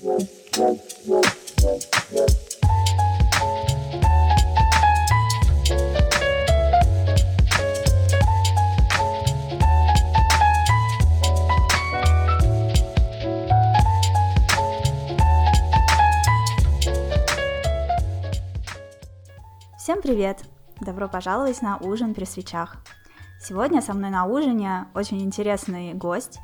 Всем привет! Добро пожаловать на ужин при свечах. Сегодня со мной на ужине очень интересный гость.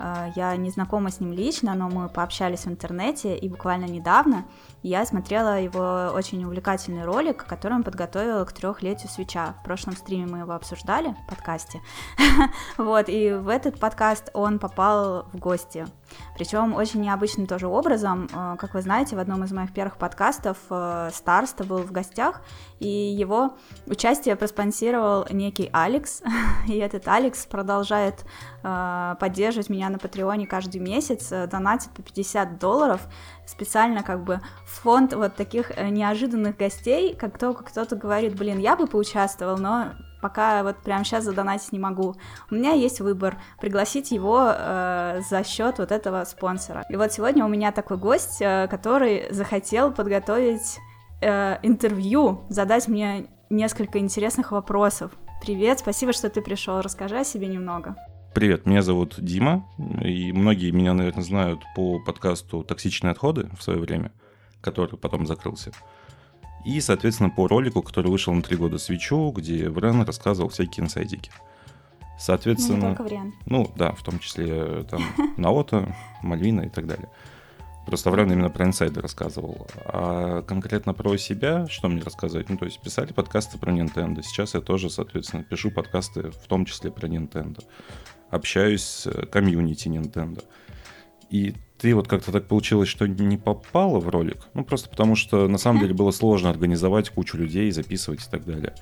Э, я не знакома с ним лично, но мы пообщались в интернете, и буквально недавно я смотрела его очень увлекательный ролик, который он подготовил к трехлетию свеча. В прошлом стриме мы его обсуждали в подкасте. вот, и в этот подкаст он попал в гости. Причем очень необычным тоже образом. Э, как вы знаете, в одном из моих первых подкастов э, Старста был в гостях, и его участие проспонсировал некий Алекс, и этот Алекс продолжает э, поддерживать меня на Патреоне каждый месяц, донатит по 50 долларов, специально как бы фонд вот таких неожиданных гостей, как только кто-то говорит, блин, я бы поучаствовал, но пока вот прямо сейчас задонатить не могу. У меня есть выбор пригласить его э, за счет вот этого спонсора. И вот сегодня у меня такой гость, э, который захотел подготовить э, интервью, задать мне несколько интересных вопросов. Привет, спасибо, что ты пришел. Расскажи о себе немного. Привет, меня зовут Дима, и многие меня, наверное, знают по подкасту «Токсичные отходы» в свое время, который потом закрылся. И, соответственно, по ролику, который вышел на три года свечу, где Врен рассказывал всякие инсайдики. Соответственно... Ну, не только Врен. Ну, да, в том числе э, там Наота, Мальвина и так далее. Просто Врен именно про инсайды рассказывал. А конкретно про себя, что мне рассказать? Ну, то есть писали подкасты про Nintendo. Сейчас я тоже, соответственно, пишу подкасты в том числе про Nintendo. Общаюсь с комьюнити Nintendo. И ты вот как-то так получилось, что не попала в ролик? Ну, просто потому что на самом деле было сложно организовать кучу людей, записывать и так далее.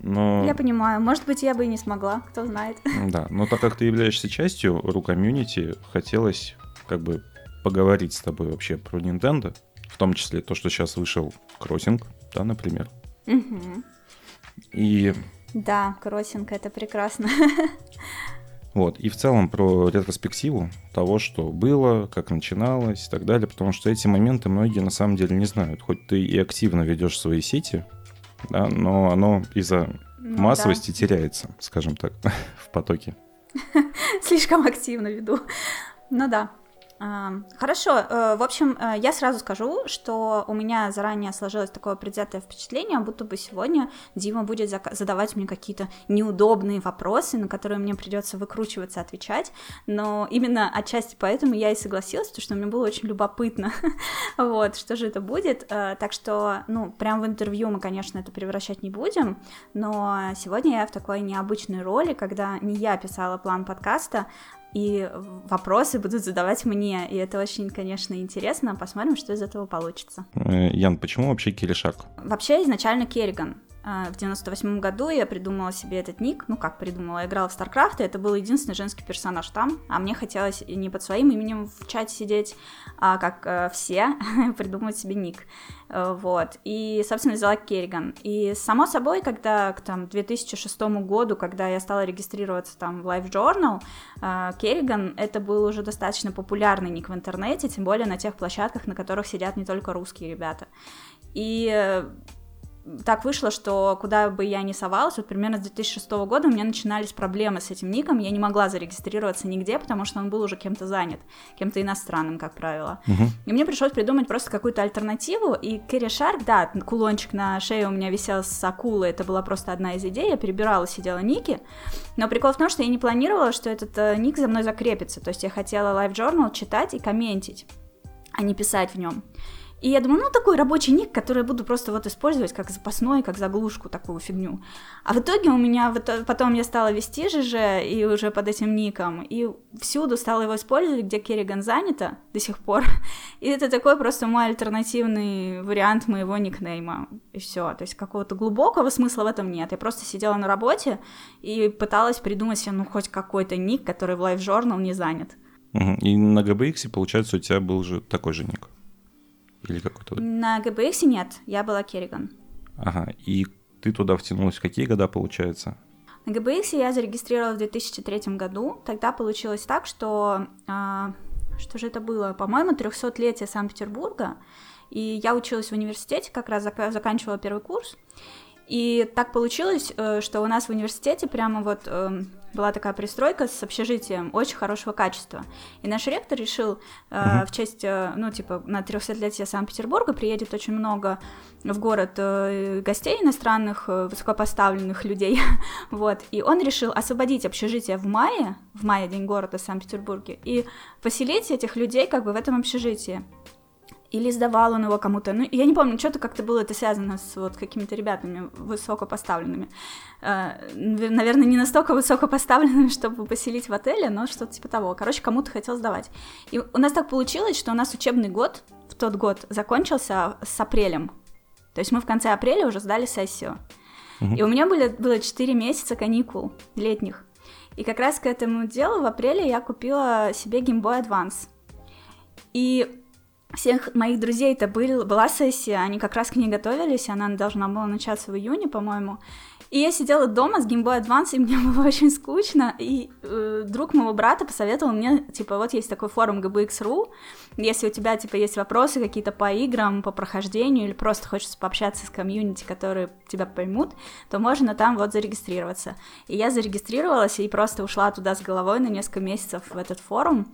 Но... Я понимаю, может быть, я бы и не смогла, кто знает. Да, но так как ты являешься частью ру комьюнити, хотелось как бы поговорить с тобой вообще про Nintendo, в том числе то, что сейчас вышел кроссинг, да, например. Угу. И... Да, кроссинг это прекрасно. Вот, и в целом про ретроспективу того, что было, как начиналось и так далее, потому что эти моменты многие на самом деле не знают. Хоть ты и активно ведешь свои сети, да, но оно из-за ну, массовости да. теряется, скажем так, в потоке. Слишком активно веду. Ну да. Хорошо, э, в общем, э, я сразу скажу, что у меня заранее сложилось такое предвзятое впечатление, будто бы сегодня Дима будет задавать мне какие-то неудобные вопросы, на которые мне придется выкручиваться, отвечать, но именно отчасти поэтому я и согласилась, потому что мне было очень любопытно, вот, что же это будет, э, так что, ну, прям в интервью мы, конечно, это превращать не будем, но сегодня я в такой необычной роли, когда не я писала план подкаста, и вопросы будут задавать мне, и это очень, конечно, интересно. Посмотрим, что из этого получится. Э, Ян, почему вообще Киришак? Вообще изначально Керриган. А, в 98 году я придумала себе этот ник, ну как придумала, я играла в StarCraft, и это был единственный женский персонаж там, а мне хотелось не под своим именем в чате сидеть, а как э, все, придумать себе ник. Э, вот, и, собственно, взяла Керриган. И, само собой, когда к там, 2006 году, когда я стала регистрироваться там в Life Journal, э, Керриган — это был уже достаточно популярный ник в интернете, тем более на тех площадках, на которых сидят не только русские ребята. И так вышло, что куда бы я ни совалась, вот примерно с 2006 года у меня начинались проблемы с этим ником, я не могла зарегистрироваться нигде, потому что он был уже кем-то занят, кем-то иностранным, как правило. Uh-huh. И мне пришлось придумать просто какую-то альтернативу, и Кэрри Шарк, да, кулончик на шее у меня висел с акулой, это была просто одна из идей, я перебирала, сидела ники, но прикол в том, что я не планировала, что этот э, ник за мной закрепится, то есть я хотела Live Journal читать и комментить, а не писать в нем. И я думаю, ну, такой рабочий ник, который я буду просто вот использовать как запасной, как заглушку, такую фигню. А в итоге у меня потом я стала вести ЖЖ и уже под этим ником, и всюду стала его использовать, где Керриган занята до сих пор. И это такой просто мой альтернативный вариант моего никнейма. И все. То есть какого-то глубокого смысла в этом нет. Я просто сидела на работе и пыталась придумать себе, ну, хоть какой-то ник, который в Live Journal не занят. И на GBX, получается, у тебя был же такой же ник. Или какой-то... На ГБХ нет, я была Керриган. Ага, и ты туда втянулась в какие года, получается? На ГБХ я зарегистрировалась в 2003 году. Тогда получилось так, что э, что же это было, по-моему, 300-летие Санкт-Петербурга, и я училась в университете, как раз зак- заканчивала первый курс, и так получилось, э, что у нас в университете прямо вот эм, была такая пристройка с общежитием очень хорошего качества. И наш ректор решил uh-huh. в честь, э, ну, типа, на 300-летие Санкт-Петербурга приедет очень много в город гостей иностранных, высокопоставленных людей, вот, и он решил освободить общежитие в мае, в мае День города Санкт-Петербурге, и поселить этих людей как бы в этом общежитии или сдавал он его кому-то. Ну, я не помню, что-то как-то было это связано с вот какими-то ребятами высокопоставленными. Э, наверное, не настолько высокопоставленными, чтобы поселить в отеле, но что-то типа того. Короче, кому-то хотел сдавать. И у нас так получилось, что у нас учебный год в тот год закончился с апрелем. То есть мы в конце апреля уже сдали сессию. И у меня были, было 4 месяца каникул летних. И как раз к этому делу в апреле я купила себе Game Boy Advance. И всех моих друзей это был, была сессия, они как раз к ней готовились, она должна была начаться в июне, по-моему. И я сидела дома с Game Boy Advance, и мне было очень скучно, и э, друг моего брата посоветовал мне, типа, вот есть такой форум GBX.ru, если у тебя, типа, есть вопросы какие-то по играм, по прохождению, или просто хочется пообщаться с комьюнити, которые тебя поймут, то можно там вот зарегистрироваться. И я зарегистрировалась и просто ушла туда с головой на несколько месяцев в этот форум,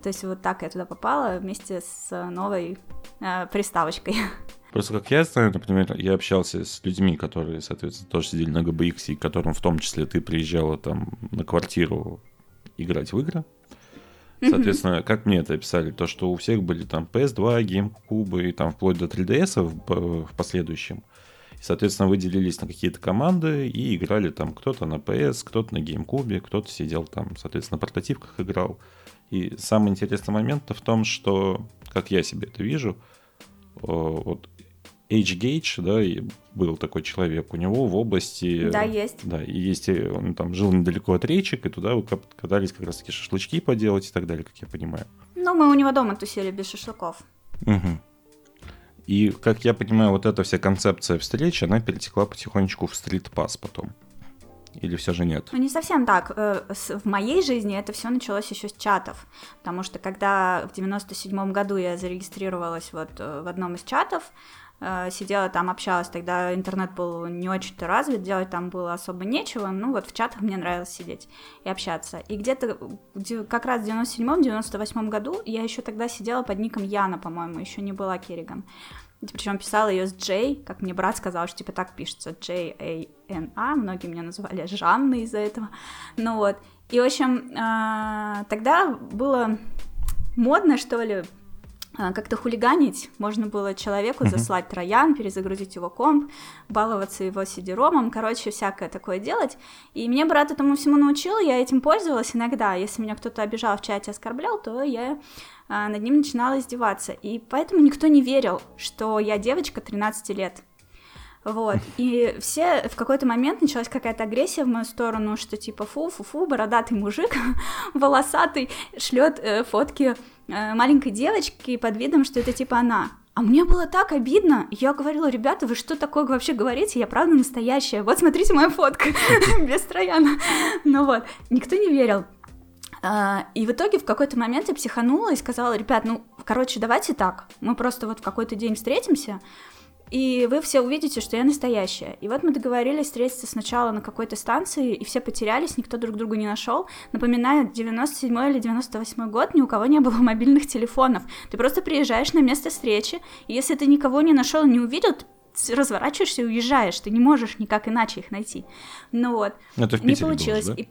то есть вот так я туда попала вместе с новой э, приставочкой. Просто как я знаю, например, я общался с людьми, которые, соответственно, тоже сидели на GBX, и которым в том числе ты приезжала там на квартиру играть в игры. Соответственно, mm-hmm. как мне это описали, то, что у всех были там PS2, GameCube и там вплоть до 3DS в, в последующем. И, соответственно, вы делились на какие-то команды и играли там кто-то на PS, кто-то на GameCube, кто-то сидел там, соответственно, на портативках играл. И самый интересный момент в том, что, как я себе это вижу, вот H-Gage, да, был такой человек, у него в области... Да, есть. Да, и есть, он там жил недалеко от речек, и туда вы катались как раз-таки шашлычки поделать и так далее, как я понимаю. Ну, мы у него дома тусили без шашлыков. Угу. И, как я понимаю, вот эта вся концепция встречи, она перетекла потихонечку в стрит-пас потом. Или все же нет? Ну, не совсем так. Э, в моей жизни это все началось еще с чатов. Потому что когда в 97 году я зарегистрировалась вот э, в одном из чатов, э, сидела там, общалась, тогда интернет был не очень-то развит, делать там было особо нечего, ну вот в чатах мне нравилось сидеть и общаться. И где-то как раз в 97-98 году я еще тогда сидела под ником Яна, по-моему, еще не была Керриган. Причем писала ее с Джей, как мне брат сказал, что типа так пишется, J-A-N-A, многие меня называли Жанной из-за этого, ну вот. И, в общем, а, тогда было модно, что ли, а, как-то хулиганить. Можно было человеку заслать троян, перезагрузить его комп, баловаться его сидеромом, короче, всякое такое делать. И мне брат этому всему научил, я этим пользовалась иногда. Если меня кто-то обижал в чате, оскорблял, то я над ним начинала издеваться. И поэтому никто не верил, что я девочка 13 лет. Вот. И все в какой-то момент началась какая-то агрессия в мою сторону, что типа фу, фу, фу, бородатый мужик, волосатый, шлет э, фотки э, маленькой девочки под видом, что это типа она. А мне было так обидно. Я говорила, ребята, вы что такое вообще говорите? Я правда настоящая. Вот смотрите мою фотку без трояна. Ну вот, никто не верил. А, и в итоге в какой-то момент я психанула и сказала, ребят, ну, короче, давайте так, мы просто вот в какой-то день встретимся, и вы все увидите, что я настоящая. И вот мы договорились встретиться сначала на какой-то станции, и все потерялись, никто друг друга не нашел. Напоминаю, 97 или 98 год, ни у кого не было мобильных телефонов. Ты просто приезжаешь на место встречи, и если ты никого не нашел, не увидел, разворачиваешься и уезжаешь, ты не можешь никак иначе их найти. Ну вот, Это в не получилось. Было, да? и...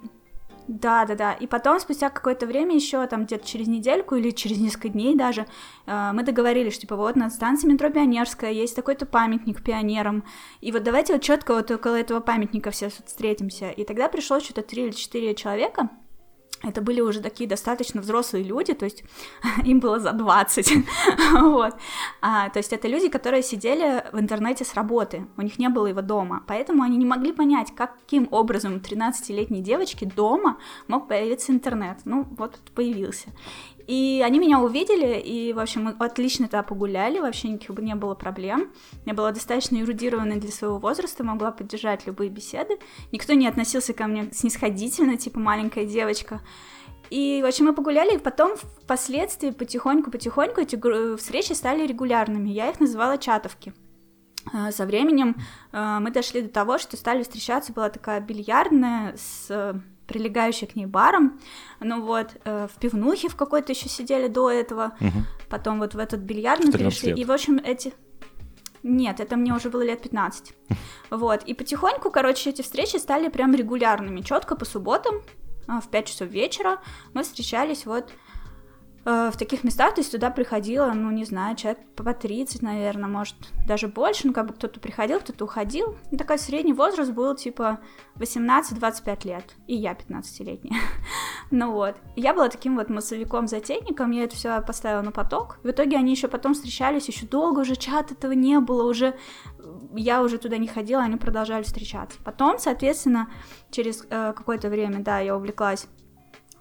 Да, да, да. И потом, спустя какое-то время, еще там где-то через недельку или через несколько дней даже, э, мы договорились, что типа вот на станции метро Пионерская есть такой-то памятник пионерам. И вот давайте вот четко вот около этого памятника все встретимся. И тогда пришло что-то три или четыре человека это были уже такие достаточно взрослые люди, то есть им было за 20, вот. А, то есть это люди, которые сидели в интернете с работы, у них не было его дома, поэтому они не могли понять, каким образом 13-летней девочке дома мог появиться интернет. Ну, вот появился. И они меня увидели, и, в общем, мы отлично тогда погуляли, вообще никаких бы не было проблем. Я была достаточно эрудированной для своего возраста, могла поддержать любые беседы. Никто не относился ко мне снисходительно, типа маленькая девочка. И, в общем, мы погуляли, и потом впоследствии потихоньку-потихоньку эти встречи стали регулярными. Я их называла чатовки. А, со временем а, мы дошли до того, что стали встречаться, была такая бильярдная с прилегающей к ней баром, ну вот, э, в пивнухе в какой-то еще сидели до этого, угу. потом вот в этот бильярдный перешли, и, в общем, эти... Нет, это мне уже было лет 15. Вот, и потихоньку, короче, эти встречи стали прям регулярными, четко по субботам, а, в 5 часов вечера мы встречались вот Э, в таких местах, то есть туда приходило, ну, не знаю, человек по 30, наверное, может, даже больше, ну, как бы кто-то приходил, кто-то уходил. Ну, такой средний возраст был, типа, 18-25 лет, и я 15-летняя. ну вот, я была таким вот массовиком-затейником, я это все поставила на поток. В итоге они еще потом встречались, еще долго уже чат этого не было, уже я уже туда не ходила, они продолжали встречаться. Потом, соответственно, через э, какое-то время, да, я увлеклась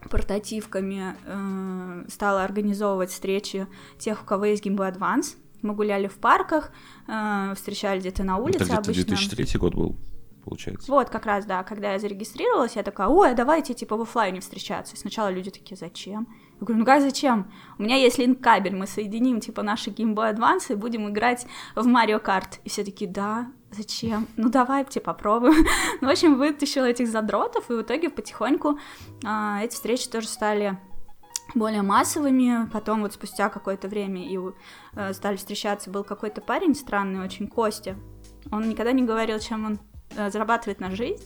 портативками э, стала организовывать встречи тех, у кого есть Game Boy Advance. Мы гуляли в парках, э, встречали где-то на улице Это где-то обычно. 2003 год был, получается. Вот, как раз, да, когда я зарегистрировалась, я такая, ой, а давайте, типа, в офлайне встречаться. И сначала люди такие, зачем? Я говорю, ну как зачем? У меня есть линк-кабель, мы соединим, типа, наши Game Boy Advance и будем играть в Mario Kart. И все такие, да, зачем? Ну давай, типа, попробуем. ну, в общем, вытащила этих задротов, и в итоге потихоньку а, эти встречи тоже стали более массовыми, потом вот спустя какое-то время и э, стали встречаться, был какой-то парень странный очень, Костя, он никогда не говорил, чем он э, зарабатывает на жизнь,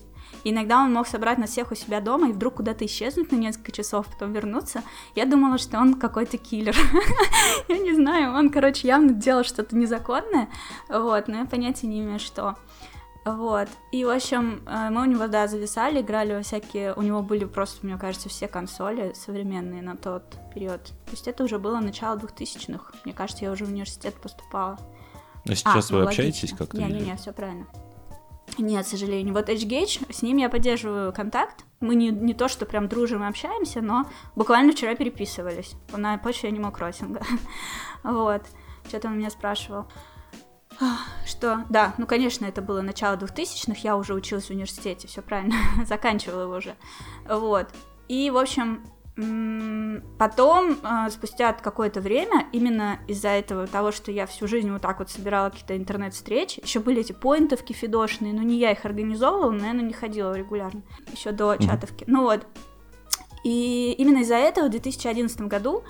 иногда он мог собрать нас всех у себя дома и вдруг куда-то исчезнуть на несколько часов, потом вернуться. Я думала, что он какой-то киллер. я не знаю, он, короче, явно делал что-то незаконное, вот, но я понятия не имею, что. Вот. И, в общем, э, мы у него, да, зависали, играли во всякие... У него были просто, мне кажется, все консоли современные на тот период. То есть это уже было начало 2000-х. Мне кажется, я уже в университет поступала. А сейчас а, вы ну, общаетесь как-то? Не-не-не, все правильно. Нет, к сожалению. Вот HGH, с ним я поддерживаю контакт. Мы не, не то, что прям дружим и общаемся, но буквально вчера переписывались на почве Animal Crossing. вот. Что-то он меня спрашивал. Что? Да, ну, конечно, это было начало 2000-х, я уже училась в университете, все правильно, заканчивала его уже. Вот. И, в общем, Потом, а, спустя какое-то время, именно из-за этого того, что я всю жизнь вот так вот собирала какие-то интернет-встречи, еще были эти поинтовки фидошные, но не я их организовывала, но я на них ходила регулярно, еще до чатовки. Mm-hmm. Ну вот. И именно из-за этого в 2011 году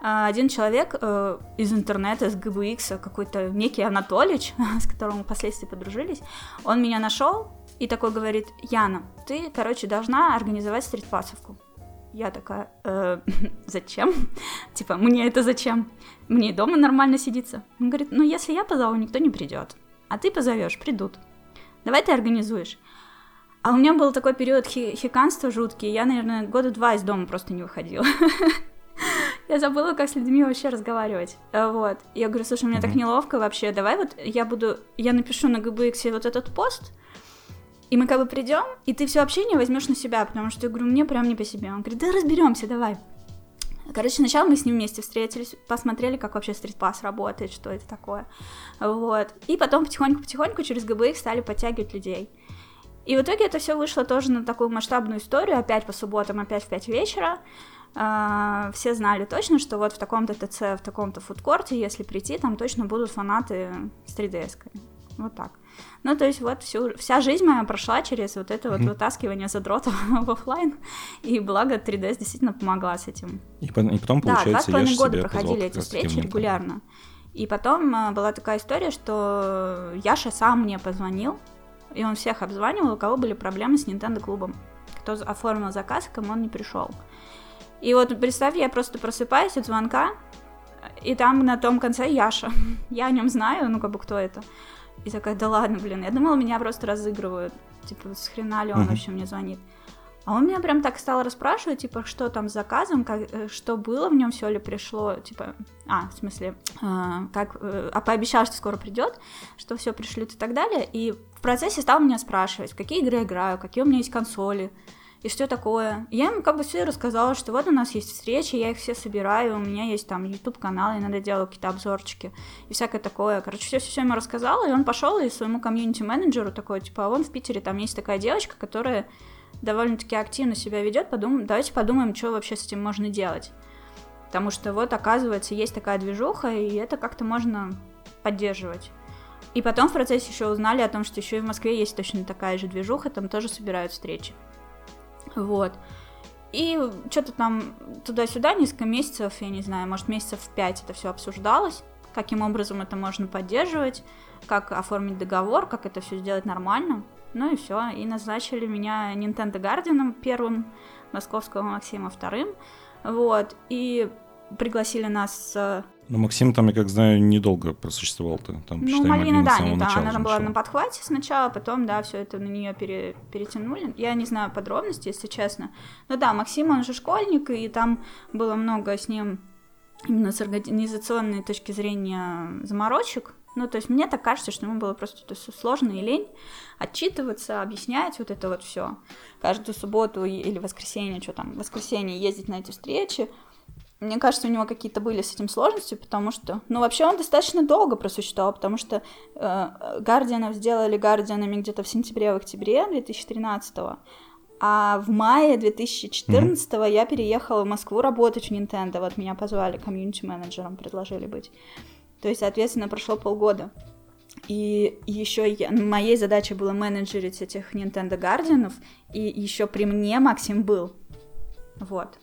а, один человек э, из интернета, с GBX, какой-то некий Анатолич, с которым мы впоследствии подружились, он меня нашел и такой говорит, Яна, ты, короче, должна организовать стритпассовку. Я такая, э, зачем? типа, мне это зачем? Мне дома нормально сидится. Он говорит, ну если я позову, никто не придет. А ты позовешь, придут. Давай ты организуешь. А у меня был такой период хи- хиканства жуткий, я, наверное, года два из дома просто не выходила. я забыла, как с людьми вообще разговаривать. Э, вот. Я говорю, слушай, мне так неловко вообще, давай вот я буду, я напишу на GBX вот этот пост, и мы как бы придем, и ты все общение возьмешь на себя, потому что я говорю, мне прям не по себе. Он говорит, да разберемся, давай. Короче, сначала мы с ним вместе встретились, посмотрели, как вообще стритпасс работает, что это такое. Вот. И потом потихоньку-потихоньку через ГБХ стали подтягивать людей. И в итоге это все вышло тоже на такую масштабную историю, опять по субботам, опять в 5 вечера. Uh, все знали точно, что вот в таком-то ТЦ, в таком-то фудкорте, если прийти, там точно будут фанаты с 3DS. Вот так. Ну, то есть вот всю, вся жизнь моя прошла через вот это вот вытаскивание задротов в офлайн, и благо 3DS действительно помогла с этим. И, и потом, получается, Да, два с половиной года проходили эти встречи регулярно. И потом а, была такая история, что Яша сам мне позвонил, и он всех обзванивал, у кого были проблемы с Nintendo клубом. Кто оформил заказ, кому он не пришел. И вот представь, я просто просыпаюсь от звонка, и там на том конце Яша. Я о нем знаю, ну как бы кто это. И такая, да ладно, блин, я думала, меня просто разыгрывают. Типа, с хрена ли он uh-huh. вообще мне звонит? А он меня прям так стал расспрашивать, типа, что там с заказом, как, э, что было в нем, все ли пришло, типа, а, в смысле, э, как, э, а пообещал, что скоро придет, что все пришлют и так далее. И в процессе стал меня спрашивать, в какие игры я играю, какие у меня есть консоли, и что такое. Я ему как бы все рассказала, что вот у нас есть встречи, я их все собираю, у меня есть там YouTube канал, надо делать какие-то обзорчики и всякое такое. Короче, все все ему рассказала, и он пошел и своему комьюнити менеджеру такой, типа, а вон в Питере там есть такая девочка, которая довольно-таки активно себя ведет, подум... давайте подумаем, что вообще с этим можно делать. Потому что вот, оказывается, есть такая движуха, и это как-то можно поддерживать. И потом в процессе еще узнали о том, что еще и в Москве есть точно такая же движуха, там тоже собирают встречи. Вот. И что-то там туда-сюда несколько месяцев, я не знаю, может месяцев пять это все обсуждалось, каким образом это можно поддерживать, как оформить договор, как это все сделать нормально. Ну и все, и назначили меня Nintendo Guardian первым, московского Максима вторым, вот, и пригласили нас ну, Максим там, я как знаю, недолго просуществовал-то. Там, ну, считай, Малина, да, не, да, она там была на подхвате сначала, потом, да, все это на нее пере, перетянули. Я не знаю подробности, если честно. Но да, Максим, он же школьник, и там было много с ним именно с организационной точки зрения заморочек. Ну, то есть мне так кажется, что ему было просто это сложно и лень отчитываться, объяснять вот это вот все. Каждую субботу или воскресенье, что там, воскресенье ездить на эти встречи, мне кажется, у него какие-то были с этим сложности, потому что, ну, вообще он достаточно долго просуществовал, потому что э, сделали Гардианами где-то в сентябре, в октябре 2013 а в мае 2014 mm-hmm. я переехала в Москву работать в Nintendo. Вот меня позвали комьюнити-менеджером, предложили быть. То есть, соответственно, прошло полгода. И еще моей задачей было менеджерить этих Nintendo Гардианов, и еще при мне Максим был. Вот.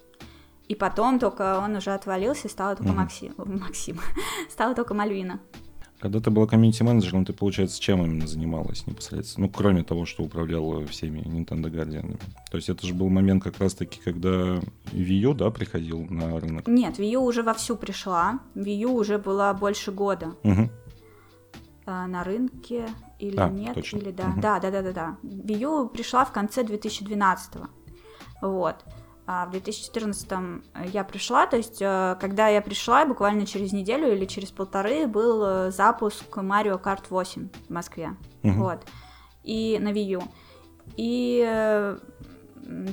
И потом только он уже отвалился, и стала только угу. Максим, Максим, стала только Мальвина. Когда ты была комьюнити-менеджером, ты, получается, чем именно занималась непосредственно? Ну, кроме того, что управляла всеми Nintendo Guardian. То есть это же был момент как раз-таки, когда Wii U, да, приходил на рынок? Нет, Wii U уже вовсю пришла. Wii U уже была больше года. Угу. на рынке или а, нет, точно. или да. Угу. Да, да, да, да, да. Wii U пришла в конце 2012 -го. Вот. А в 2014 я пришла, то есть э, когда я пришла, буквально через неделю или через полторы был э, запуск Mario Kart 8 в Москве, угу. вот, и на Wii U. И э,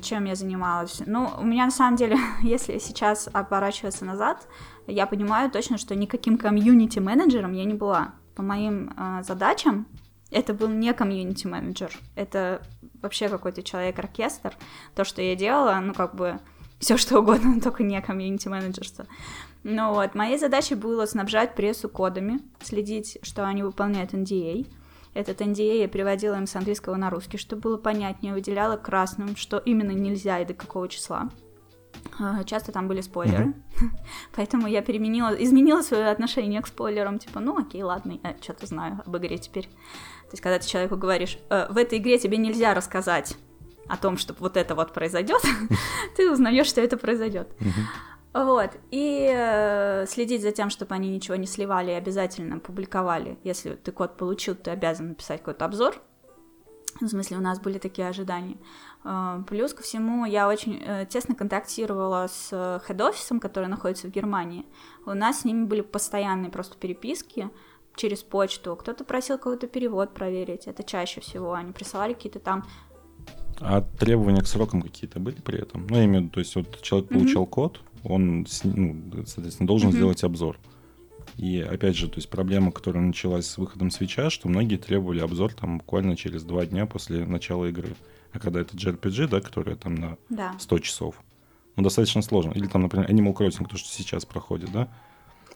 чем я занималась? Ну, у меня на самом деле, если сейчас оборачиваться назад, я понимаю точно, что никаким комьюнити-менеджером я не была. По моим э, задачам это был не комьюнити-менеджер, это вообще какой-то человек-оркестр. То, что я делала, ну, как бы, все что угодно, только не комьюнити-менеджерство. Ну вот, моей задачей было снабжать прессу кодами, следить, что они выполняют NDA. Этот NDA я переводила им с английского на русский, чтобы было понятнее, выделяла красным, что именно нельзя и до какого числа. А, часто там были спойлеры, mm-hmm. поэтому я переменила, изменила свое отношение к спойлерам, типа, ну окей, ладно, я что-то знаю об игре теперь. То есть, когда ты человеку говоришь, э, в этой игре тебе нельзя рассказать о том, что вот это вот произойдет, ты узнаешь, что это произойдет. Вот, и э, следить за тем, чтобы они ничего не сливали и обязательно публиковали. Если ты код получил, ты обязан написать какой-то обзор. В смысле, у нас были такие ожидания. Э, плюс ко всему, я очень э, тесно контактировала с хед-офисом, который находится в Германии. У нас с ними были постоянные просто переписки через почту, кто-то просил какой-то перевод проверить, это чаще всего, они присылали какие-то там... А требования к срокам какие-то были при этом? Ну, я имею в виду, то есть вот человек получал mm-hmm. код, он, ну, соответственно, должен mm-hmm. сделать обзор. И опять же, то есть проблема, которая началась с выходом свеча, что многие требовали обзор там буквально через два дня после начала игры. А когда это JRPG, да, которая там на да. 100 часов, ну, достаточно сложно. Или там, например, Animal Crossing, то, что сейчас проходит, да,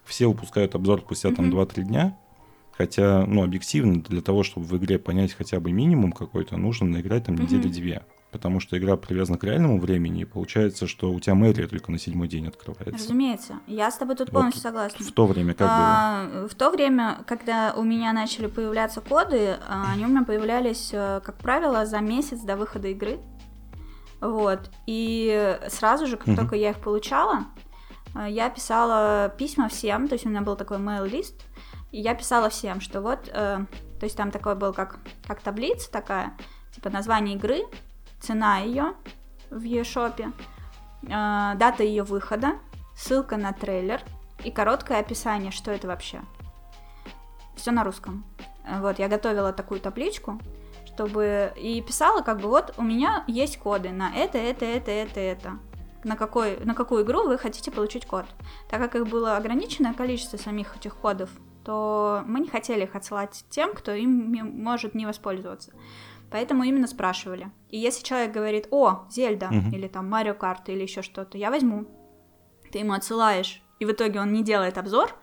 все выпускают обзор спустя mm-hmm. там 2-3 дня, Хотя, ну, объективно, для того, чтобы в игре понять хотя бы минимум какой-то, нужно наиграть там недели две. Потому что игра привязана к реальному времени, и получается, что у тебя мэрия только на седьмой день открывается. Разумеется. Я с тобой тут полностью вот согласна. В то время как а, было? В то время, когда у меня начали появляться коды, а, они у меня появлялись, э, как правило, за месяц до выхода игры. Вот. И сразу же, как угу. только я их получала, э, я писала письма всем, то есть у меня был такой mail-лист, и я писала всем, что вот, э, то есть там такой был как, как таблица такая, типа название игры, цена ее в eShop, э, дата ее выхода, ссылка на трейлер и короткое описание, что это вообще. Все на русском. Вот, я готовила такую табличку, чтобы... И писала, как бы, вот у меня есть коды на это, это, это, это, это. На, какой, на какую игру вы хотите получить код. Так как их было ограниченное количество самих этих кодов, то мы не хотели их отсылать тем, кто им может не воспользоваться. Поэтому именно спрашивали. И если человек говорит, о, Зельда, Мгм. или там Марио Карт, или еще что-то, я возьму. Ты ему отсылаешь, и в итоге он не делает обзор,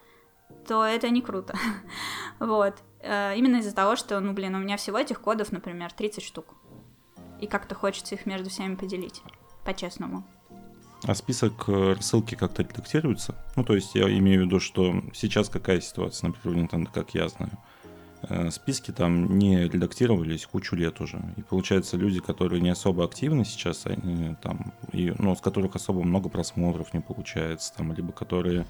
то это не круто. вот. Э, Именно из-за того, что, ну, блин, у меня всего этих кодов, например, 30 штук. И как-то хочется их между всеми поделить, по-честному. А список э, рассылки как-то редактируется? Ну, то есть я имею в виду, что сейчас какая ситуация, например, Nintendo, как я знаю. Э, Списки там не редактировались кучу лет уже. И получается, люди, которые не особо активны сейчас, они там, и, ну, с которых особо много просмотров не получается, там, либо которые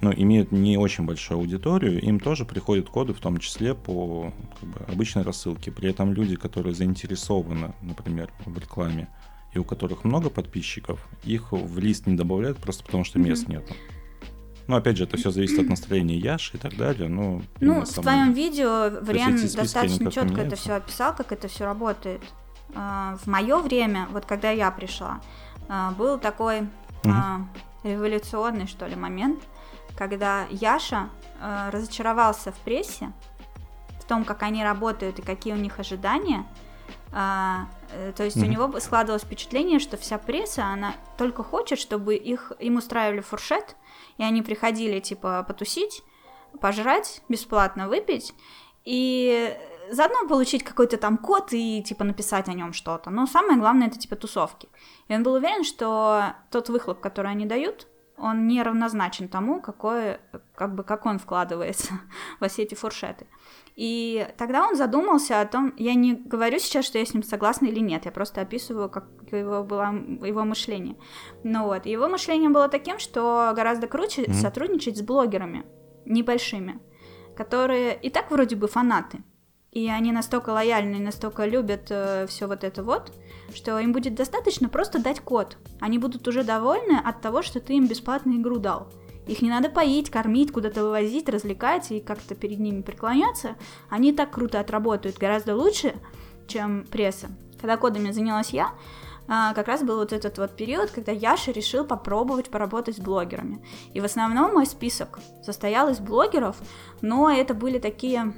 ну, имеют не очень большую аудиторию, им тоже приходят коды, в том числе по как бы, обычной рассылке. При этом люди, которые заинтересованы, например, в рекламе, и у которых много подписчиков, их в лист не добавляют просто потому, что мест нету. Ну, опять же, это все зависит от настроения Яши и так далее. Ну, Ну, в сам- твоем видео Вариан эти списки, они достаточно четко это все описал, как это все работает. А, В мое время, вот когда я пришла, а, был такой а, революционный, что ли, момент, когда Яша разочаровался в прессе, в том, как они работают и какие у них ожидания. А, э, то есть у Мгм. него складывалось впечатление, что вся пресса, она только хочет, чтобы их, им устраивали фуршет, и они приходили, типа, потусить, пожрать, бесплатно выпить, и заодно получить какой-то там код и, типа, написать о нем что-то. Но самое главное, это, типа, тусовки. И он был уверен, что тот выхлоп, который они дают, он не равнозначен тому, какое, как бы, как он вкладывается во все эти фуршеты. И тогда он задумался о том, я не говорю сейчас, что я с ним согласна или нет, я просто описываю, как его было его мышление. Ну вот, его мышление было таким, что гораздо круче Мгм. сотрудничать с блогерами небольшими, которые и так вроде бы фанаты, и они настолько лояльны настолько любят все вот это вот, что им будет достаточно просто дать код. Они будут уже довольны от того, что ты им бесплатно игру дал. Их не надо поить, кормить, куда-то вывозить, развлекать и как-то перед ними преклоняться. Они так круто отработают, гораздо лучше, чем пресса. Когда кодами занялась я, а, как раз был вот этот вот период, когда Яша решил попробовать поработать с блогерами. И в основном мой список состоял из блогеров, но это были такие,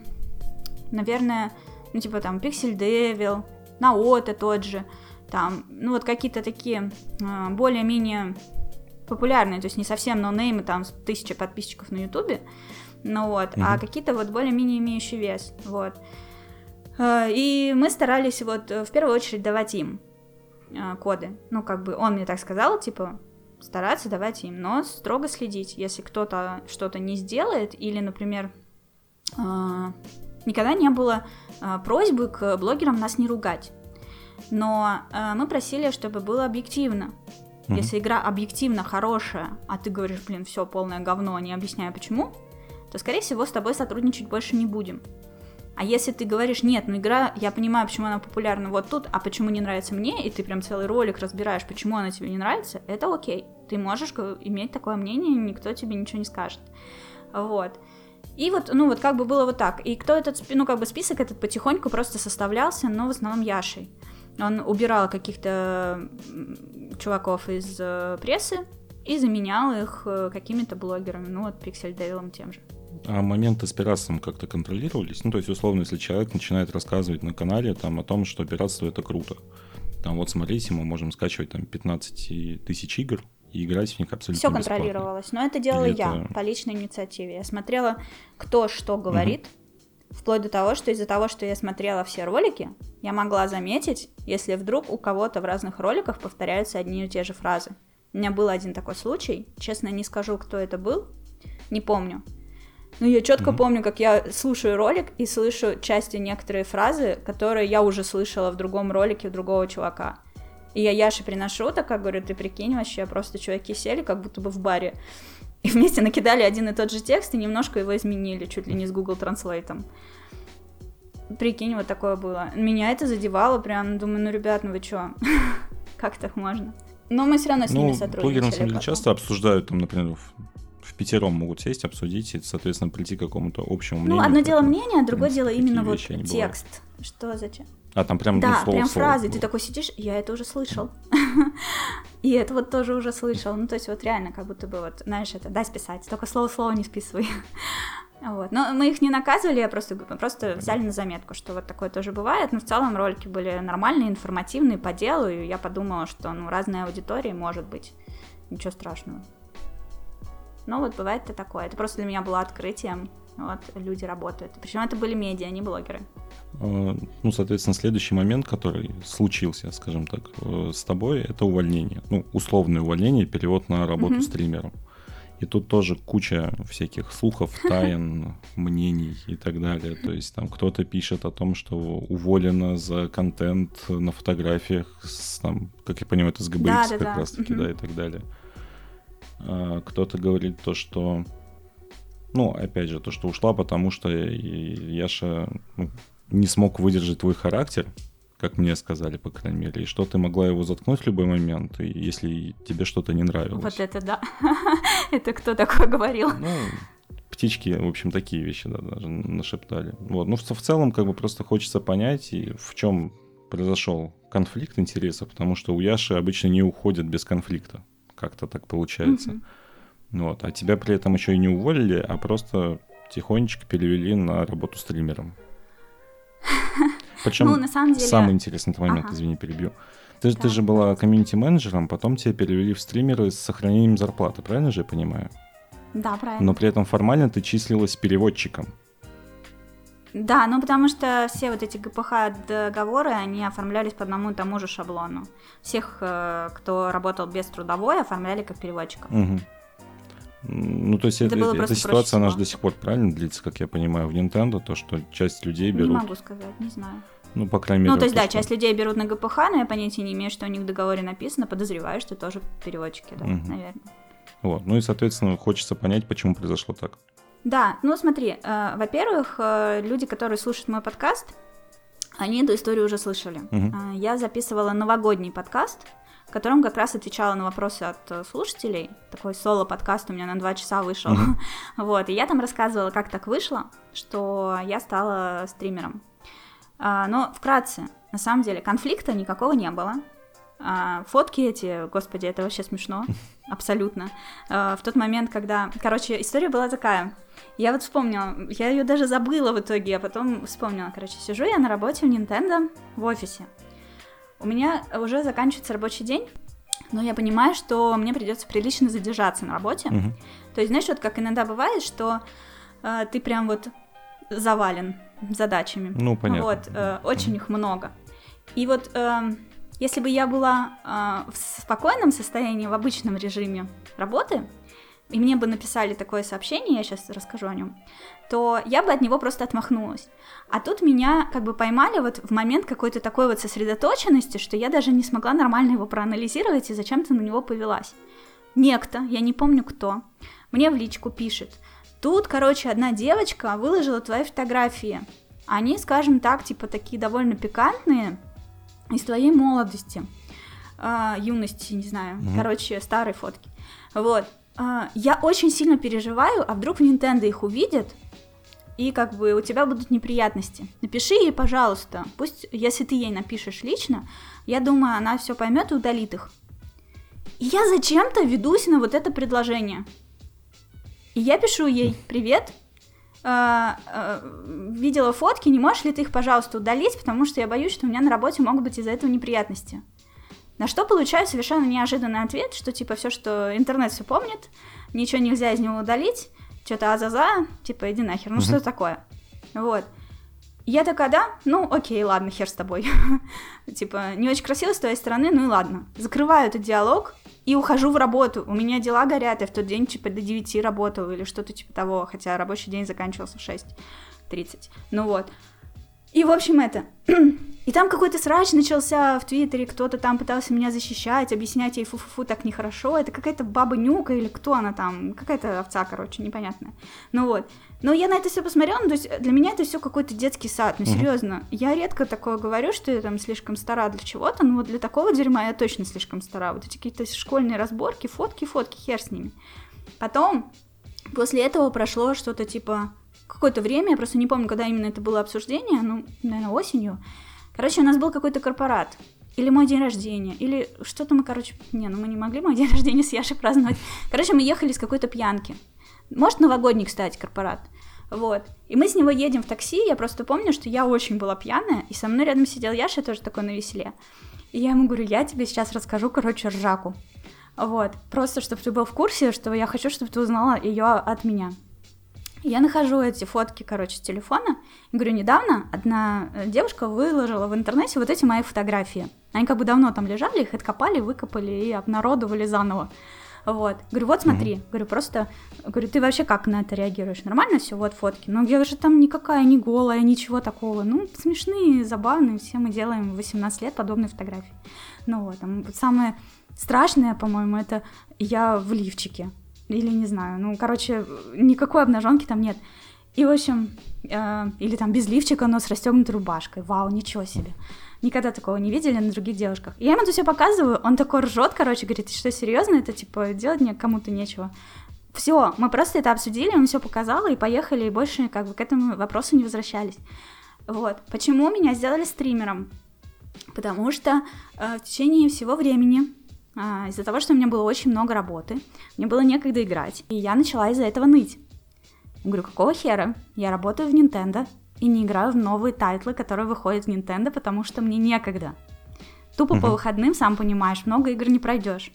наверное, ну типа там Pixel Devil, Наота тот же, там, ну вот какие-то такие а, более-менее популярные, то есть не совсем ноунеймы, там тысяча подписчиков на ютубе, ну вот, а Мгм. какие-то вот более-менее имеющие вес, вот. А, И мы старались вот э, в первую очередь давать им а, коды. Ну, как бы он мне так сказал, типа, стараться давать им, но строго следить, если кто-то что-то не сделает, или, например, а, никогда не было а, просьбы к блогерам нас не ругать. Но а, мы просили, чтобы было объективно. Мгм. Если игра объективно хорошая, а ты говоришь, блин, все полное говно, не объясняю почему, то, скорее всего, с тобой сотрудничать больше не будем. А если ты говоришь, нет, ну игра, я понимаю, почему она популярна вот тут, а почему не нравится мне, и ты прям целый ролик разбираешь, почему она тебе не нравится, это окей. Ты можешь иметь такое мнение, никто тебе ничего не скажет. Вот. И вот, ну вот как бы было вот так. И кто этот, ну как бы список этот потихоньку просто составлялся, но в основном Яшей. Он убирал каких-то чуваков из э, прессы и заменял их э, какими-то блогерами, ну вот Пиксель Девилом тем же. А моменты с пиратством как-то контролировались? Ну, то есть, условно, если человек начинает рассказывать на канале там, о том, что пиратство это круто. Там вот смотрите, мы можем скачивать там 15 тысяч игр и играть в них абсолютно Все бесплатно. контролировалось, но это делала Или я это- по личной инициативе. Я смотрела, кто что говорит, вплоть до того, что из-за того, что я смотрела все ролики, я могла заметить, если вдруг у кого-то в разных роликах повторяются одни и те же фразы. У меня был один такой случай, честно не скажу, кто это был, не помню. Но я четко Мгм. помню, как я слушаю ролик и слышу части некоторые фразы, которые я уже слышала в другом ролике у другого чувака. И я Яше приношу, такая говорю, ты прикинь, вообще просто чуваки сели, как будто бы в баре. И вместе накидали один и тот же текст и немножко его изменили, чуть ли не с Google Translate. Прикинь, вот такое было. Меня это задевало прям, думаю, ну, ребят, ну вы чё? Как так можно? Но мы все равно с ними Ну, сотрудничали. блогеры, на самом деле, часто обсуждают, там, например, в, пятером могут сесть, обсудить и, соответственно, прийти к какому-то общему мнению. Ну, одно дело мнение, а другое дело именно вот текст. Что зачем? А там прям, ну, Да, слово прям слово фразы. Ты такой сидишь, я это уже слышал. И это вот тоже уже слышал. Ну, то есть вот реально, как будто бы вот, знаешь, это дай списать, только слово-слово не списывай. Вот. Но мы их не наказывали, а просто, просто взяли на заметку, что вот такое тоже бывает. Но в целом ролики были нормальные, информативные, по делу, и я подумала, что ну, разная аудитория может быть. Ничего страшного. Но вот бывает это такое. Это просто для меня было открытием. Вот, люди работают. Причем это были медиа, не блогеры. А, ну, соответственно, следующий момент, который случился, скажем так, э, с тобой, это увольнение. Ну, условное увольнение, перевод на работу угу. стримером. И тут тоже куча всяких слухов, тайн, мнений и так далее. То есть там кто-то пишет о том, что уволено за контент на фотографиях, с, там, как я понимаю, это с да, как да, раз таки, угу. да, и так далее. А, кто-то говорит то, что ну, опять же, то, что ушла, потому что Яша ну, не смог выдержать твой характер, как мне сказали, по крайней мере, и что ты могла его заткнуть в любой момент, и если тебе что-то не нравилось. Вот это да. это кто такое говорил? Ну, птички, в общем, такие вещи да, даже нашептали. Вот. Ну, в, в целом, как бы просто хочется понять, и в чем произошел конфликт интересов, потому что у Яши обычно не уходят без конфликта. Как-то так получается. Mm-hmm. Вот. А тебя при этом еще и не уволили, а просто тихонечко перевели на работу стримером. Причем ну, на самом деле... самый интересный момент, ага. извини, перебью. Ты, да. ты же была комьюнити-менеджером, потом тебя перевели в стримеры с сохранением зарплаты, правильно же я понимаю? Да, правильно. Но при этом формально ты числилась переводчиком. Да, ну потому что все вот эти ГПХ договоры, они оформлялись по одному и тому же шаблону. Всех, э, кто работал без трудовой, оформляли как переводчика. Угу. Ну, то есть это, это, эта ситуация, она же до сих пор правильно длится, как я понимаю, в Nintendo, то, что часть людей берут... Не могу сказать, не знаю. Ну, по крайней мере... Ну, то есть, да, что... часть людей берут на ГПХ, но я понятия не имею, что у них в договоре написано, подозреваю, что тоже переводчики, да, угу. наверное. Вот, ну и, соответственно, хочется понять, почему произошло так. Да, ну смотри, э, во-первых, э, люди, которые слушают мой подкаст, они эту историю уже слышали. Угу. Э, я записывала новогодний подкаст, в котором как раз отвечала на вопросы от э, слушателей. Такой соло-подкаст у меня на два часа вышел. Mm-hmm. вот, и я там рассказывала, как так вышло, что я стала стримером. А, но вкратце, на самом деле, конфликта никакого не было. А, фотки эти, господи, это вообще смешно, абсолютно. А, в тот момент, когда... Короче, история была такая. Я вот вспомнила, я ее даже забыла в итоге, а потом вспомнила. Короче, сижу я на работе в Nintendo в офисе. У меня уже заканчивается рабочий день, но я понимаю, что мне придется прилично задержаться на работе. Угу. То есть, знаешь, вот как иногда бывает, что э, ты прям вот завален задачами. Ну, понятно. Вот, э, очень их много. И вот э, если бы я была э, в спокойном состоянии, в обычном режиме работы, и мне бы написали такое сообщение, я сейчас расскажу о нем, то я бы от него просто отмахнулась. А тут меня как бы поймали вот в момент какой-то такой вот сосредоточенности, что я даже не смогла нормально его проанализировать и зачем-то на него повелась. Некто, я не помню кто, мне в личку пишет. Тут, короче, одна девочка выложила твои фотографии. Они, скажем так, типа такие довольно пикантные из твоей молодости, э, юности, не знаю, mm-hmm. короче, старой фотки. Вот. Э, я очень сильно переживаю, а вдруг Nintendo их увидят, и как бы у тебя будут неприятности. Напиши ей, пожалуйста. Пусть, если ты ей напишешь лично, я думаю, она все поймет и удалит их. И я зачем-то ведусь на вот это предложение. И я пишу ей, привет, э, э, видела фотки, не можешь ли ты их, пожалуйста, удалить, потому что я боюсь, что у меня на работе могут быть из-за этого неприятности. На что получаю совершенно неожиданный ответ, что типа все, что интернет все помнит, ничего нельзя из него удалить, что-то азаза, типа, иди нахер, ну угу. что такое? Вот. Я такая, да, ну окей, ладно, хер с тобой. типа, не очень красиво с твоей стороны, ну и ладно. Закрываю этот диалог и ухожу в работу. У меня дела горят, я в тот день, типа, до 9 работаю или что-то типа того, хотя рабочий день заканчивался в 6.30. Ну вот. И, в общем, это. И там какой-то срач начался в Твиттере, кто-то там пытался меня защищать, объяснять ей фу-фу-фу, так нехорошо. Это какая-то баба Нюка или кто она там, какая-то овца, короче, непонятная. Ну вот. Но я на это все посмотрела, ну, то есть для меня это все какой-то детский сад, ну серьезно. Я редко такое говорю, что я там слишком стара для чего-то, но вот для такого дерьма я точно слишком стара. Вот эти какие-то школьные разборки, фотки, фотки, хер с ними. Потом, после этого прошло что-то типа какое-то время, я просто не помню, когда именно это было обсуждение, ну, наверное, осенью. Короче, у нас был какой-то корпорат. Или мой день рождения, или что-то мы, короче, не, ну мы не могли мой день рождения с Яшей праздновать. Короче, мы ехали с какой-то пьянки. Может, новогодний, кстати, корпорат. Вот. И мы с него едем в такси, я просто помню, что я очень была пьяная, и со мной рядом сидел Яша, тоже такой на веселе. И я ему говорю, я тебе сейчас расскажу, короче, ржаку. Вот, просто чтобы ты был в курсе, что я хочу, чтобы ты узнала ее от меня. Я нахожу эти фотки, короче, с телефона. И говорю, недавно одна э, девушка выложила в интернете вот эти мои фотографии. Они как бы давно там лежали, их откопали, выкопали и обнародовали заново. Вот. Говорю, вот смотри. Mm-hmm. Говорю, просто, говорю, ты вообще как на это реагируешь? Нормально все, вот фотки. Ну, я же там никакая не голая, ничего такого. Ну, смешные, забавные, все мы делаем в 18 лет подобные фотографии. Ну вот, там самое страшное, по-моему, это я в лифчике. Или не знаю, ну, короче, никакой обнаженки там нет. И, в общем, э, или там без лифчика, но с расстегнутой рубашкой. Вау, ничего себе. Никогда такого не видели на других девушках. И я ему это все показываю, он такой ржет, короче, говорит, что серьезно, это типа делать мне кому-то нечего. Все, мы просто это обсудили, он все показал, и поехали, и больше как бы к этому вопросу не возвращались. Вот. Почему меня сделали стримером? Потому что э, в течение всего времени а, из-за того, что у меня было очень много работы, мне было некогда играть, и я начала из-за этого ныть. Я говорю, какого хера? Я работаю в Nintendo и не играю в новые тайтлы, которые выходят в Nintendo, потому что мне некогда. Тупо uh-huh. по выходным, сам понимаешь, много игр не пройдешь.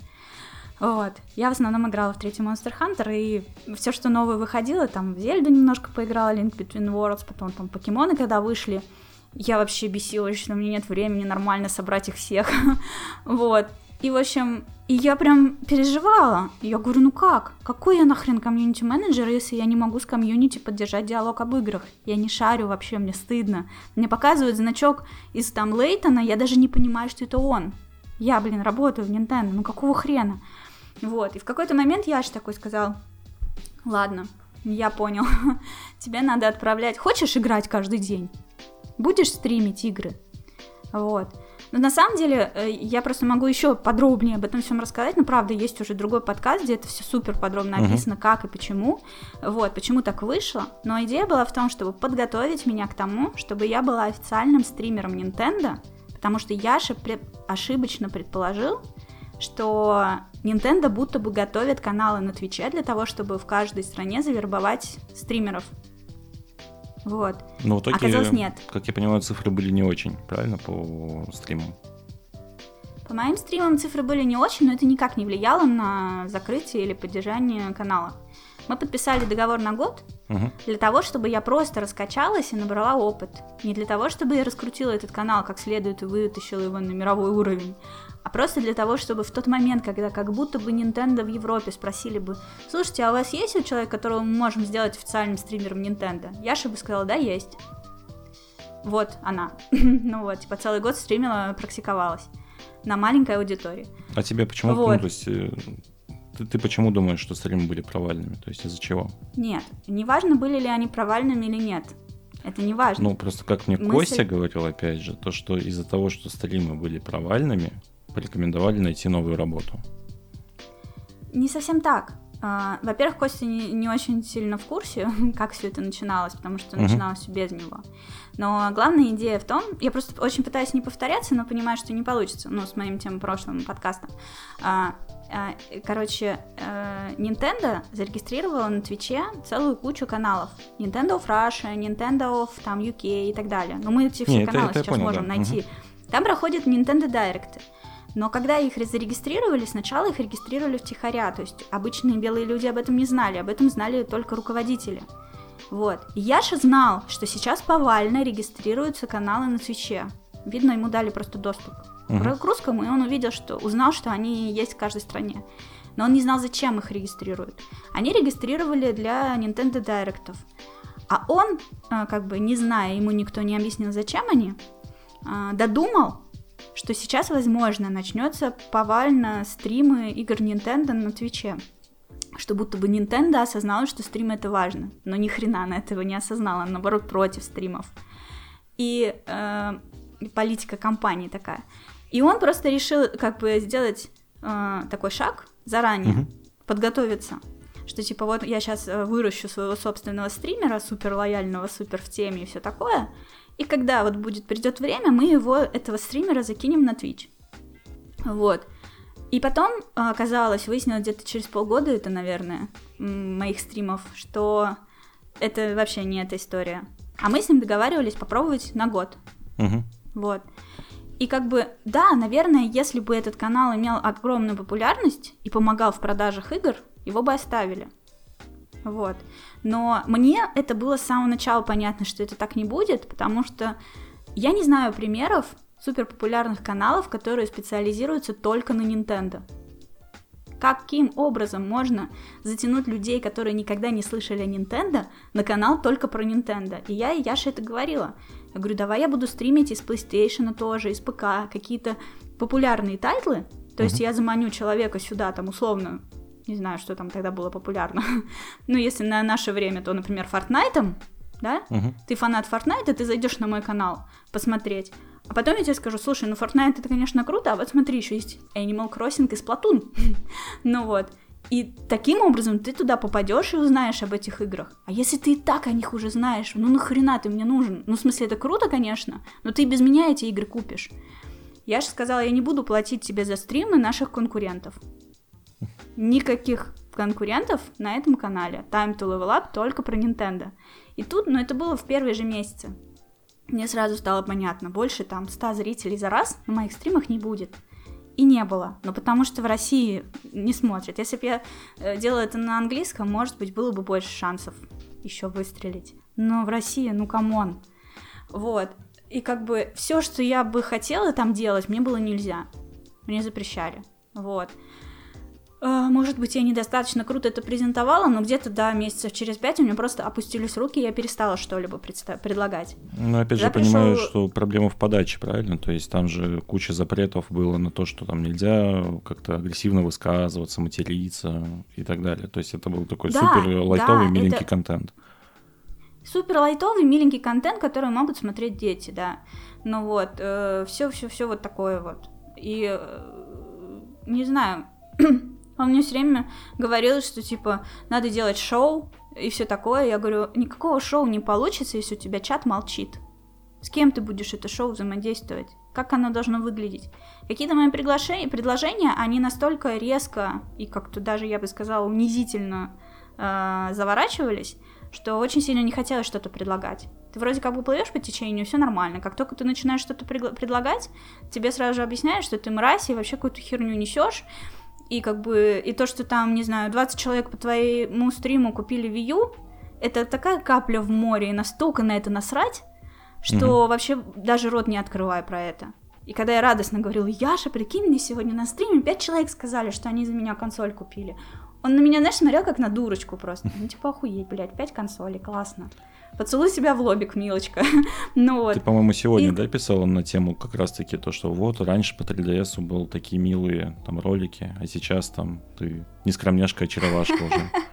Вот. Я в основном играла в третий Monster Hunter, и все, что новое выходило, там в Зельду немножко поиграла, Link Between Worlds, потом там покемоны, когда вышли, я вообще бесилась, что у меня нет времени нормально собрать их всех. вот. И, в общем, и я прям переживала. Я говорю, ну как? Какой я нахрен комьюнити-менеджер, если я не могу с комьюнити поддержать диалог об играх? Я не шарю вообще, мне стыдно. Мне показывают значок из там Лейтона, я даже не понимаю, что это он. Я, блин, работаю в Nintendo, ну какого хрена? Вот, и в какой-то момент Яш такой сказал, ладно, я понял, тебе надо отправлять, хочешь играть каждый день? Будешь стримить игры? Вот. Но на самом деле э, я просто могу еще подробнее об этом всем рассказать. Но правда, есть уже другой подкаст, где это все супер подробно описано, uh-huh. как и почему. Вот, почему так вышло. Но идея была в том, чтобы подготовить меня к тому, чтобы я была официальным стримером Nintendo, потому что Яша пред... ошибочно предположил, что Nintendo будто бы готовит каналы на Твиче для того, чтобы в каждой стране завербовать стримеров. Вот. Но в итоге, Оказалось, нет. Как я понимаю, цифры были не очень, правильно, по стримам? По моим стримам цифры были не очень, но это никак не влияло на закрытие или поддержание канала. Мы подписали договор на год угу. для того, чтобы я просто раскачалась и набрала опыт. Не для того, чтобы я раскрутила этот канал как следует и вытащила его на мировой уровень, а просто для того, чтобы в тот момент, когда как будто бы Nintendo в Европе спросили бы, слушайте, а у вас есть у человека, которого мы можем сделать официальным стримером Nintendo? Яша бы сказала, да, есть. Вот она. ну вот, типа целый год стримила, практиковалась на маленькой аудитории. А тебе почему, вот. ну, то есть, э, ты, ты почему думаешь, что стримы были провальными? То есть из-за чего? Нет, неважно, были ли они провальными или нет. Это не важно. Ну, просто как мне Мысль... Костя говорил, опять же, то, что из-за того, что стримы были провальными, порекомендовали найти новую работу? Не совсем так. А, во-первых, Костя не, не очень сильно в курсе, как все это начиналось, потому что uh-huh. начиналось все без него. Но главная идея в том, я просто очень пытаюсь не повторяться, но понимаю, что не получится, ну, с моим тем прошлым подкастом. А, а, короче, э, Nintendo зарегистрировала на Твиче целую кучу каналов. Nintendo of Russia, Nintendo of там, UK и так далее. Но мы эти все Нет, каналы это, это сейчас понял, можем да. найти. Угу. Там проходят Nintendo Direct. Но когда их зарегистрировали, сначала их регистрировали втихаря, то есть обычные белые люди об этом не знали, об этом знали только руководители. Вот. И Яша знал, что сейчас повально регистрируются каналы на Твиче. Видно, ему дали просто доступ uh-huh. к русскому, и он увидел, что узнал, что они есть в каждой стране. Но он не знал, зачем их регистрируют. Они регистрировали для Nintendo Directов. А он, э, как бы не зная, ему никто не объяснил, зачем они, э, додумал, что сейчас, возможно, начнется повально стримы игр Nintendo на Твиче. Что будто бы Nintendo осознала, что стримы это важно. Но ни хрена она этого не осознала, она, наоборот, против стримов. И э, политика компании такая. И он просто решил как бы сделать э, такой шаг заранее, угу. подготовиться что типа вот я сейчас э, выращу своего собственного стримера, супер лояльного, супер в теме и все такое, и когда вот будет придет время, мы его, этого стримера, закинем на Twitch. Вот. И потом оказалось, выяснилось где-то через полгода, это, наверное, моих стримов, что это вообще не эта история. А мы с ним договаривались попробовать на год. Угу. Вот. И как бы, да, наверное, если бы этот канал имел огромную популярность и помогал в продажах игр, его бы оставили. Вот. Но мне это было с самого начала понятно, что это так не будет, потому что я не знаю примеров супер популярных каналов, которые специализируются только на Nintendo. Каким образом можно затянуть людей, которые никогда не слышали о Nintendo, на канал только про Nintendo? И я и Яша это говорила. Я говорю, давай я буду стримить из PlayStation тоже, из ПК, какие-то популярные тайтлы. То есть uh-huh. я заманю человека сюда, там, условно, не знаю, что там тогда было популярно. ну, если на наше время, то, например, Fortnite, да? Uh-huh. Ты фанат Fortnite, ты зайдешь на мой канал посмотреть. А потом я тебе скажу, слушай, ну Fortnite это, конечно, круто, а вот смотри, еще есть Animal Crossing и Splatoon. ну вот. И таким образом ты туда попадешь и узнаешь об этих играх. А если ты и так о них уже знаешь, ну нахрена ты мне нужен? Ну, в смысле, это круто, конечно, но ты без меня эти игры купишь. Я же сказала, я не буду платить тебе за стримы наших конкурентов. Никаких конкурентов на этом канале. Time to Level Up только про Nintendo. И тут, ну, это было в первые же месяцы. Мне сразу стало понятно, больше там 100 зрителей за раз на моих стримах не будет. И не было, но потому что в России не смотрят. Если бы я э, делала это на английском, может быть, было бы больше шансов еще выстрелить. Но в России, ну come on. Вот. И как бы все, что я бы хотела там делать, мне было нельзя. Мне запрещали. Вот. А, может быть, я недостаточно круто это презентовала, но где-то, да, месяцев через пять у меня просто опустились руки, я перестала что-либо предлагать. Ну, опять же, я понимаю, что проблема в подаче, правильно? То есть там же куча запретов было на то, что там нельзя как-то агрессивно высказываться, материться и так далее. То есть это был такой да, супер лайтовый, да, миленький это... контент. Супер лайтовый, миленький контент, который могут смотреть дети, да. Ну вот, все-все-все э, вот такое вот. И э, не знаю, Он мне все время говорил, что типа надо делать шоу и все такое. Я говорю, никакого шоу не получится, если у тебя чат молчит. С кем ты будешь это шоу взаимодействовать? Как оно должно выглядеть? Какие-то мои приглашения, предложения, они настолько резко и как-то даже, я бы сказала, унизительно э, заворачивались, что очень сильно не хотелось что-то предлагать. Ты вроде как бы плывешь по течению, все нормально. Как только ты начинаешь что-то предлагать, тебе сразу же объясняют, что ты мразь и вообще какую-то херню несешь и как бы, и то, что там, не знаю, 20 человек по твоему стриму купили Wii это такая капля в море, и настолько на это насрать, что mm-hmm. вообще даже рот не открывай про это. И когда я радостно говорила, Яша, прикинь, мне сегодня на стриме 5 человек сказали, что они за меня консоль купили. Он на меня, знаешь, смотрел как на дурочку просто. Ну, типа, охуеть, блядь, 5 консолей, классно. Поцелуй себя в лобик, милочка. ну вот. Ты, по-моему, сегодня, и... да, писала на тему как раз-таки то, что вот раньше по 3DS был такие милые там ролики, а сейчас там ты не скромняшка, а очаровашка уже.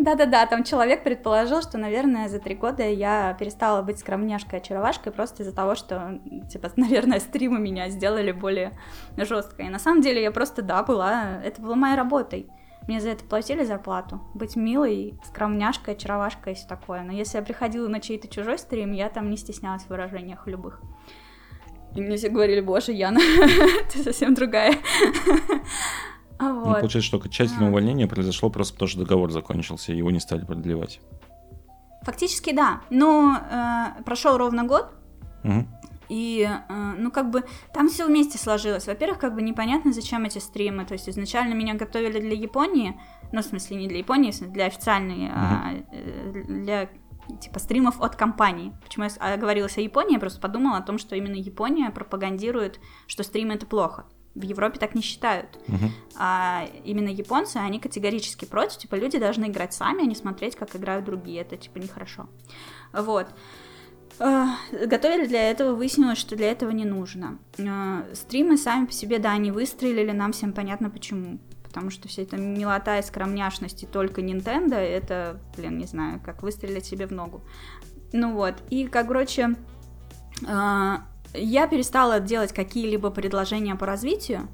Да-да-да, там человек предположил, что, наверное, за три года я перестала быть скромняшкой, очаровашкой просто из-за того, что, типа, наверное, стримы меня сделали более жесткой. И на самом деле я просто, да, была, это была моей работой. Мне за это платили зарплату. Быть милой, скромняшкой, очаровашкой и все такое. Но если я приходила на чей-то чужой стрим, я там не стеснялась в выражениях любых. И мне все говорили, боже, Яна, ты совсем другая. А вот. Ну, получается, что окончательное а. увольнение произошло просто потому, что договор закончился, и его не стали продлевать. Фактически, да. Но э, прошел ровно год, угу. И, э, ну, как бы, там все вместе сложилось. Во-первых, как бы непонятно, зачем эти стримы. То есть изначально меня готовили для Японии, ну, в смысле, не для Японии, а для официальной, mm-hmm. а для типа стримов от компании. Почему я говорилась о Японии, я просто подумала о том, что именно Япония пропагандирует, что стримы это плохо. В Европе так не считают. Uh-huh. А именно японцы, они категорически против. Типа, люди должны играть сами, а не смотреть, как играют другие. Это, типа, нехорошо. Вот. Э, готовили для этого, выяснилось, что для этого не нужно. Э, стримы сами по себе, да, они выстрелили, нам всем понятно почему. Потому что вся эта милота и скромняшность и только Nintendo, это, блин, не знаю, как выстрелить себе в ногу. Ну вот, и, как, короче, э, я перестала делать какие-либо предложения по развитию,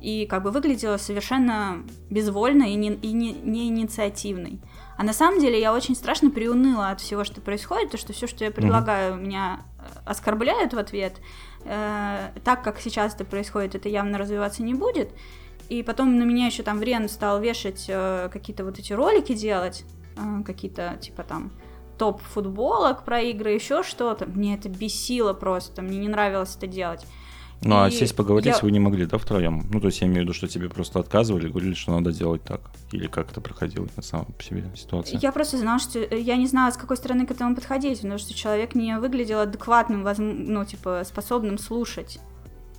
и как бы выглядела совершенно безвольно и не, и не, не инициативной. А на самом деле я очень страшно приуныла от всего, что происходит, то, что все, что я предлагаю, mm-hmm. меня э, оскорбляют в ответ. Э, так как сейчас это происходит, это явно развиваться не будет. И потом на меня еще там Врен стал вешать э, какие-то вот эти ролики делать, э, какие-то, типа там, топ футболок про игры, еще что-то. Мне это бесило просто, мне не нравилось это делать. Ну, а сесть поговорить я... вы не могли, да, втроем? Ну, то есть я имею в виду, что тебе просто отказывали, говорили, что надо делать так. Или как это проходило на самом по себе ситуация? Я просто знала, что я не знала, с какой стороны к этому подходить, потому что человек не выглядел адекватным, ну, типа, способным слушать.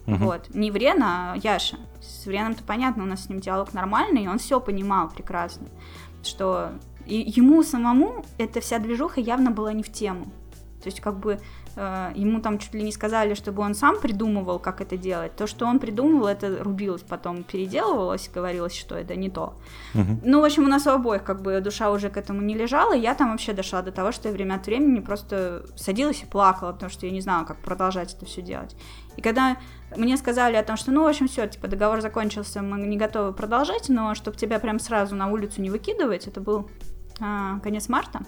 Угу. Вот. Не Врен, а Яша. С Вреном-то понятно, у нас с ним диалог нормальный, и он все понимал прекрасно, что и ему самому эта вся движуха явно была не в тему. То есть, как бы Э, ему там чуть ли не сказали, чтобы он сам придумывал, как это делать. То, что он придумывал, это рубилось потом, переделывалось, говорилось, что это не то. Угу. Ну, в общем, у нас у обоих как бы душа уже к этому не лежала, я там вообще дошла до того, что я время от времени просто садилась и плакала, потому что я не знала, как продолжать это все делать. И когда мне сказали о том, что, ну, в общем, все, типа, договор закончился, мы не готовы продолжать, но чтобы тебя прям сразу на улицу не выкидывать, это был а, конец марта,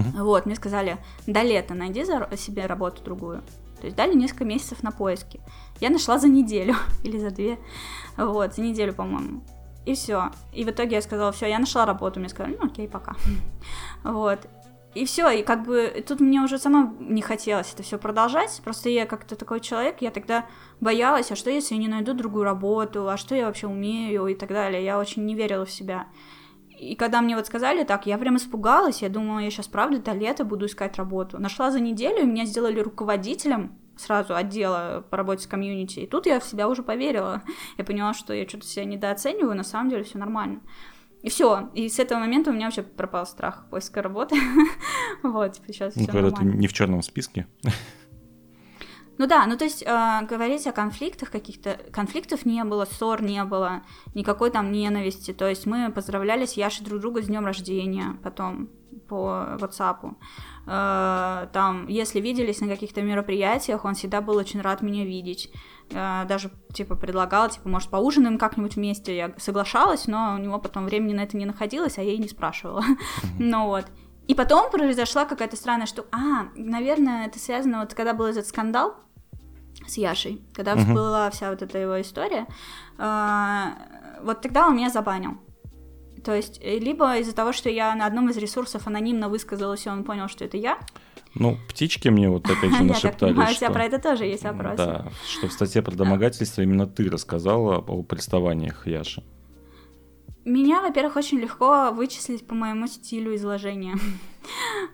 Угу. Вот, мне сказали, до лета найди за себе работу другую. То есть дали несколько месяцев на поиски. Я нашла за неделю или за две. Вот, за неделю, по-моему. И все. И в итоге я сказала, все, я нашла работу. Мне сказали, ну окей, пока. Вот. И все, и как бы тут мне уже сама не хотелось это все продолжать. Просто я как-то такой человек, я тогда боялась, а что если я не найду другую работу, а что я вообще умею и так далее. Я очень не верила в себя. И когда мне вот сказали так, я прям испугалась, я думала, я сейчас правда до лета буду искать работу. Нашла за неделю, меня сделали руководителем сразу отдела по работе с комьюнити. И тут я в себя уже поверила. Я поняла, что я что-то себя недооцениваю, на самом деле все нормально. И все. И с этого момента у меня вообще пропал страх поиска работы. вот, типа сейчас ну, когда ты не в черном списке. Ну да, ну то есть э, говорить о конфликтах каких-то, конфликтов не было, ссор не было, никакой там ненависти. То есть мы поздравляли с Яшей друг друга с днем рождения потом по WhatsApp. Э, там, если виделись на каких-то мероприятиях, он всегда был очень рад меня видеть. Э, даже, типа, предлагал, типа, может, поужинаем как-нибудь вместе. Я соглашалась, но у него потом времени на это не находилось, а я и не спрашивала. ну вот. И потом произошла какая-то странная штука. А, наверное, это связано, вот когда был этот скандал, с Яшей, когда uh-huh. всплыла вся вот эта его история, э, вот тогда он меня забанил. То есть, э, либо из-за того, что я на одном из ресурсов анонимно высказалась, и он понял, что это я. Ну, птички мне вот опять же нашептали, Я так что... про это тоже есть вопросы. Да, что в статье про домогательство именно ты рассказала о приставаниях Яши. Меня, во-первых, очень легко вычислить по моему стилю изложения.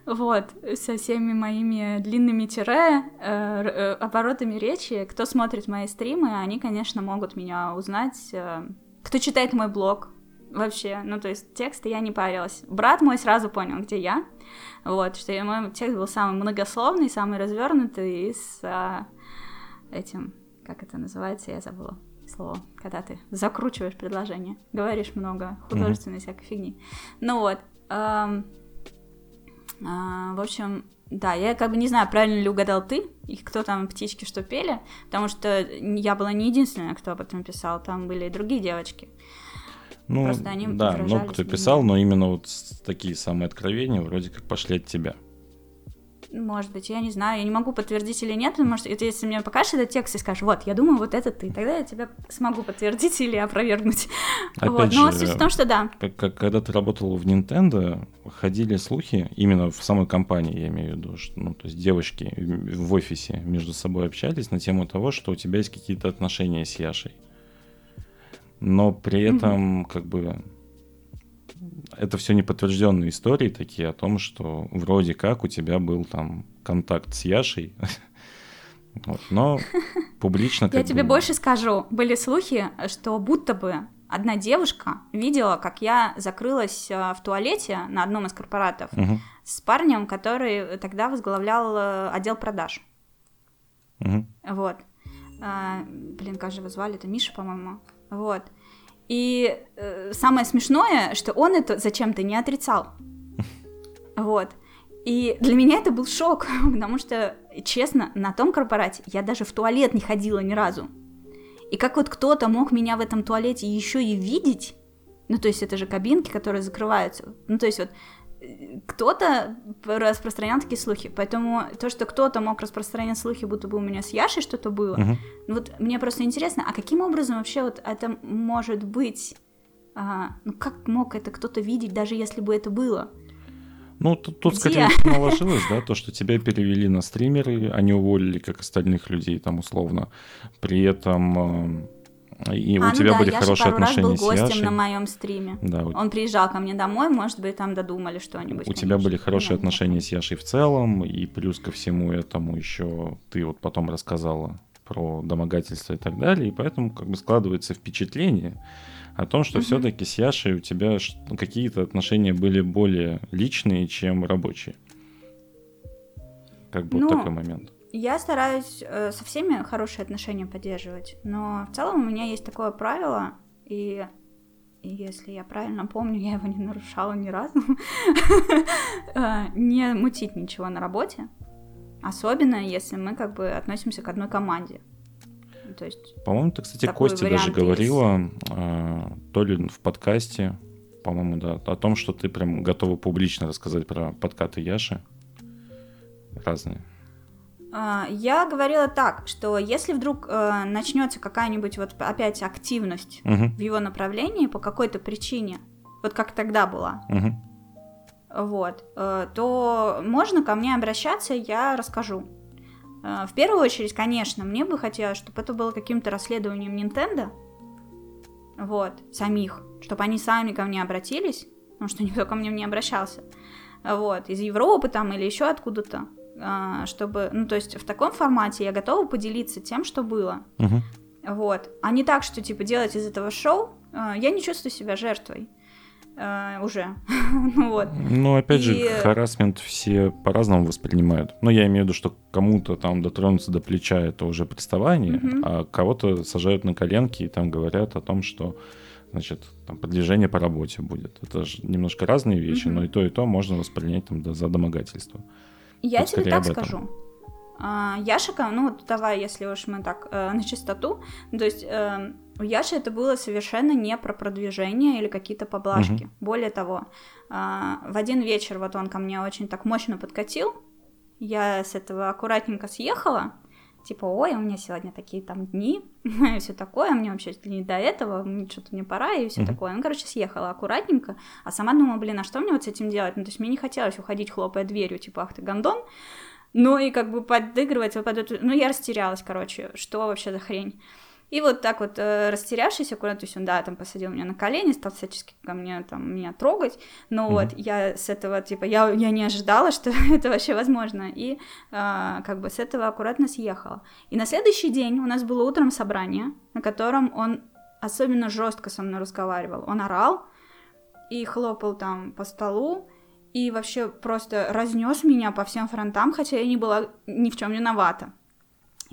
Вот, со всеми моими длинными тире, э, э, оборотами речи. Кто смотрит мои стримы, они, конечно, могут меня узнать. Э, кто читает мой блог, вообще, ну, то есть тексты я не парилась. Брат мой сразу понял, где я. Вот, что мой текст был самый многословный, самый развернутый и с а, этим, как это называется, я забыла слово, когда ты закручиваешь предложение, говоришь много художественной mm-hmm. всякой фигни. Ну вот, эм, э, в общем, да, я как бы не знаю, правильно ли угадал ты, и кто там птички что пели, потому что я была не единственная, кто об этом писал, там были и другие девочки. Ну, Просто они да, много кто писал, но именно вот такие самые откровения вроде как пошли от тебя. Может быть, я не знаю, я не могу подтвердить или нет, может, это если мне покажешь этот текст и скажешь, вот, я думаю, вот это ты, тогда я тебя смогу подтвердить или опровергнуть. Опять вот. же, Но суть в том, что да. Как, как, когда ты работал в Nintendo, ходили слухи, именно в самой компании, я имею в виду, что, ну, то есть девочки в офисе между собой общались на тему того, что у тебя есть какие-то отношения с Яшей. Но при этом, mm-hmm. как бы, это все неподтвержденные истории такие о том, что вроде как у тебя был там контакт с Яшей. Вот, но публично... Я тебе больше скажу. Были слухи, что будто бы одна девушка видела, как я закрылась э, в туалете на одном из корпоратов угу. с парнем, который тогда возглавлял э, отдел продаж. Угу. Вот. А, блин, как же его звали? Это Миша, по-моему. Вот. И э, самое смешное, что он это зачем-то не отрицал. Вот. И для меня это был шок, потому что, честно, на том корпорате я даже в туалет не ходила ни разу. И как вот кто-то мог меня в этом туалете еще и видеть, ну, то есть это же кабинки, которые закрываются. Ну, то есть вот кто-то распространял такие слухи. Поэтому то, что кто-то мог распространять слухи, будто бы у меня с Яшей что-то было, uh-huh. вот мне просто интересно, а каким образом вообще вот это может быть? А, ну как мог это кто-то видеть, даже если бы это было? Ну, тут, тут скорее наложилось, да, то, что тебя перевели на стримеры, они уволили, как остальных людей, там, условно. При этом э, и А, у ну тебя да, были Яша хорошие пару раз отношения был с гостем Яшей. на моем стриме. Да, у, Он приезжал ко мне домой, может быть, там додумали что-нибудь. у тебя конечно. были хорошие Ну, отношения с Яшей в целом, и плюс ко всему этому еще ты вот потом рассказала про домогательство и так далее, и поэтому как бы складывается впечатление о том, что Мгм. все-таки с Яшей у тебя какие-то отношения были более личные, чем рабочие. Как бы вот Ну, такой момент. Я стараюсь э, со всеми хорошие отношения поддерживать, но в целом у меня есть такое правило, и, и если я правильно помню, я его не нарушала ни разу, э, не мутить ничего на работе, особенно если мы как бы относимся к одной команде. То есть, По-моему, ты, кстати, Косте даже говорила, э, то ли в подкасте, по-моему, да, о том, что ты прям готова публично рассказать про подкаты Яши. Разные. А, Я говорила так, что если вдруг э, начнется какая-нибудь вот опять активность Мгм, в его направлении по какой-то причине, вот как тогда была, мгм. вот, э, то можно ко мне обращаться, я расскажу. Э, В первую очередь, конечно, мне бы хотелось, чтобы это было каким-то расследованием Nintendo, вот, самих, чтобы они сами ко мне обратились, потому что никто ко мне не обращался, вот, из Европы там или еще откуда-то, чтобы, ну, то есть в таком формате я готова поделиться тем, что было, Мгм. вот, а не так, что, типа, делать из этого шоу, э, я не чувствую себя жертвой э, уже, ну вот, Ну, опять же, И- харасмент все по-разному воспринимают. Ну, я имею в виду, что кому-то там дотронуться до плеча это уже приставание, Мгм. а кого-то сажают на коленки и там говорят о том, что значит, там продвижение по работе будет. Это же немножко разные вещи, Мгм. но и то, и то можно воспринять там за домогательство. Я Тут тебе так скажу. А, Яшика, ну вот давай, если уж мы так э, на чистоту, то есть э, у Яши это было совершенно не про продвижение или какие-то поблажки. Более того, а, в один вечер вот он ко мне очень так мощно подкатил, я с этого аккуратненько съехала, типа, ой, у меня сегодня такие там дни, и все такое, мне вообще не до этого, что-то мне пора, и все Мгм. такое. Ну, короче, съехала аккуратненько, а сама думала, блин, а что мне вот с этим делать? Ну, то есть мне не хотелось уходить, хлопая дверью, типа, ах ты гондон, ну и как бы подыгрывать вот под эту... Ну, я растерялась, короче, что вообще за хрень. И вот так вот э, растерявшись аккуратно, то есть он, да, там посадил меня на колени, стал всячески ко мне там меня трогать, но Мгм. вот я с этого, типа, я, я не ожидала, что это вообще возможно, и а, как бы с этого аккуратно съехала. И на следующий день у нас было утром собрание, на котором он особенно жестко со мной разговаривал. Он орал и хлопал там по столу, и вообще просто разнес меня по всем фронтам, хотя я не была ни в чем виновата.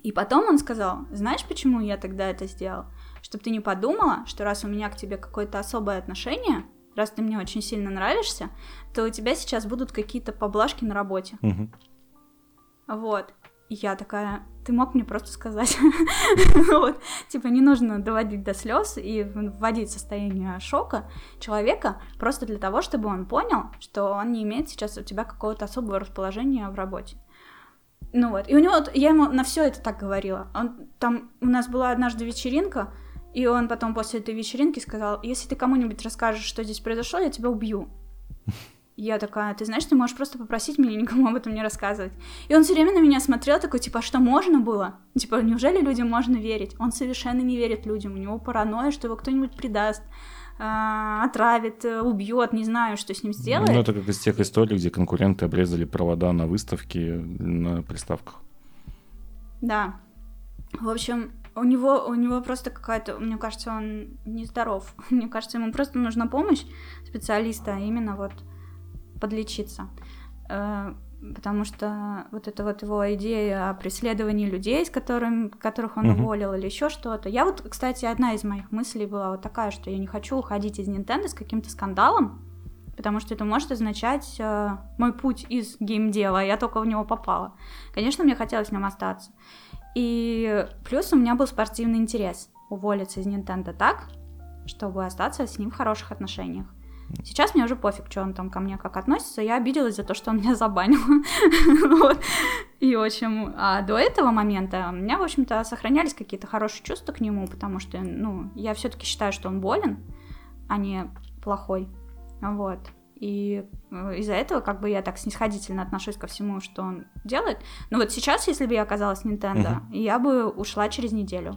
И потом он сказал, знаешь, почему я тогда это сделал? Чтобы ты не подумала, что раз у меня к тебе какое-то особое отношение, раз ты мне очень сильно нравишься, то у тебя сейчас будут какие-то поблажки на работе. Мгм. Вот. И я такая, ты мог мне просто сказать. вот. Типа не нужно доводить до слез и вводить в состояние шока человека просто для того, чтобы он понял, что он не имеет сейчас у тебя какого-то особого расположения в работе. Ну вот. И у него, вот- я ему на все это так говорила. Он там, у нас была однажды вечеринка, и он потом после этой вечеринки сказал, если ты кому-нибудь расскажешь, что здесь произошло, я тебя убью. Я такая, ты знаешь, ты можешь просто попросить меня никому об этом не рассказывать. И он все время на меня смотрел такой, типа, а что можно было? Типа, неужели людям можно верить? Он совершенно не верит людям, у него паранойя, что его кто-нибудь предаст, а, отравит, э, убьет, не знаю, что с ним сделает. Ну, это как из тех историй, где конкуренты обрезали провода на выставке на приставках. Да. В общем, у него, у него просто какая-то, мне кажется, он нездоров. Мне кажется, ему просто нужна помощь специалиста, а именно вот подлечиться. Потому что вот эта вот его идея о преследовании людей, с которым, которых он Мгм. уволил, или еще что-то. Я вот, кстати, одна из моих мыслей была вот такая, что я не хочу уходить из Nintendo с каким-то скандалом, потому что это может означать э, мой путь из геймдела, а я только в него попала. Конечно, мне хотелось в нем остаться. И плюс у меня был спортивный интерес уволиться из Nintendo так, чтобы остаться с ним в хороших отношениях. Сейчас мне уже пофиг, что он там ко мне как относится. Я обиделась за то, что он меня забанил. И, в общем, а до этого момента у меня, в общем-то, сохранялись какие-то хорошие чувства к нему, потому что, ну, я все-таки считаю, что он болен, а не плохой. Вот. И э, из-за этого как бы я так снисходительно отношусь ко всему, что он делает. Но вот сейчас, если бы я оказалась Nintendo, uh-huh. я бы ушла через неделю.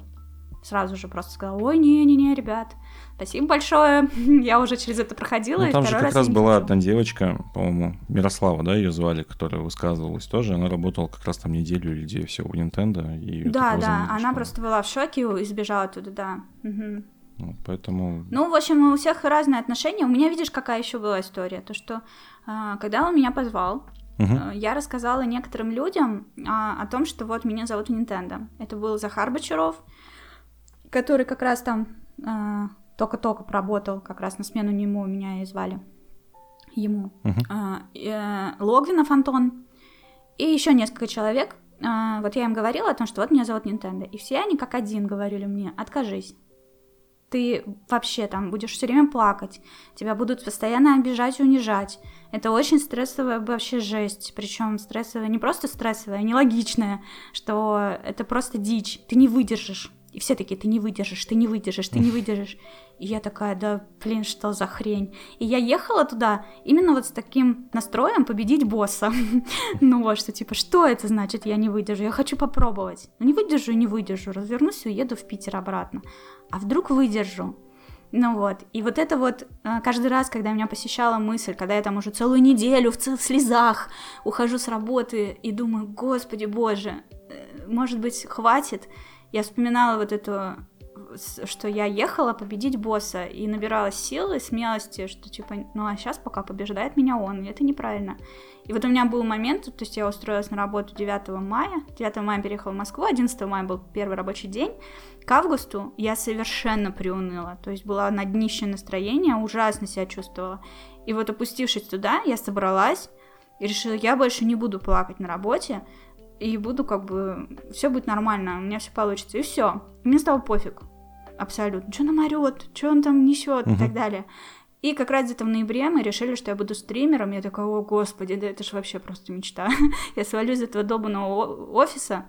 Сразу же просто сказала, ой, не-не-не, ребят, спасибо большое, я уже через это проходила. Ну, там же как раз, раз была одна девочка, по-моему, Мирослава, да, ее звали, которая высказывалась тоже, она работала как раз там неделю или две всего в Nintendo. И да, да, она просто была в шоке и сбежала оттуда, да. Угу. Вот, поэтому... Ну, в общем, у всех разные отношения. У меня, видишь, какая еще была история. То, что а, когда он меня позвал, Uh-huh. Я рассказала некоторым людям а, о том, что вот меня зовут Nintendo. Это был Захар Бочаров, который как раз там а, только-только поработал, как раз на смену нему меня и звали. Ему. Uh-huh. А, э, Логвинов Антон и еще несколько человек. А, вот я им говорила о том, что вот меня зовут Nintendo. И все они как один говорили мне, откажись ты вообще там будешь все время плакать, тебя будут постоянно обижать и унижать. Это очень стрессовая вообще жесть, причем стрессовая, не просто стрессовая, а нелогичная, что это просто дичь, ты не выдержишь. И все такие, ты не выдержишь, ты не выдержишь, ты не выдержишь. И я такая, да, блин, что за хрень. И я ехала туда именно вот с таким настроем победить босса. ну вот, что типа, что это значит, я не выдержу? Я хочу попробовать. Ну не выдержу не выдержу. Развернусь и уеду в Питер обратно. А вдруг выдержу? Ну вот, и вот это вот э, каждый раз, когда меня посещала мысль, когда я там уже целую неделю в, в слезах ухожу с работы и думаю, господи боже, э, может быть, хватит, я вспоминала вот эту что я ехала победить босса и набиралась силы, смелости, что типа, ну а сейчас пока побеждает меня он, и это неправильно. И вот у меня был момент, то есть я устроилась на работу 9 мая, 9 мая переехала в Москву, 11 мая был первый рабочий день, к августу я совершенно приуныла, то есть была на днище настроения, ужасно себя чувствовала. И вот опустившись туда, я собралась и решила, я больше не буду плакать на работе, и буду как бы, все будет нормально, у меня все получится, и все. Мне стало пофиг, абсолютно. Что нам орет, что он там несет uh-huh. и так далее. И как раз где-то в ноябре мы решили, что я буду стримером. Я такая, о господи, да это же вообще просто мечта. я свалю из этого долбанного офиса,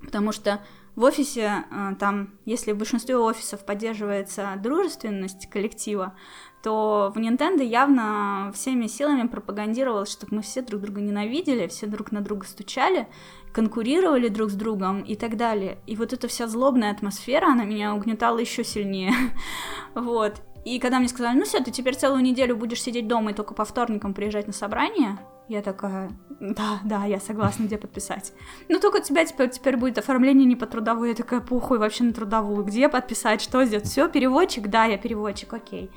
потому что в офисе э, там, если в большинстве офисов поддерживается дружественность коллектива, то в Nintendo явно всеми силами пропагандировалось, чтобы мы все друг друга ненавидели, все друг на друга стучали, конкурировали друг с другом и так далее. И вот эта вся злобная атмосфера, она меня угнетала еще сильнее. вот. И когда мне сказали, ну все, ты теперь целую неделю будешь сидеть дома и только по вторникам приезжать на собрание, я такая, да, да, я согласна, где подписать. Но только у тебя теперь, теперь будет оформление не по трудовую. Я такая, похуй, вообще на трудовую. Где подписать, что сделать? Все, переводчик? Да, я переводчик, окей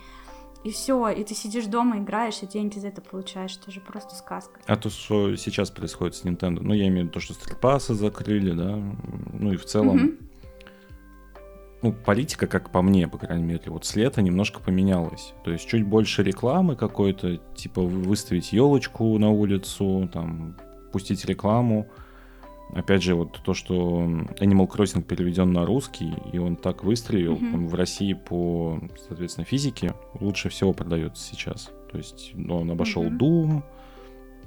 и все, и ты сидишь дома, играешь, и деньги за это получаешь. Это же просто сказка. А то, что сейчас происходит с Nintendo, ну, я имею в виду то, что стрипасы закрыли, да, ну и в целом, mm ну, политика, как по мне, по крайней мере, вот с лета немножко поменялась. То есть чуть больше рекламы какой-то, типа выставить елочку на улицу, там, пустить рекламу, Опять же, вот то, что Animal Crossing переведен на русский, и он так выстрелил, mm-hmm. он в России по, соответственно, физике лучше всего продается сейчас. То есть ну, он обошел mm-hmm. Doom.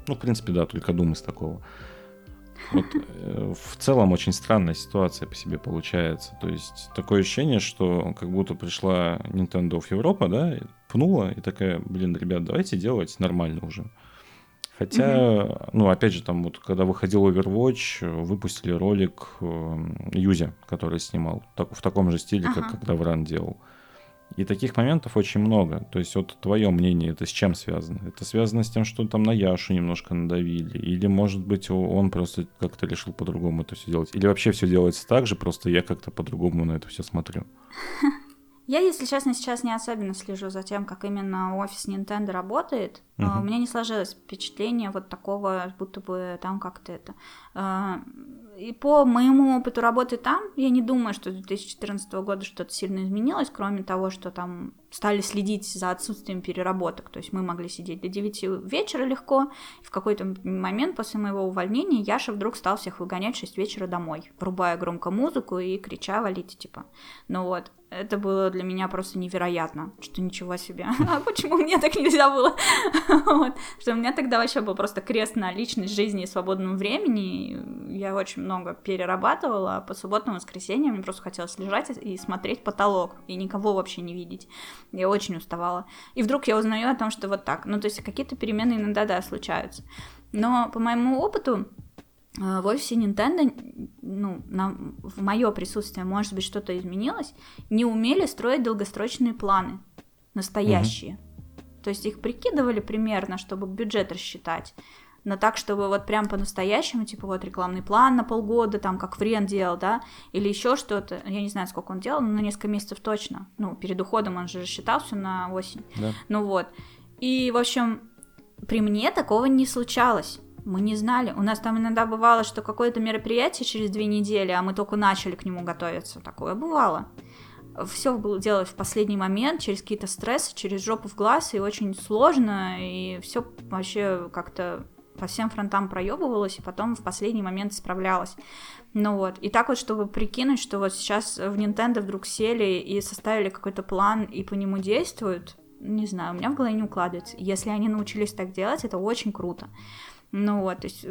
Ну, в принципе, да, только Doom из такого. Вот э, в целом очень странная ситуация по себе получается. То есть такое ощущение, что как будто пришла Nintendo в Европу, да, пнула и такая, блин, ребят, давайте делать нормально уже. Хотя, ну, опять же, там вот, когда выходил Overwatch, выпустили ролик э, Юзя, который снимал так, в таком же стиле, ага. как когда Вран делал. И таких моментов очень много. То есть, вот твое мнение, это с чем связано? Это связано с тем, что там на Яшу немножко надавили? Или, может быть, он просто как-то решил по-другому это все делать? Или вообще все делается так же, просто я как-то по-другому на это все смотрю? Я, если честно, сейчас не особенно слежу за тем, как именно офис Nintendo работает. Uh-huh. У меня не сложилось впечатление вот такого, будто бы там как-то это. А, и по моему опыту работы там, я не думаю, что с 2014 года что-то сильно изменилось, кроме того, что там стали следить за отсутствием переработок. То есть мы могли сидеть до 9 вечера легко. И в какой-то момент после моего увольнения Яша вдруг стал всех выгонять в 6 вечера домой, врубая громко музыку и крича «валите», типа. Ну вот, это было для меня просто невероятно, что ничего себе. А почему мне так нельзя было? вот. Что у меня тогда вообще был просто крест на личность жизни и свободном времени. Я очень много перерабатывала, а по субботам и воскресеньям мне просто хотелось лежать и смотреть потолок, и никого вообще не видеть. Я очень уставала. И вдруг я узнаю о том, что вот так. Ну, то есть какие-то перемены иногда, да, случаются. Но по моему опыту, э, в офисе Nintendo, ну, на, в мое присутствие, может быть, что-то изменилось, не умели строить долгосрочные планы, настоящие. Mm-hmm. То есть их прикидывали примерно, чтобы бюджет рассчитать но так, чтобы вот прям по-настоящему, типа вот рекламный план на полгода, там, как Френ делал, да, или еще что-то, я не знаю, сколько он делал, но на несколько месяцев точно, ну, перед уходом он же рассчитал все на осень, да. ну вот, и, в общем, при мне такого не случалось, мы не знали. У нас там иногда бывало, что какое-то мероприятие через две недели, а мы только начали к нему готовиться. Такое бывало. Все было делать в последний момент, через какие-то стрессы, через жопу в глаз, и очень сложно, и все вообще как-то по всем фронтам проебывалась, и потом в последний момент справлялась. Ну вот, и так вот, чтобы прикинуть, что вот сейчас в Nintendo вдруг сели и составили какой-то план и по нему действуют, не знаю, у меня в голове не укладывается. Если они научились так делать, это очень круто. Ну вот, то есть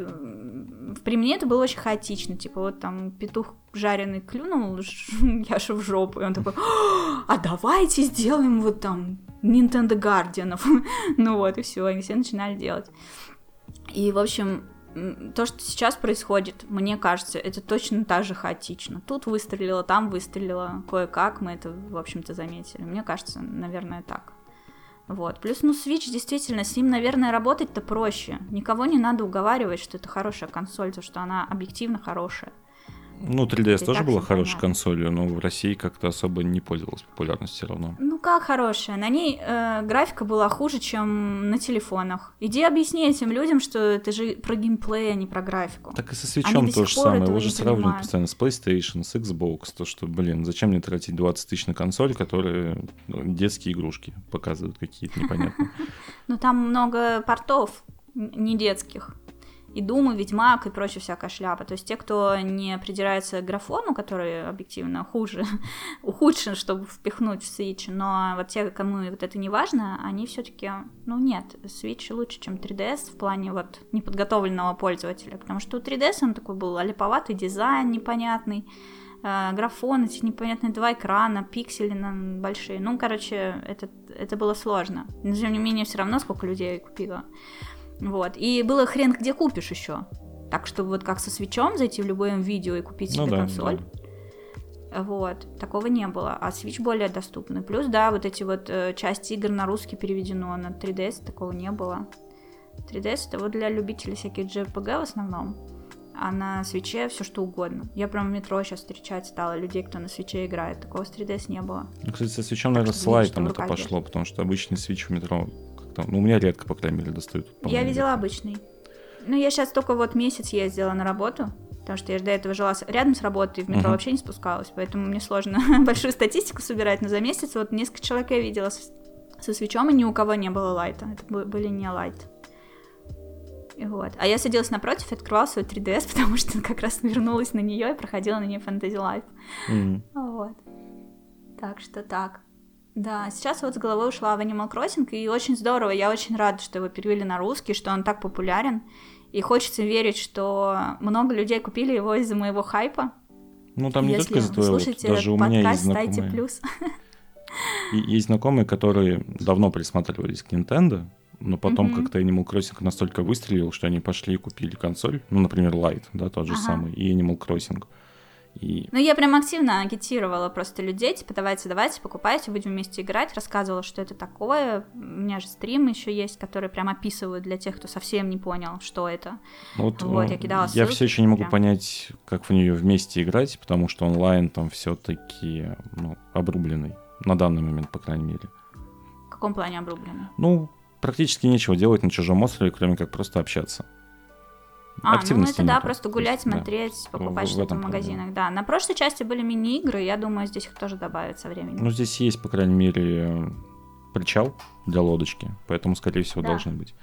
при мне это было очень хаотично, типа вот там петух жареный клюнул Яша в жопу, и он такой, а давайте сделаем вот там Nintendo Guardianов. ну вот, и все, они все начинали делать. И, в общем, то, что сейчас происходит, мне кажется, это точно так же хаотично. Тут выстрелило, там выстрелило, кое-как мы это, в общем-то, заметили. Мне кажется, наверное, так. Вот. Плюс, ну, Switch действительно, с ним, наверное, работать-то проще. Никого не надо уговаривать, что это хорошая консоль, то, что она объективно хорошая. Ну, 3DS тоже была хорошей понятно. консолью, но в России как-то особо не пользовалась популярностью все равно. Ну как хорошая? На ней э, графика была хуже, чем на телефонах. Иди объясни этим людям, что это же про геймплей, а не про графику. Так и со свечом то же самое. Его же сравнивают постоянно с PlayStation, с Xbox. То, что, блин, зачем мне тратить 20 тысяч на консоль, которые ну, детские игрушки показывают какие-то непонятные. Ну там много портов не детских и Дума, Ведьмак и прочая всякая шляпа. То есть те, кто не придирается к графону, который объективно хуже, ухудшен, чтобы впихнуть в Switch, но вот те, кому вот это не важно, они все таки ну нет, Switch лучше, чем 3DS в плане вот неподготовленного пользователя, потому что у 3DS он такой был олиповатый дизайн непонятный, э, графон, эти непонятные два экрана, пиксели на большие. Ну, короче, это, это было сложно. Но, тем не менее, все равно сколько людей купило. Вот. И было хрен где купишь еще. Так что вот как со свечом зайти в любое видео и купить ну себе да, консоль. Да. Вот, такого не было. А Switch более доступный. Плюс, да, вот эти вот э, части игр на русский переведено, на 3DS такого не было. 3DS это вот для любителей всяких JRPG в основном. А на свече все что угодно. Я прям в метро сейчас встречать стала людей, кто на свече играет. Такого с 3DS не было. Ну, кстати, со свечом, наверное, с лайтом это пошло, потому что обычный свич в метро там, ну, у меня редко, по крайней мере, достают. Я видела обычный. Ну, я сейчас только вот месяц ездила на работу, потому что я же до этого жила рядом с работой, в метро uh-huh. вообще не спускалась, поэтому мне сложно большую статистику собирать, но за месяц вот несколько человек я видела с, со свечом, и ни у кого не было лайта. Это были не лайт. Вот. А я садилась напротив и открывала свой 3DS, потому что как раз вернулась на нее и проходила на нее Fantasy Life. Mm-hmm. Вот. Так что так. Да, сейчас вот с головой ушла в Animal Crossing, и очень здорово, я очень рада, что его перевели на русский, что он так популярен, и хочется верить, что много людей купили его из-за моего хайпа. Ну, там не Если только из-за твоего, даже у меня есть знакомые. Плюс. И есть знакомые, которые давно присматривались к Nintendo, но потом mm-hmm. как-то Animal Crossing настолько выстрелил, что они пошли и купили консоль, ну, например, Light, да, тот же ага. самый, и Animal Crossing. И... Ну, я прям активно агитировала просто людей, типа, давайте, давайте, покупайте, будем вместе играть, рассказывала, что это такое. У меня же стрим еще есть, который прям описывают для тех, кто совсем не понял, что это. Вот, вот я э, кидала ссылки. Я все еще не могу прям. понять, как в нее вместе играть, потому что онлайн там все-таки ну, обрубленный. На данный момент, по крайней мере. В каком плане обрубленный? Ну, практически нечего делать на чужом острове, кроме как просто общаться. А, ну это да, просто гулять, смотреть, да. покупать что-то в, магазинах. Да. На прошлой части были мини-игры, я думаю, здесь их тоже добавят со временем. Ну, здесь есть, по крайней мере, причал для лодочки, поэтому, скорее всего, да. должны быть.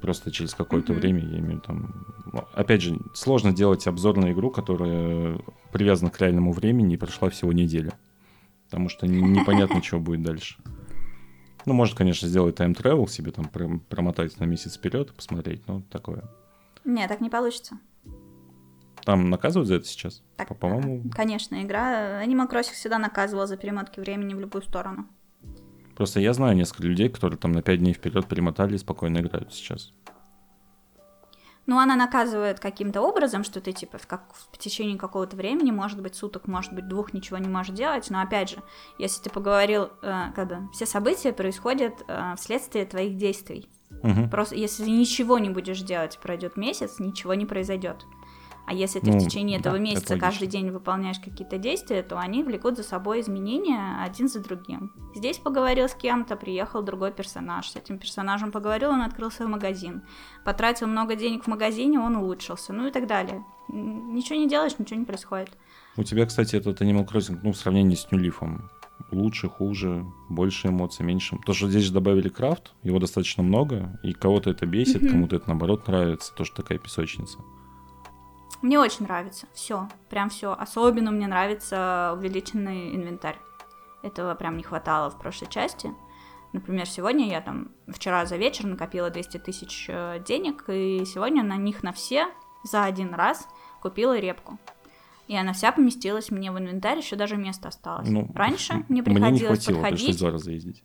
Просто через какое-то mm-hmm. время, я имею там... Ну, опять же, сложно делать обзор на игру, которая привязана к реальному времени и прошла всего неделя. Потому что непонятно, что будет дальше. Ну, может, конечно, сделать тайм-тревел себе, там, промотать на месяц вперед, посмотреть, но такое. Не, так не получится. Там наказывают за это сейчас? Так, По-моему... Конечно, игра... Animal Crossing всегда наказывала за перемотки времени в любую сторону. Просто я знаю несколько людей, которые там на 5 дней вперед перемотали и спокойно играют сейчас. Ну, она наказывает каким-то образом, что ты, типа, в, как, в течение какого-то времени, может быть, суток, может быть, двух, ничего не можешь делать. Но, опять же, если ты поговорил, э, когда все события происходят э, вследствие твоих действий. Угу. Просто если ничего не будешь делать, пройдет месяц, ничего не произойдет. А если ты Ну, в течение этого да, месяца это каждый день выполняешь какие-то действия, то они влекут за собой изменения один за другим. Здесь поговорил с кем-то, приехал другой персонаж. С этим персонажем поговорил, он открыл свой магазин. Потратил много денег в магазине, он улучшился, ну и так далее. Ничего не делаешь, ничего не происходит. У тебя, кстати, этот Animal Crossing, ну, в сравнении с New Leaf, лучше, хуже, больше эмоций, меньше. То, что здесь же добавили крафт, его достаточно много, и кого-то это бесит, Мгм. кому-то это, наоборот, нравится, тоже такая песочница. Мне очень нравится. Все, прям все. Особенно мне нравится увеличенный инвентарь. Этого прям не хватало в прошлой части. Например, сегодня я там вчера за вечер накопила 200 тысяч э, денег, и сегодня на них на все за один раз купила репку. И она вся поместилась мне в инвентарь, еще даже место осталось. Ну, Раньше мне Мне не приходилось хватило, пришлось подходить. два раза ездить.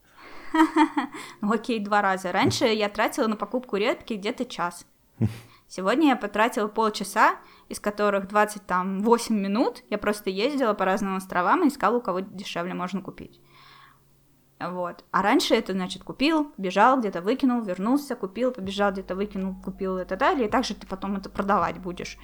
Ну, окей, два раза. Раньше я тратила на покупку репки где-то час. Сегодня я потратила полчаса, из которых 28 минут я просто ездила по разным островам и искала, у кого дешевле можно купить. Вот. А раньше это, значит, купил, бежал, где-то выкинул, вернулся, купил, побежал, где-то выкинул, купил и так далее. И также ты потом это продавать будешь,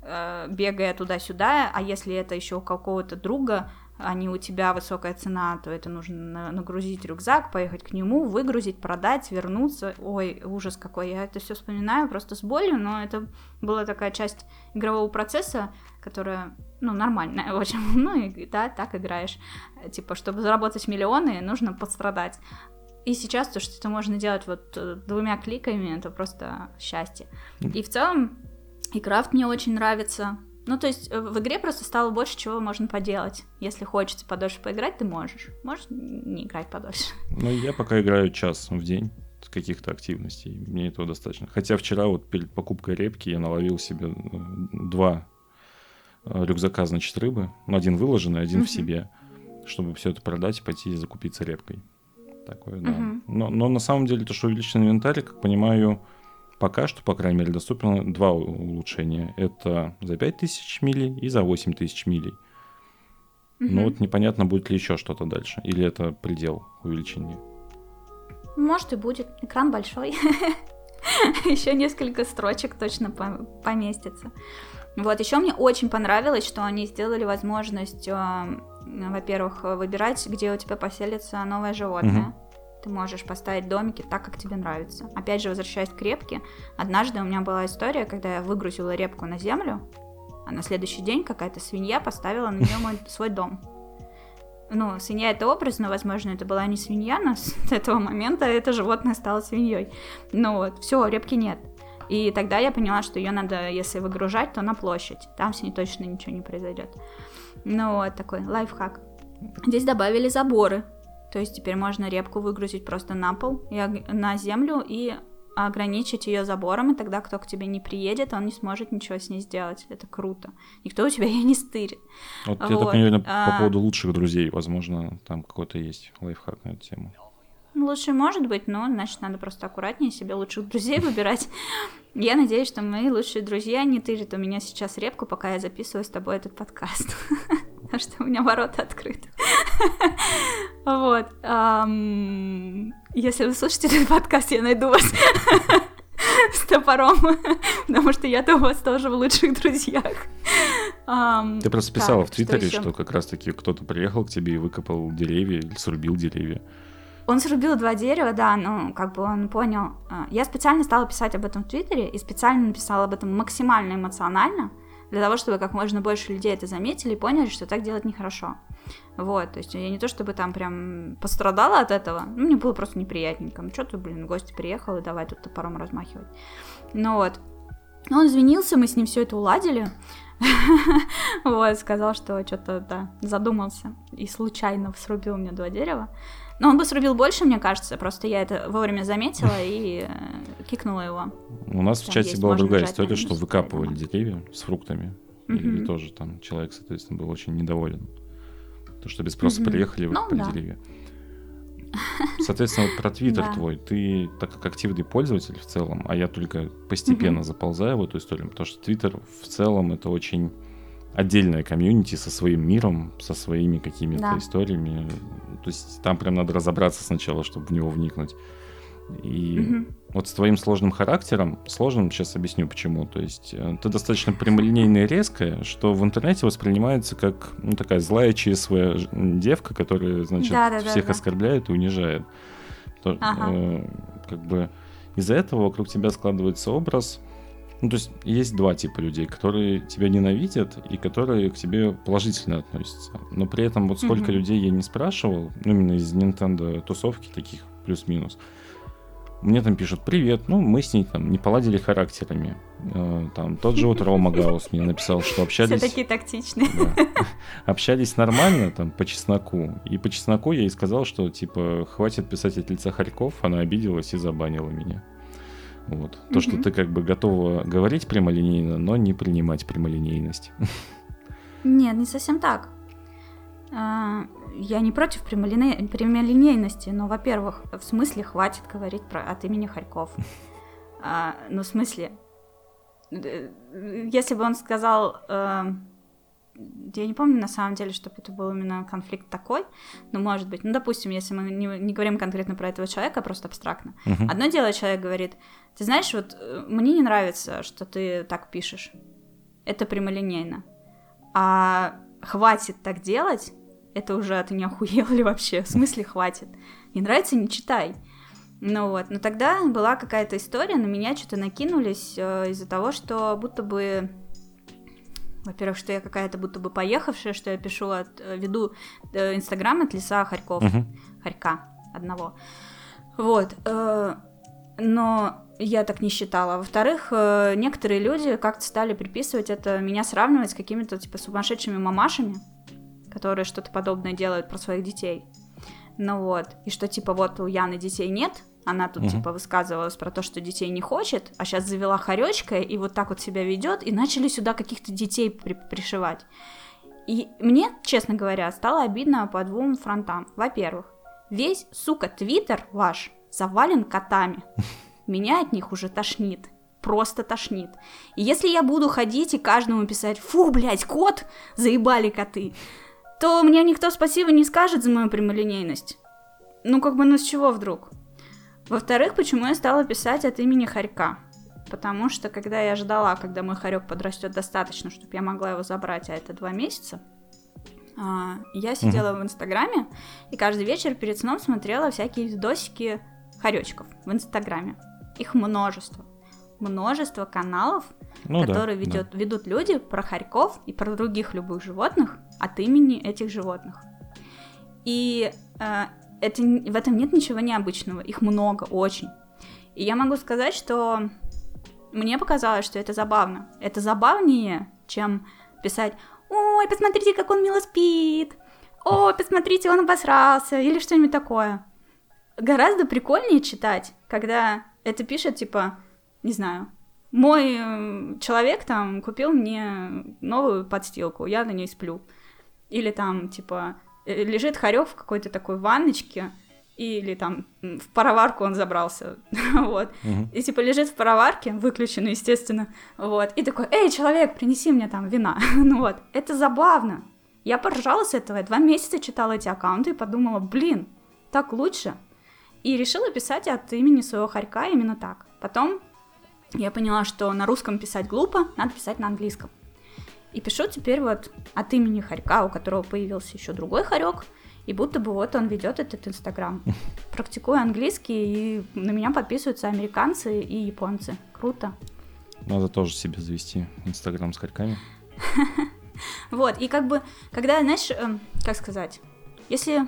бегая туда-сюда. А если это еще у какого-то друга, а не у тебя высокая цена, то это нужно на- нагрузить рюкзак, поехать к нему, выгрузить, продать, вернуться. Ой, ужас какой. Я это все вспоминаю просто с болью, но это была такая часть игрового процесса, которая, ну, нормальная очень. Ну, и да, так играешь. Э, Типа, чтобы заработать миллионы, нужно пострадать. И сейчас то, что это можно делать вот э, двумя кликами, это просто счастье. И в целом, и крафт мне очень нравится. Ну, то есть э, в игре просто стало больше чего можно поделать. Если хочется подольше поиграть, ты можешь. Можешь не играть подольше. Ну, я пока играю час в день с каких-то активностей. Мне этого достаточно. Хотя вчера вот перед покупкой репки я наловил себе э, два э, рюкзака, значит, рыбы. Ну, один выложенный, один Мгм. в себе. Чтобы все это продать и пойти закупиться репкой. Такое, да. Мгм. Но, но на самом деле то, что увеличен инвентарь, как понимаю, пока что, по крайней мере, доступно два улучшения. Это за 5000 милей и за 8000 милей. Но Мгм. Ну, вот непонятно, будет ли еще что-то дальше. Или это предел увеличения. Может и будет. Экран большой. Еще несколько строчек точно по- поместится. Вот, еще мне очень понравилось, что они сделали возможность, э, во-первых, выбирать, где у тебя поселится новое животное. Ты можешь поставить домики так, как тебе нравится. Опять же, возвращаясь к репке, однажды у меня была история, когда я выгрузила репку на землю, а на следующий день какая-то свинья поставила на нее мой свой дом. Ну, свинья это образно, возможно, это была не свинья, но с этого момента это животное стало свиньей. Ну вот, все, репки нет. И тогда я поняла, что ее надо, если выгружать, то на площадь. Там с ней точно ничего не произойдет. Ну вот такой лайфхак. Здесь добавили заборы. То есть теперь можно репку выгрузить просто на пол, и на землю и ограничить ее забором, и тогда кто к тебе не приедет, он не сможет ничего с ней сделать. Это круто. Никто у тебя ее не стырит. Вот я Вот, так понимаю, а- по поводу лучших друзей, возможно, там какой-то есть лайфхак на эту тему. Лучше может быть, но значит надо просто аккуратнее себе лучших друзей выбирать. Я надеюсь, что мои лучшие друзья не тырят у меня сейчас репку, пока я записываю с тобой этот подкаст. Потому что у меня ворота открыты. Вот. Если вы слушаете этот подкаст, я найду вас с топором, потому что я-то у вас тоже в лучших друзьях. Ты просто писала в Твиттере, что, как раз-таки кто-то приехал к тебе и выкопал деревья или срубил деревья. Он срубил два дерева, да, но как бы он понял. а, Я специально стала писать об этом в Твиттере и специально написала об этом максимально эмоционально, для того, чтобы как можно больше людей это заметили и поняли, что так делать нехорошо. Вот, то есть я не то чтобы там прям пострадала от этого, ну, мне было просто неприятненько. Ну, что ты, блин, гость приехал, и давай тут топором размахивать. Ну вот. Он извинился, мы с ним все это уладили. Вот, сказал, что что-то, да, задумался и случайно срубил мне два дерева. Но он бы срубил больше, мне кажется, просто я это вовремя заметила и э, кикнула его. У нас в чате была другая история, что выкапывали деревья с фруктами. И тоже там человек, соответственно, был очень недоволен. То, что без спроса приехали Ну, выкопали да. деревья. Соответственно, вот про Твиттер Да. твой, ты так как активный пользователь в целом, а я только постепенно Мгм. заползаю в эту историю, потому что Твиттер в целом это очень отдельная комьюнити со своим миром, со своими какими-то Да. историями. То есть там прям надо разобраться сначала, чтобы в него вникнуть. И Мгм. вот с твоим сложным характером, сложным, сейчас объясню почему. То есть э, ты достаточно прямолинейная и резкая, что в интернете воспринимается как ну, такая злая ж- девка, которая, значит, Да-да-да-да. всех оскорбляет и унижает. То- Ага. э, как бы из-за этого вокруг тебя складывается образ. Ну, то есть есть два типа людей, которые тебя ненавидят и которые к тебе положительно относятся. Но при этом вот сколько Мгм. людей я не спрашивал, ну, именно из Nintendo тусовки таких плюс-минус, мне там пишут, привет, ну, мы с ней там не поладили характерами. Э, Там тот же вот Рома Гаус мне написал, что Все общались... такие тактичные. Да. Общались нормально, там, по чесноку. И по чесноку я ей сказал, что, типа, хватит писать от лица Харьков, она обиделась и забанила меня. Вот. То, что ты как бы готова говорить прямолинейно, но не принимать прямолинейность. Нет, не совсем так. А, Я не против прямолине- прямолинейности, но, во-первых, в смысле хватит говорить про от имени Харьков. А, Ну, в смысле, э, если бы он сказал, э, я не помню на самом деле, чтобы это был именно конфликт такой, но может быть, ну, допустим, если мы не, не говорим конкретно про этого человека, а просто абстрактно. Мгм. Одно дело, человек говорит, ты знаешь, вот э, мне не нравится, что ты так пишешь. Это прямолинейно. А хватит так делать, это уже ты не охуел ли вообще? В смысле хватит? Не нравится, не читай. Ну вот, но тогда была какая-то история, на меня что-то накинулись э, из-за того, что будто бы, во-первых, что я какая-то будто бы поехавшая, что я пишу от, э, веду э, инстаграм от леса Харьков, Мгм. Харька одного. Вот, э, но я так не считала. Во-вторых, некоторые люди как-то стали приписывать это, меня сравнивать с какими-то типа сумасшедшими мамашами, которые что-то подобное делают про своих детей. Ну вот, и что типа вот у Яны детей нет, она тут Мгм. типа высказывалась про то, что детей не хочет, а сейчас завела хоречка и вот так вот себя ведет, и начали сюда каких-то детей при- пришивать. И мне, честно говоря, стало обидно по двум фронтам. Во-первых, весь, сука, твиттер ваш завален котами. Меня от них уже тошнит. Просто тошнит. И если я буду ходить и каждому писать, фу, блядь, кот, заебали коты, то мне никто спасибо не скажет за мою прямолинейность. Ну, как бы, ну с чего вдруг? Во-вторых, почему я стала писать от имени Харька? Потому что, когда я ждала, когда мой хорек подрастет достаточно, чтобы я могла его забрать, а это два месяца, а, я сидела в Инстаграме и каждый вечер перед сном смотрела всякие видосики хоречков в Инстаграме. Их множество. Множество каналов, Ну да, которые да. ведет, ведут люди про хорьков и про других любых животных от имени этих животных. И э, это, в этом нет ничего необычного, их много, очень. И я могу сказать, что мне показалось, что это забавно. Это забавнее, чем писать «Ой, посмотрите, как он мило спит», «Ой, посмотрите, он обосрался» или что-нибудь такое. Гораздо прикольнее читать, когда это пишет, типа, не знаю, мой э, человек там купил мне новую подстилку, я на ней сплю. Или там, типа, лежит хорек в какой-то такой ванночке, или там в пароварку он забрался, вот. И типа лежит в пароварке, выключено, естественно, вот. И такой, эй, человек, принеси мне там вина. ну вот, это забавно. Я поржала с этого, я два месяца читала эти аккаунты и подумала, блин, так лучше. И решила писать от имени своего хорька именно так. Потом я поняла, что на русском писать глупо, надо писать на английском. И пишу теперь вот от имени хорька, у которого появился еще другой хорек, и будто бы вот он ведет этот инстаграм. Практикую английский, и на меня подписываются американцы и японцы. Круто. Надо тоже себе завести Инстаграм с хорьками. Вот, и как бы, когда, знаешь, эм, как сказать, если...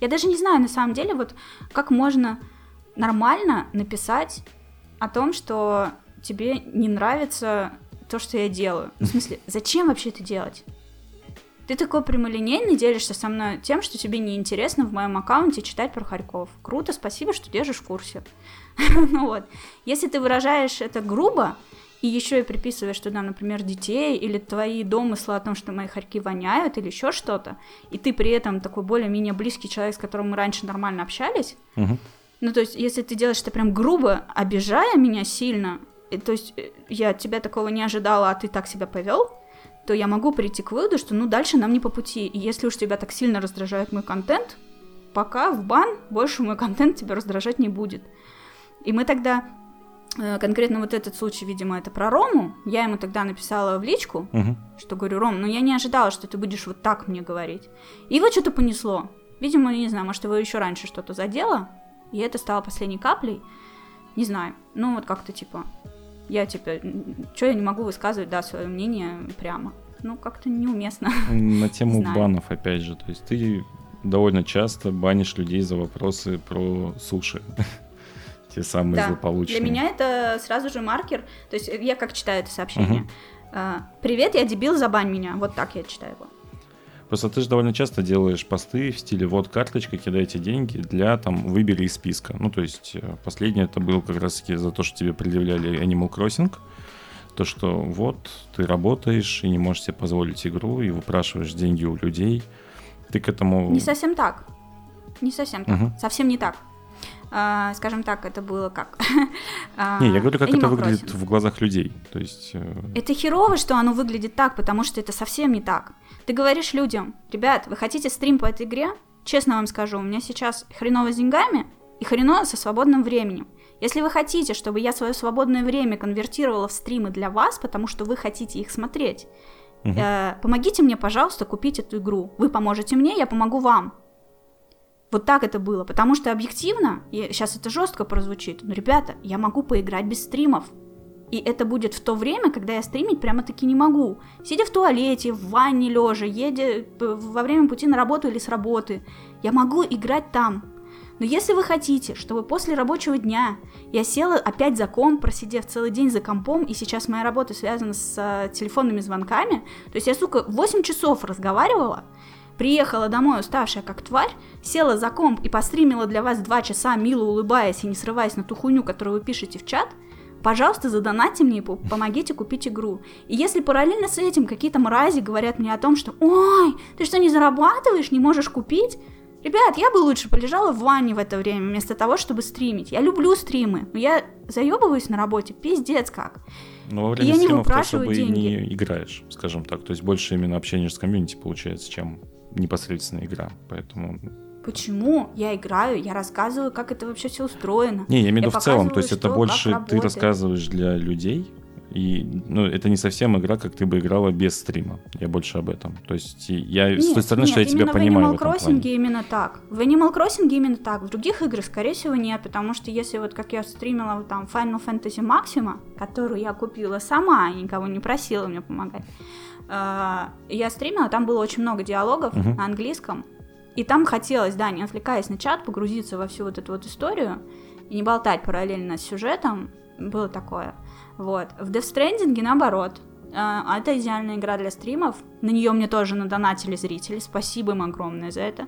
Я даже не знаю, на самом деле, вот как можно нормально написать о том, что тебе не нравится то, что я делаю. В смысле, зачем вообще это делать? Ты такой прямолинейный делишься со мной тем, что тебе неинтересно в моем аккаунте читать про Харьков. Круто, спасибо, что держишь в курсе. ну вот. Если ты выражаешь это грубо и еще и приписываешь туда, например, детей или твои домыслы о том, что мои хорьки воняют или еще что-то, и ты при этом такой более-менее близкий человек, с которым мы раньше нормально общались, Мгм. ну, то есть, если ты делаешь это прям грубо, обижая меня сильно, то есть, э, я от тебя такого не ожидала, а ты так себя повел, то я могу прийти к выводу, что, ну, дальше нам не по пути. И если уж тебя так сильно раздражает мой контент, пока в бан, больше мой контент тебя раздражать не будет. И мы тогда, э, конкретно вот этот случай, видимо, это про Рому, я ему тогда написала в личку, Мгм. что говорю, Ром, ну я не ожидала, что ты будешь вот так мне говорить. И его что-то понесло. Видимо, не знаю, может, его еще раньше что-то задело, и это стало последней каплей. Не знаю. Ну, вот как-то типа, я типа, что я не могу высказывать, да, свое мнение прямо. Ну, как-то неуместно. На тему банов, опять же, то есть ты довольно часто банишь людей за вопросы про суши. Те самые Да. злополучные. Для меня это сразу же маркер. То есть я как читаю это сообщение. А, Привет, я дебил, забань меня. Вот так я читаю его. Просто ты же довольно часто делаешь посты в стиле вот карточка, кидайте деньги для там выбери из списка. Ну, то есть э, последнее это был как раз таки за то, что тебе предъявляли Animal Crossing. То, что вот ты работаешь и не можешь себе позволить игру, и выпрашиваешь деньги у людей. Ты к этому... Не совсем так. Не совсем так. Мгм. Совсем не так. А, скажем так, это было как. А, Не, я говорю, как это выглядит Crossing. в глазах людей. То есть... э, Это херово, что оно выглядит так, потому что это совсем не так. Ты говоришь людям, ребят, вы хотите стрим по этой игре? Честно вам скажу, у меня сейчас хреново с деньгами и хреново со свободным временем. Если вы хотите, чтобы я свое свободное время конвертировала в стримы для вас, потому что вы хотите их смотреть, Мгм. э, помогите мне, пожалуйста, купить эту игру. Вы поможете мне, я помогу вам. Вот так это было, потому что объективно, и сейчас это жестко прозвучит, но, ребята, я могу поиграть без стримов. И это будет в то время, когда я стримить прямо-таки не могу. Сидя в туалете, в ванне лежа, едя п- во время пути на работу или с работы, я могу играть там. Но если вы хотите, чтобы после рабочего дня я села опять за комп, просидев целый день за компом, и сейчас моя работа связана с э, телефонными звонками, то есть я, сука, 8 часов разговаривала, приехала домой уставшая как тварь, села за комп и постримила для вас 2 часа, мило улыбаясь и не срываясь на ту хуйню, которую вы пишете в чат, пожалуйста, задонатьте мне и по- помогите купить игру. И если параллельно с этим какие-то мрази говорят мне о том, что «Ой, ты что, не зарабатываешь, не можешь купить?» Ребят, я бы лучше полежала в ванне в это время, вместо того, чтобы стримить. Я люблю стримы, но я заебываюсь на работе, пиздец как. Но во И время я не выпрашиваю особо и не деньги. играешь, скажем так. То есть больше именно общение с комьюнити получается, чем непосредственно игра. Поэтому... Почему я играю, я рассказываю, как это вообще все устроено. Не, я имею в виду в целом. То есть это что, больше ты рассказываешь для людей, и ну, это не совсем игра, как ты бы играла без стрима. Я больше об этом. То есть я с той стороны, нет, что я тебя понимаю в Animal Crossing плане. именно так. В Animal Crossing именно так. В других играх, скорее всего, нет, потому что если вот как я стримила там Final Fantasy Maxima, которую я купила сама и никого не просила мне помогать, я стримила, там было очень много диалогов Мгм. на английском, и там хотелось, да, не отвлекаясь на чат, погрузиться во всю вот эту вот историю и не болтать параллельно с сюжетом, было такое. Вот. В Death Stranding наоборот. А, Это идеальная игра для стримов. На нее мне тоже надонатили зрители. Спасибо им огромное за это.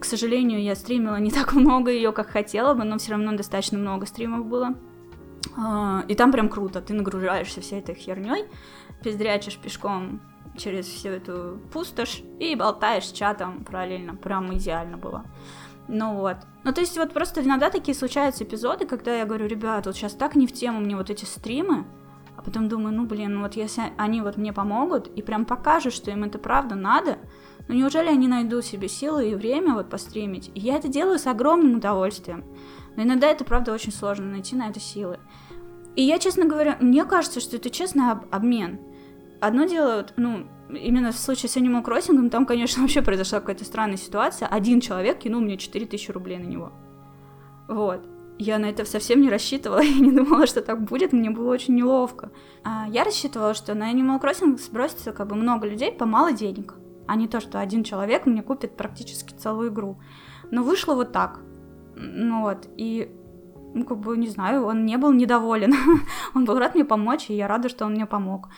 К сожалению, я стримила не так много ее, как хотела бы, но все равно достаточно много стримов было. А, И там прям круто. Ты нагружаешься всей этой херней, пиздрячишь пешком через всю эту пустошь и болтаешь с чатом параллельно. Прям идеально было. Ну вот. Ну, то есть вот просто иногда такие случаются эпизоды, когда я говорю, ребят, вот сейчас так не в тему мне вот эти стримы, а потом думаю, ну, блин, ну вот если они вот мне помогут и прям покажут, что им это правда надо, ну, неужели они найдут себе силы и время вот постримить? И я это делаю с огромным удовольствием. Но иногда это, правда, очень сложно найти на это силы. И я, честно говоря, мне кажется, что это честный об- обмен. Одно дело, ну, именно в случае с Animal Crossing, там, конечно, вообще произошла какая-то странная ситуация. Один человек кинул мне 4000 рублей на него. Вот. Я на это совсем не рассчитывала, я не думала, что так будет, мне было очень неловко. А я рассчитывала, что на Animal Crossing сбросится как бы много людей по мало денег, а не то, что один человек мне купит практически целую игру. Но вышло вот так. Ну вот, и ну, как бы, не знаю, он не был недоволен. он был рад мне помочь, и я рада, что он мне помог.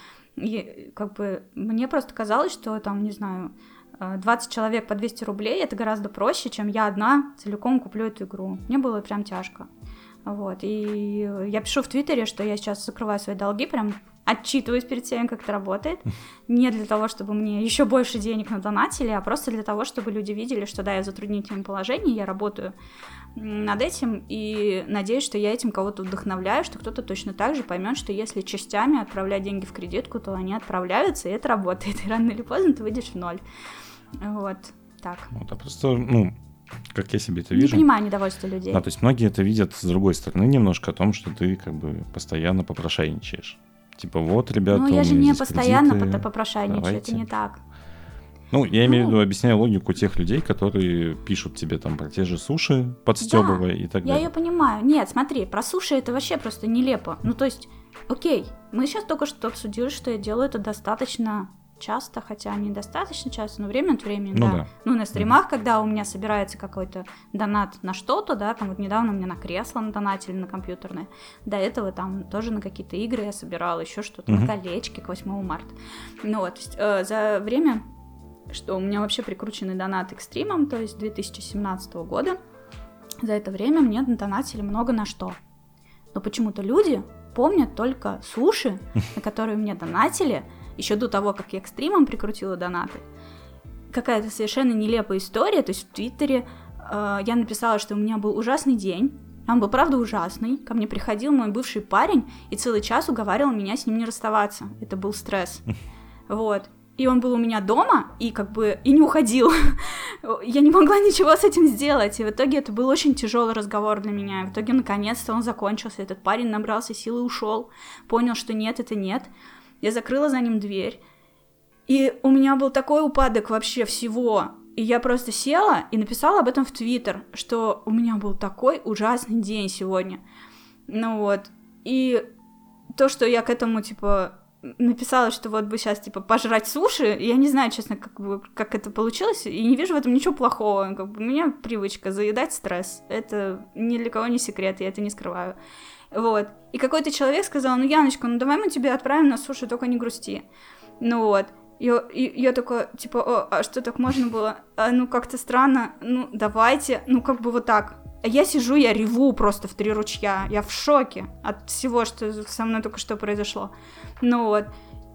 И как бы мне просто казалось, что там, не знаю, э, 20 человек по 200 рублей это гораздо проще, чем я одна целиком куплю эту игру. Мне было прям тяжко. Вот, и я пишу в Твиттере, что я сейчас закрываю свои долги, прям отчитываюсь перед тем, как это работает. Не для того, чтобы мне еще больше денег надонатили, а просто для того, чтобы люди видели, что да, я в затруднительном положении, я работаю над этим, и надеюсь, что я этим кого-то вдохновляю, что кто-то точно так же поймет, что если частями отправлять деньги в кредитку, то они отправляются, и это работает, и рано или поздно ты выйдешь в ноль. Вот, так. Вот, а просто, ну, как я себе это вижу. Не понимаю недовольство людей. Да, то есть многие это видят с другой стороны немножко о том, что ты как бы постоянно попрошайничаешь. Типа, вот, ребята, Ну, я же не постоянно кредиты, попрошайничаю, давайте. это не так. Ну, я имею в виду, ну. объясняю логику тех людей, которые пишут тебе там про те же суши, подстебывая да, и так далее. Я ее понимаю. Нет, смотри, про суши это вообще просто нелепо. Ну, то есть, окей, мы сейчас только что обсудили, что я делаю это достаточно часто, хотя недостаточно часто, но время от времени, ну, да. да. Ну, на стримах, mm когда у меня собирается какой-то донат на что-то, да, там вот недавно мне на кресло на донатили на компьютерное, до этого там тоже на какие-то игры я собирала, еще что-то, mm-hmm. на колечки к 8 марта. Ну вот, э, за время, что у меня вообще прикручены донаты к стримам, то есть 2017 года, за это время мне донатили много на что. Но почему-то люди помнят только суши, на которые мне донатили, еще до того, как я к стримам прикрутила донаты, какая-то совершенно нелепая история. То есть в Твиттере э, я написала, что у меня был ужасный день. Он был, правда, ужасный. Ко мне приходил мой бывший парень и целый час уговаривал меня с ним не расставаться. Это был стресс. Вот. И он был у меня дома, и как бы и не уходил. я не могла ничего с этим сделать. И в итоге это был очень тяжелый разговор для меня. И в итоге, наконец-то, он закончился. Этот парень набрался силы и ушел. Понял, что нет, это нет. Я закрыла за ним дверь. И у меня был такой упадок вообще всего. И я просто села и написала об этом в Твиттер, что у меня был такой ужасный день сегодня. Ну вот. И то, что я к этому, типа, написала, что вот бы сейчас, типа, пожрать суши, я не знаю, честно, как, бы, как это получилось, и не вижу в этом ничего плохого. Как бы, у меня привычка заедать стресс. Это ни для кого не секрет, я это не скрываю. Вот. И какой-то человек сказал, ну, Яночка, ну давай мы тебя отправим на сушу, только не грусти. Ну вот. Я, и, я такая, типа, О, а что так можно было? А, ну, как-то странно. Ну, давайте. Ну, как бы вот так. Я сижу, я реву просто в три ручья. Я в шоке от всего, что со мной только что произошло. Ну вот.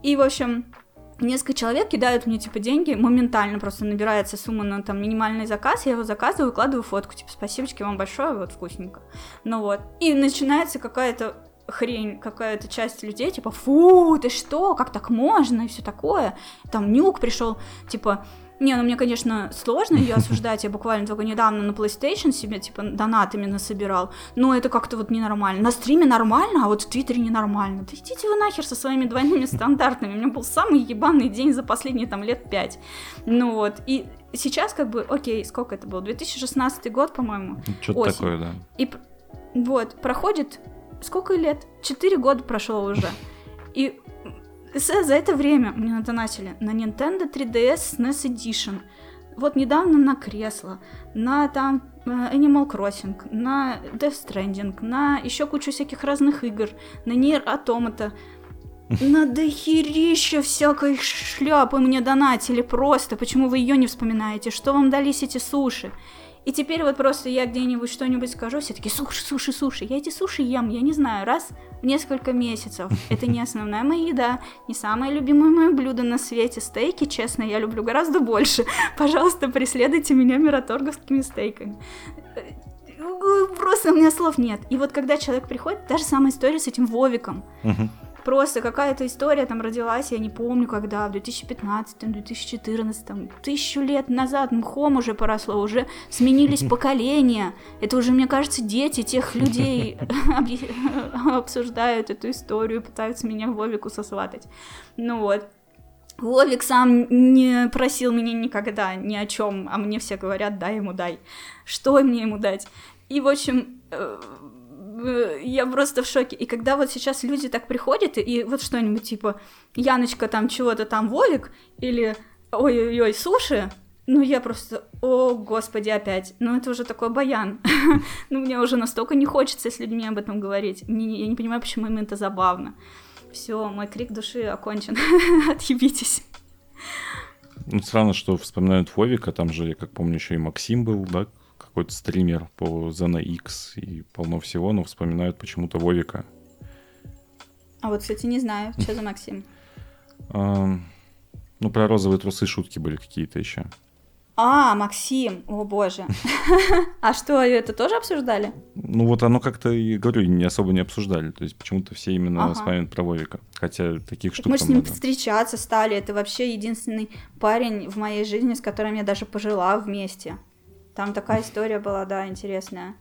И, в общем, несколько человек кидают мне, типа, деньги, моментально просто набирается сумма на, там, минимальный заказ, я его заказываю, выкладываю фотку, типа, спасибочки вам большое, вот, вкусненько. Ну вот. И начинается какая-то хрень, какая-то часть людей, типа, фу, ты что, как так можно, и все такое. Там Нюк пришел, типа, не, ну мне, конечно, сложно ее осуждать. Я буквально только недавно на PlayStation себе, типа, донат именно собирал. Но это как-то вот ненормально. На стриме нормально, а вот в Твиттере ненормально. Да идите вы нахер со своими двойными стандартами. У меня был самый ебаный день за последние там лет пять. Ну вот. И сейчас как бы, окей, сколько это было? 2016 год, по-моему. Что-то такое, да. И вот, проходит сколько лет? Четыре года прошло уже. И за это время мне надонатили на Nintendo 3DS SNES Edition. Вот недавно на кресло, на там э, Animal Crossing, на Death Stranding, на еще кучу всяких разных игр, на Nier Automata. На дохерища всякой шляпы мне донатили просто. Почему вы ее не вспоминаете? Что вам дались эти суши? И теперь вот просто я где-нибудь что-нибудь скажу, все таки суши, суши, суши. Я эти суши ем, я не знаю, раз в несколько месяцев. Это не основная моя еда, не самое любимое мое блюдо на свете. Стейки, честно, я люблю гораздо больше. Пожалуйста, преследуйте меня мираторговскими стейками. Просто у меня слов нет. И вот когда человек приходит, та же самая история с этим Вовиком. Uh-huh. Просто какая-то история там родилась, я не помню когда, в 2015, 2014, тысячу лет назад мхом уже поросло, уже сменились поколения. Это уже, мне кажется, дети тех людей обсуждают эту историю, пытаются меня Вовику сосватать. Ну вот. Вовик сам не просил меня никогда ни о чем, а мне все говорят, дай ему дай. Что мне ему дать? И, в общем, э, я просто в шоке. И когда вот сейчас люди так приходят, и вот что-нибудь типа Яночка там чего-то там Вовик, или ой-ой-ой, суши, ну, я просто, о, господи, опять. Ну, это уже такой баян. ну, мне уже настолько не хочется с людьми об этом говорить. Не, я не понимаю, почему им это забавно. Все, мой крик души окончен. Отъебитесь. Ну, странно, что вспоминают Вовика, там же, я как помню, еще и Максим был, да, какой-то стример по Zena X и полно всего, но вспоминают почему-то Вовика. А вот, кстати, не знаю, что за Максим. Ну, про розовые трусы шутки были какие-то еще. А, Максим, о боже. А что, это тоже обсуждали? Ну вот оно как-то, и говорю, не особо не обсуждали. То есть почему-то все именно ага. вспоминают про Вовика. Хотя таких штук Мы с ним встречаться стали. Это вообще единственный парень в моей жизни, с которым я даже пожила вместе. Там такая история была, да, интересная.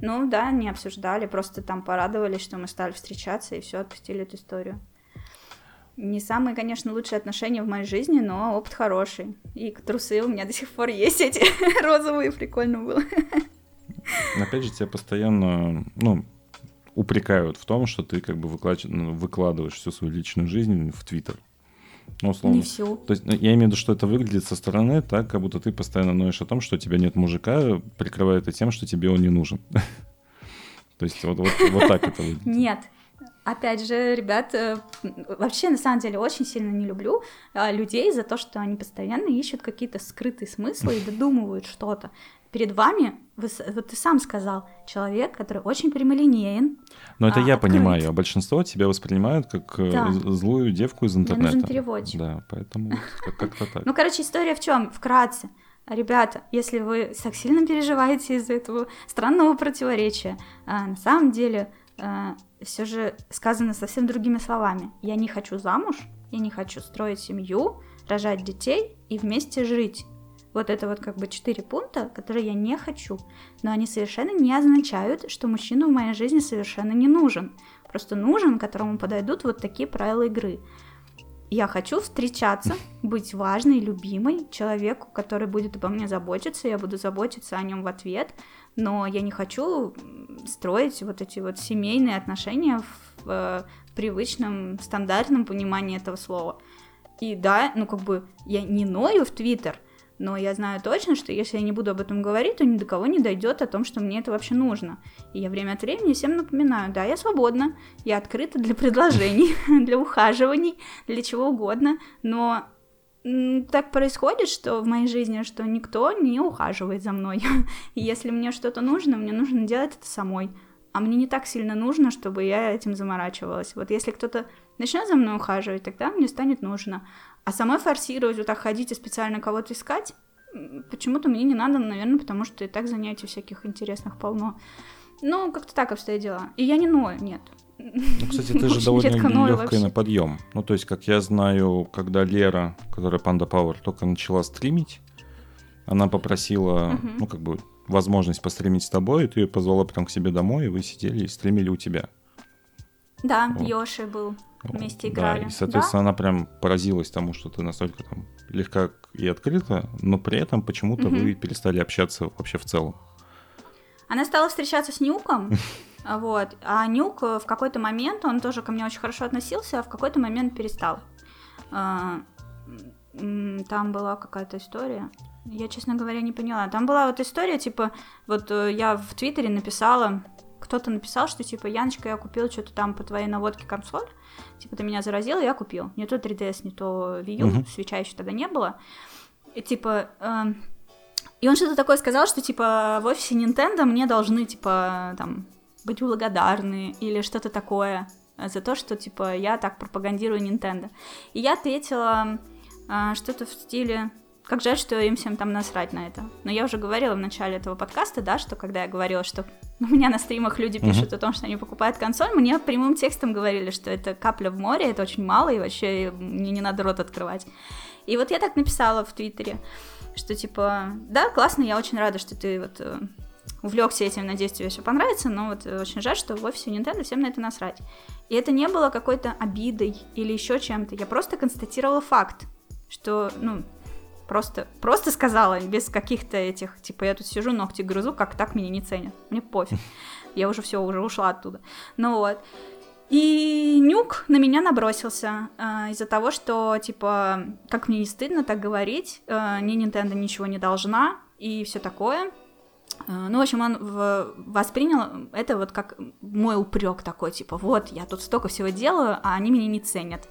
Ну да, не обсуждали, просто там порадовались, что мы стали встречаться, и все, отпустили эту историю. Не самые, конечно, лучшие отношения в моей жизни, но опыт хороший. И трусы у меня до сих пор есть эти розовые, прикольно было. Опять же, тебя постоянно, ну, упрекают в том, что ты как бы выкладываешь всю свою личную жизнь в Твиттер. Ну, условно. Не всю. То есть ну, я имею в виду, что это выглядит со стороны так, как будто ты постоянно ноешь о том, что у тебя нет мужика, прикрывая это тем, что тебе он не нужен. То есть вот, вот, вот так это выглядит. Нет, Опять же, ребят, э, вообще на самом деле очень сильно не люблю а, людей за то, что они постоянно ищут какие-то скрытые смыслы и додумывают что-то. Перед вами, вы, вот ты сам сказал, человек, который очень прямолинеен. Но это а, я открыт. понимаю, а большинство тебя воспринимают как э, да. злую девку из интернета. Мне нужен переводчик. Да, поэтому как-то так. Ну, короче, история в чем? Вкратце. Ребята, если вы так сильно переживаете из-за этого странного противоречия, а, на самом деле э, все же сказано совсем другими словами. Я не хочу замуж, я не хочу строить семью, рожать детей и вместе жить. Вот это вот как бы четыре пункта, которые я не хочу. Но они совершенно не означают, что мужчина в моей жизни совершенно не нужен. Просто нужен, которому подойдут вот такие правила игры. Я хочу встречаться, быть важной, любимой человеку, который будет обо мне заботиться, я буду заботиться о нем в ответ, но я не хочу строить вот эти вот семейные отношения в э, привычном, стандартном понимании этого слова. И да, ну как бы я не ною в Твиттер, но я знаю точно, что если я не буду об этом говорить, то ни до кого не дойдет о том, что мне это вообще нужно. И я время от времени всем напоминаю, да, я свободна, я открыта для предложений, для ухаживаний, для чего угодно, но так происходит, что в моей жизни, что никто не ухаживает за мной. И если мне что-то нужно, мне нужно делать это самой. А мне не так сильно нужно, чтобы я этим заморачивалась. Вот если кто-то начнет за мной ухаживать, тогда мне станет нужно. А самой форсировать, вот так ходить и специально кого-то искать, почему-то мне не надо, наверное, потому что и так занятий всяких интересных полно. Ну, как-то так обстоят дела. И я не ною, нет. Ну, кстати, ты же довольно легкая на подъем. Ну, то есть, как я знаю, когда Лера, которая Panda Power, только начала стримить, она попросила, ну, как бы, возможность постримить с тобой, и ты ее позвала потом к себе домой, и вы сидели и стримили у тебя. Да, вот. Йоши был вместе играли. Да, и, соответственно, да? она прям поразилась тому, что ты настолько там легка и открыта, но при этом почему-то угу. вы перестали общаться вообще в целом. Она стала встречаться с Нюком, вот, а Нюк в какой-то момент, он тоже ко мне очень хорошо относился, а в какой-то момент перестал. А, там была какая-то история. Я, честно говоря, не поняла. Там была вот история, типа, вот э, я в Твиттере написала, кто-то написал, что типа, Яночка, я купил что-то там по твоей наводке консоль, типа, ты меня заразила, я купил. Не то 3DS, не то Wii U, uh-huh. свеча еще тогда не было. И типа, э, и он что-то такое сказал, что типа в офисе Nintendo мне должны типа там быть благодарны или что-то такое за то, что типа я так пропагандирую Nintendo. И я ответила э, что-то в стиле как жаль, что им всем там насрать на это. Но я уже говорила в начале этого подкаста, да, что когда я говорила, что у меня на стримах люди пишут mm-hmm. о том, что они покупают консоль, мне прямым текстом говорили, что это капля в море, это очень мало, и вообще мне не надо рот открывать. И вот я так написала в Твиттере, что типа, да, классно, я очень рада, что ты вот э, увлекся этим, надеюсь, тебе все понравится, но вот очень жаль, что в офисе Nintendo всем на это насрать. И это не было какой-то обидой или еще чем-то, я просто констатировала факт, что, ну, Просто, просто сказала, без каких-то этих, типа, я тут сижу, ногти грызу, как так меня не ценят. Мне пофиг. Я уже все, уже ушла оттуда. Ну вот. И Нюк на меня набросился э, из-за того, что, типа, как мне не стыдно так говорить, э, ни Nintendo ничего не должна и все такое. Э, ну, в общем, он воспринял это вот как мой упрек такой, типа, вот, я тут столько всего делаю, а они меня не ценят.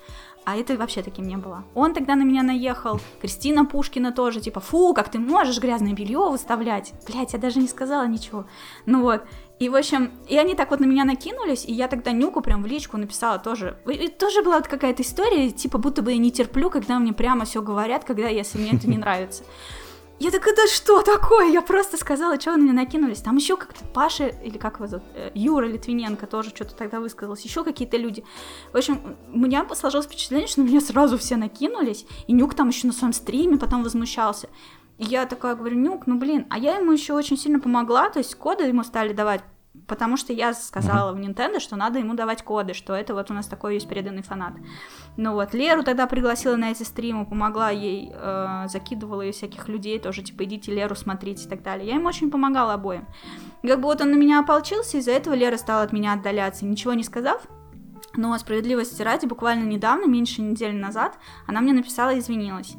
А это вообще таким не было. Он тогда на меня наехал, Кристина Пушкина тоже, типа, фу, как ты можешь грязное белье выставлять? Блять, я даже не сказала ничего. Ну вот, и, в общем, и они так вот на меня накинулись, и я тогда Нюку прям в личку написала тоже. И тоже была вот какая-то история, типа, будто бы я не терплю, когда мне прямо все говорят, когда, если мне это не нравится. Я такая, да что такое? Я просто сказала, что вы на меня накинулись. Там еще как-то Паша, или как его зовут, э, Юра Литвиненко тоже что-то тогда высказалась, еще какие-то люди. В общем, у меня сложилось впечатление, что на меня сразу все накинулись, и Нюк там еще на своем стриме потом возмущался. И я такая говорю, Нюк, ну блин, а я ему еще очень сильно помогла, то есть коды ему стали давать потому что я сказала uh-huh. в Nintendo, что надо ему давать коды, что это вот у нас такой есть преданный фанат. Ну вот, Леру тогда пригласила на эти стримы, помогла ей, э, закидывала ей всяких людей тоже, типа, идите Леру смотрите и так далее. Я им очень помогала обоим. Как бы вот он на меня ополчился, из-за этого Лера стала от меня отдаляться, ничего не сказав, но справедливости ради, буквально недавно, меньше недели назад, она мне написала и извинилась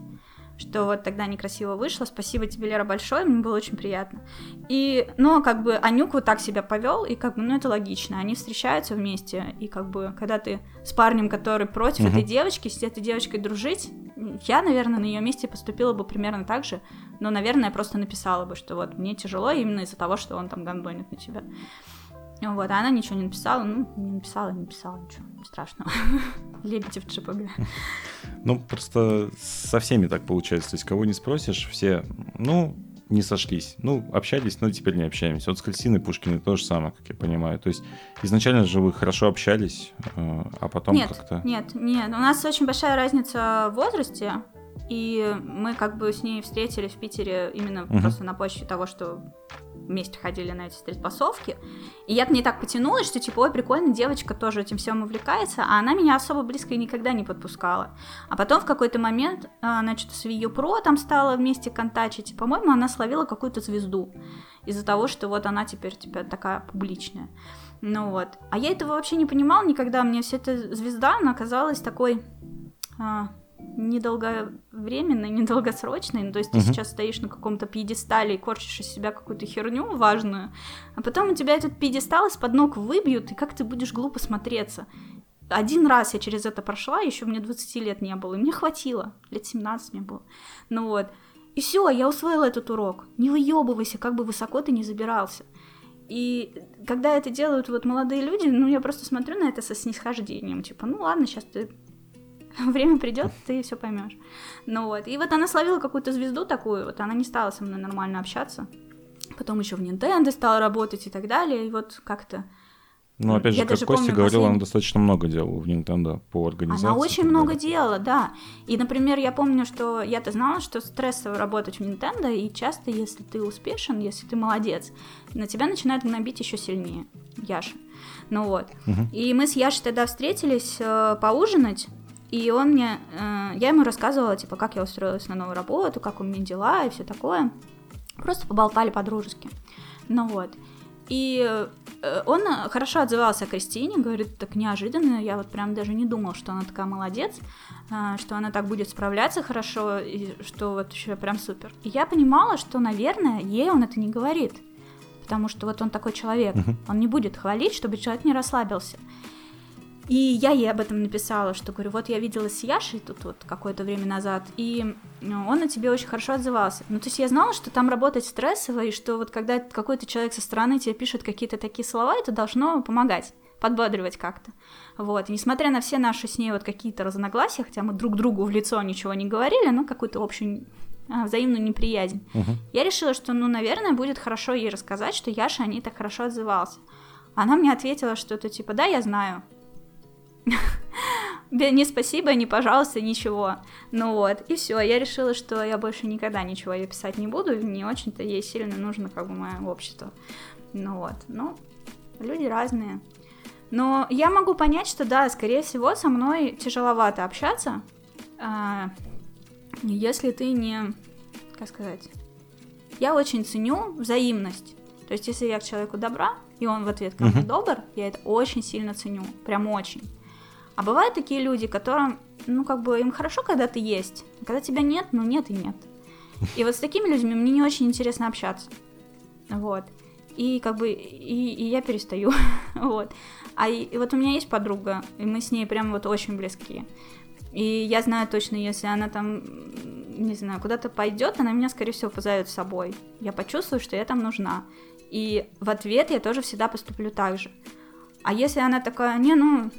что вот тогда некрасиво вышло. Спасибо тебе, Лера, большое, мне было очень приятно. И, ну, как бы Анюк вот так себя повел, и как бы, ну, это логично. Они встречаются вместе, и как бы, когда ты с парнем, который против uh-huh. этой девочки, с этой девочкой дружить, я, наверное, на ее месте поступила бы примерно так же, но, наверное, просто написала бы, что вот мне тяжело именно из-за того, что он там гандонит на тебя. Вот, а она ничего не написала, ну, не написала, не написала, ничего страшного. Лебедев ЧПГ. Ну, просто со всеми так получается. То есть, кого не спросишь, все, ну, не сошлись. Ну, общались, но теперь не общаемся. Вот с Кристиной Пушкиной то же самое, как я понимаю. То есть, изначально же вы хорошо общались, э, а потом нет, как-то... Нет, нет, у нас очень большая разница в возрасте. И мы как бы с ней встретились в Питере именно угу. просто на почве того, что вместе ходили на эти стрельбасовки. И я к ней так потянулась, что типа, ой, прикольно, девочка тоже этим всем увлекается, а она меня особо близко никогда не подпускала. А потом в какой-то момент, а, значит, с Вию Про там стала вместе контачить, по-моему, она словила какую-то звезду из-за того, что вот она теперь, теперь такая публичная. Ну вот. А я этого вообще не понимала никогда. Мне вся эта звезда, она казалась такой... А, недолговременной, недолгосрочной. Ну, то есть uh-huh. ты сейчас стоишь на каком-то пьедестале и корчишь из себя какую-то херню важную, а потом у тебя этот пьедестал из-под ног выбьют, и как ты будешь глупо смотреться. Один раз я через это прошла, еще мне 20 лет не было, и мне хватило, лет 17 мне было. Ну вот. И все, я усвоила этот урок. Не выебывайся, как бы высоко ты не забирался. И когда это делают вот молодые люди, ну, я просто смотрю на это со снисхождением. Типа, ну ладно, сейчас ты время придет, ты все поймешь. Ну вот. И вот она словила какую-то звезду такую, вот она не стала со мной нормально общаться. Потом еще в Nintendo стала работать и так далее. И вот как-то. Ну, опять же, я как Костя помню, говорил, последний... она достаточно много делала в Nintendo по организации. Она очень много делала, да. И, например, я помню, что я-то знала, что стрессово работать в Nintendo, и часто, если ты успешен, если ты молодец, на тебя начинают гнобить еще сильнее. Яша. Ну вот. Угу. И мы с Яшей тогда встретились э, поужинать, и он мне, э, я ему рассказывала, типа, как я устроилась на новую работу, как у меня дела и все такое. Просто поболтали по-дружески. Ну вот. И э, он хорошо отзывался о Кристине, говорит, так неожиданно, я вот прям даже не думал, что она такая молодец, э, что она так будет справляться хорошо, и что вот еще прям супер. И я понимала, что, наверное, ей он это не говорит, потому что вот он такой человек, он не будет хвалить, чтобы человек не расслабился. И я ей об этом написала, что говорю, вот я виделась с Яшей тут вот какое-то время назад, и ну, он о тебе очень хорошо отзывался. Ну, то есть я знала, что там работать стрессово, и что вот когда какой-то человек со стороны тебе пишет какие-то такие слова, это должно помогать подбадривать как-то. Вот. И несмотря на все наши с ней вот какие-то разногласия, хотя мы друг другу в лицо ничего не говорили, но какую-то общую а, взаимную неприязнь, uh-huh. я решила, что, ну, наверное, будет хорошо ей рассказать, что Яша о ней так хорошо отзывался. Она мне ответила что-то типа, да, я знаю, не спасибо, не пожалуйста, ничего. Ну вот, и все, я решила, что я больше никогда ничего ей писать не буду, не очень-то ей сильно нужно как бы мое общество. Ну вот, ну, люди разные. Но я могу понять, что да, скорее всего, со мной тяжеловато общаться, а, если ты не, как сказать, я очень ценю взаимность. То есть, если я к человеку добра, и он в ответ ко мне uh-huh. добр, я это очень сильно ценю, прям очень. А бывают такие люди, которым, ну, как бы им хорошо, когда ты есть, а когда тебя нет, ну, нет и нет. И вот с такими людьми мне не очень интересно общаться. Вот. И как бы, и, и я перестаю, вот. А и, и вот у меня есть подруга, и мы с ней прям вот очень близки. И я знаю точно, если она там, не знаю, куда-то пойдет, она меня, скорее всего, позовет с собой. Я почувствую, что я там нужна. И в ответ я тоже всегда поступлю так же. А если она такая, не, ну,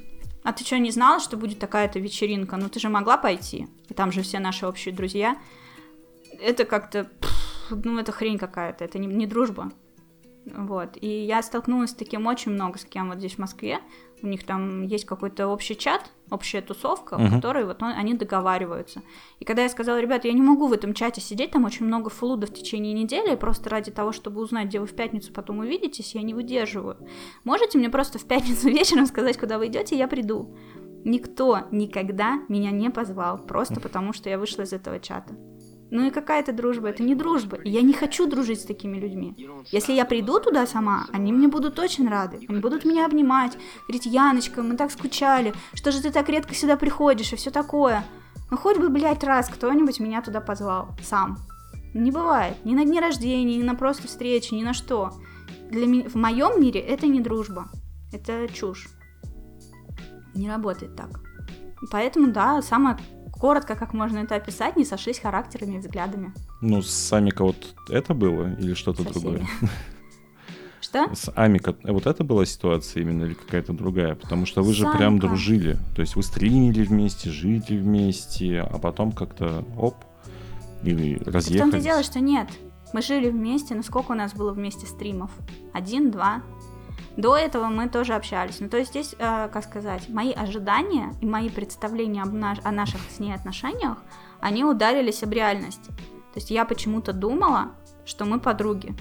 а ты что, не знала, что будет такая-то вечеринка? Ну, ты же могла пойти. И там же все наши общие друзья. Это как-то, ну, это хрень какая-то, это не, не дружба. Вот. И я столкнулась с таким очень много с кем вот здесь в Москве. У них там есть какой-то общий чат, общая тусовка, uh-huh. в которой вот он, они договариваются. И когда я сказала, ребята, я не могу в этом чате сидеть, там очень много флуда в течение недели, просто ради того, чтобы узнать, где вы в пятницу потом увидитесь, я не выдерживаю. Можете мне просто в пятницу вечером сказать, куда вы идете, я приду. Никто никогда меня не позвал, просто потому что я вышла из этого чата. Ну и какая это дружба? Это не дружба. И я не хочу дружить с такими людьми. Если я приду туда сама, они мне будут очень рады. Они будут меня обнимать, говорить, Яночка, мы так скучали, что же ты так редко сюда приходишь и все такое. Ну хоть бы, блядь, раз кто-нибудь меня туда позвал. Сам. Не бывает. Ни на дне рождения, ни на просто встречи, ни на что. Для меня, в моем мире это не дружба. Это чушь. Не работает так. Поэтому, да, самое коротко, как можно это описать, не сошлись характерами и взглядами. Ну, с Амика вот это было или что-то другое? Что? С Амика вот это была ситуация именно или какая-то другая? Потому что вы же Самка. прям дружили. То есть вы стримили вместе, жили вместе, а потом как-то оп, или разъехались. В том-то дело, что нет. Мы жили вместе, но сколько у нас было вместе стримов? Один, два, до этого мы тоже общались. Ну, то есть здесь, э, как сказать, мои ожидания и мои представления об наш, о наших с ней отношениях, они ударились об реальность. То есть я почему-то думала, что мы подруги.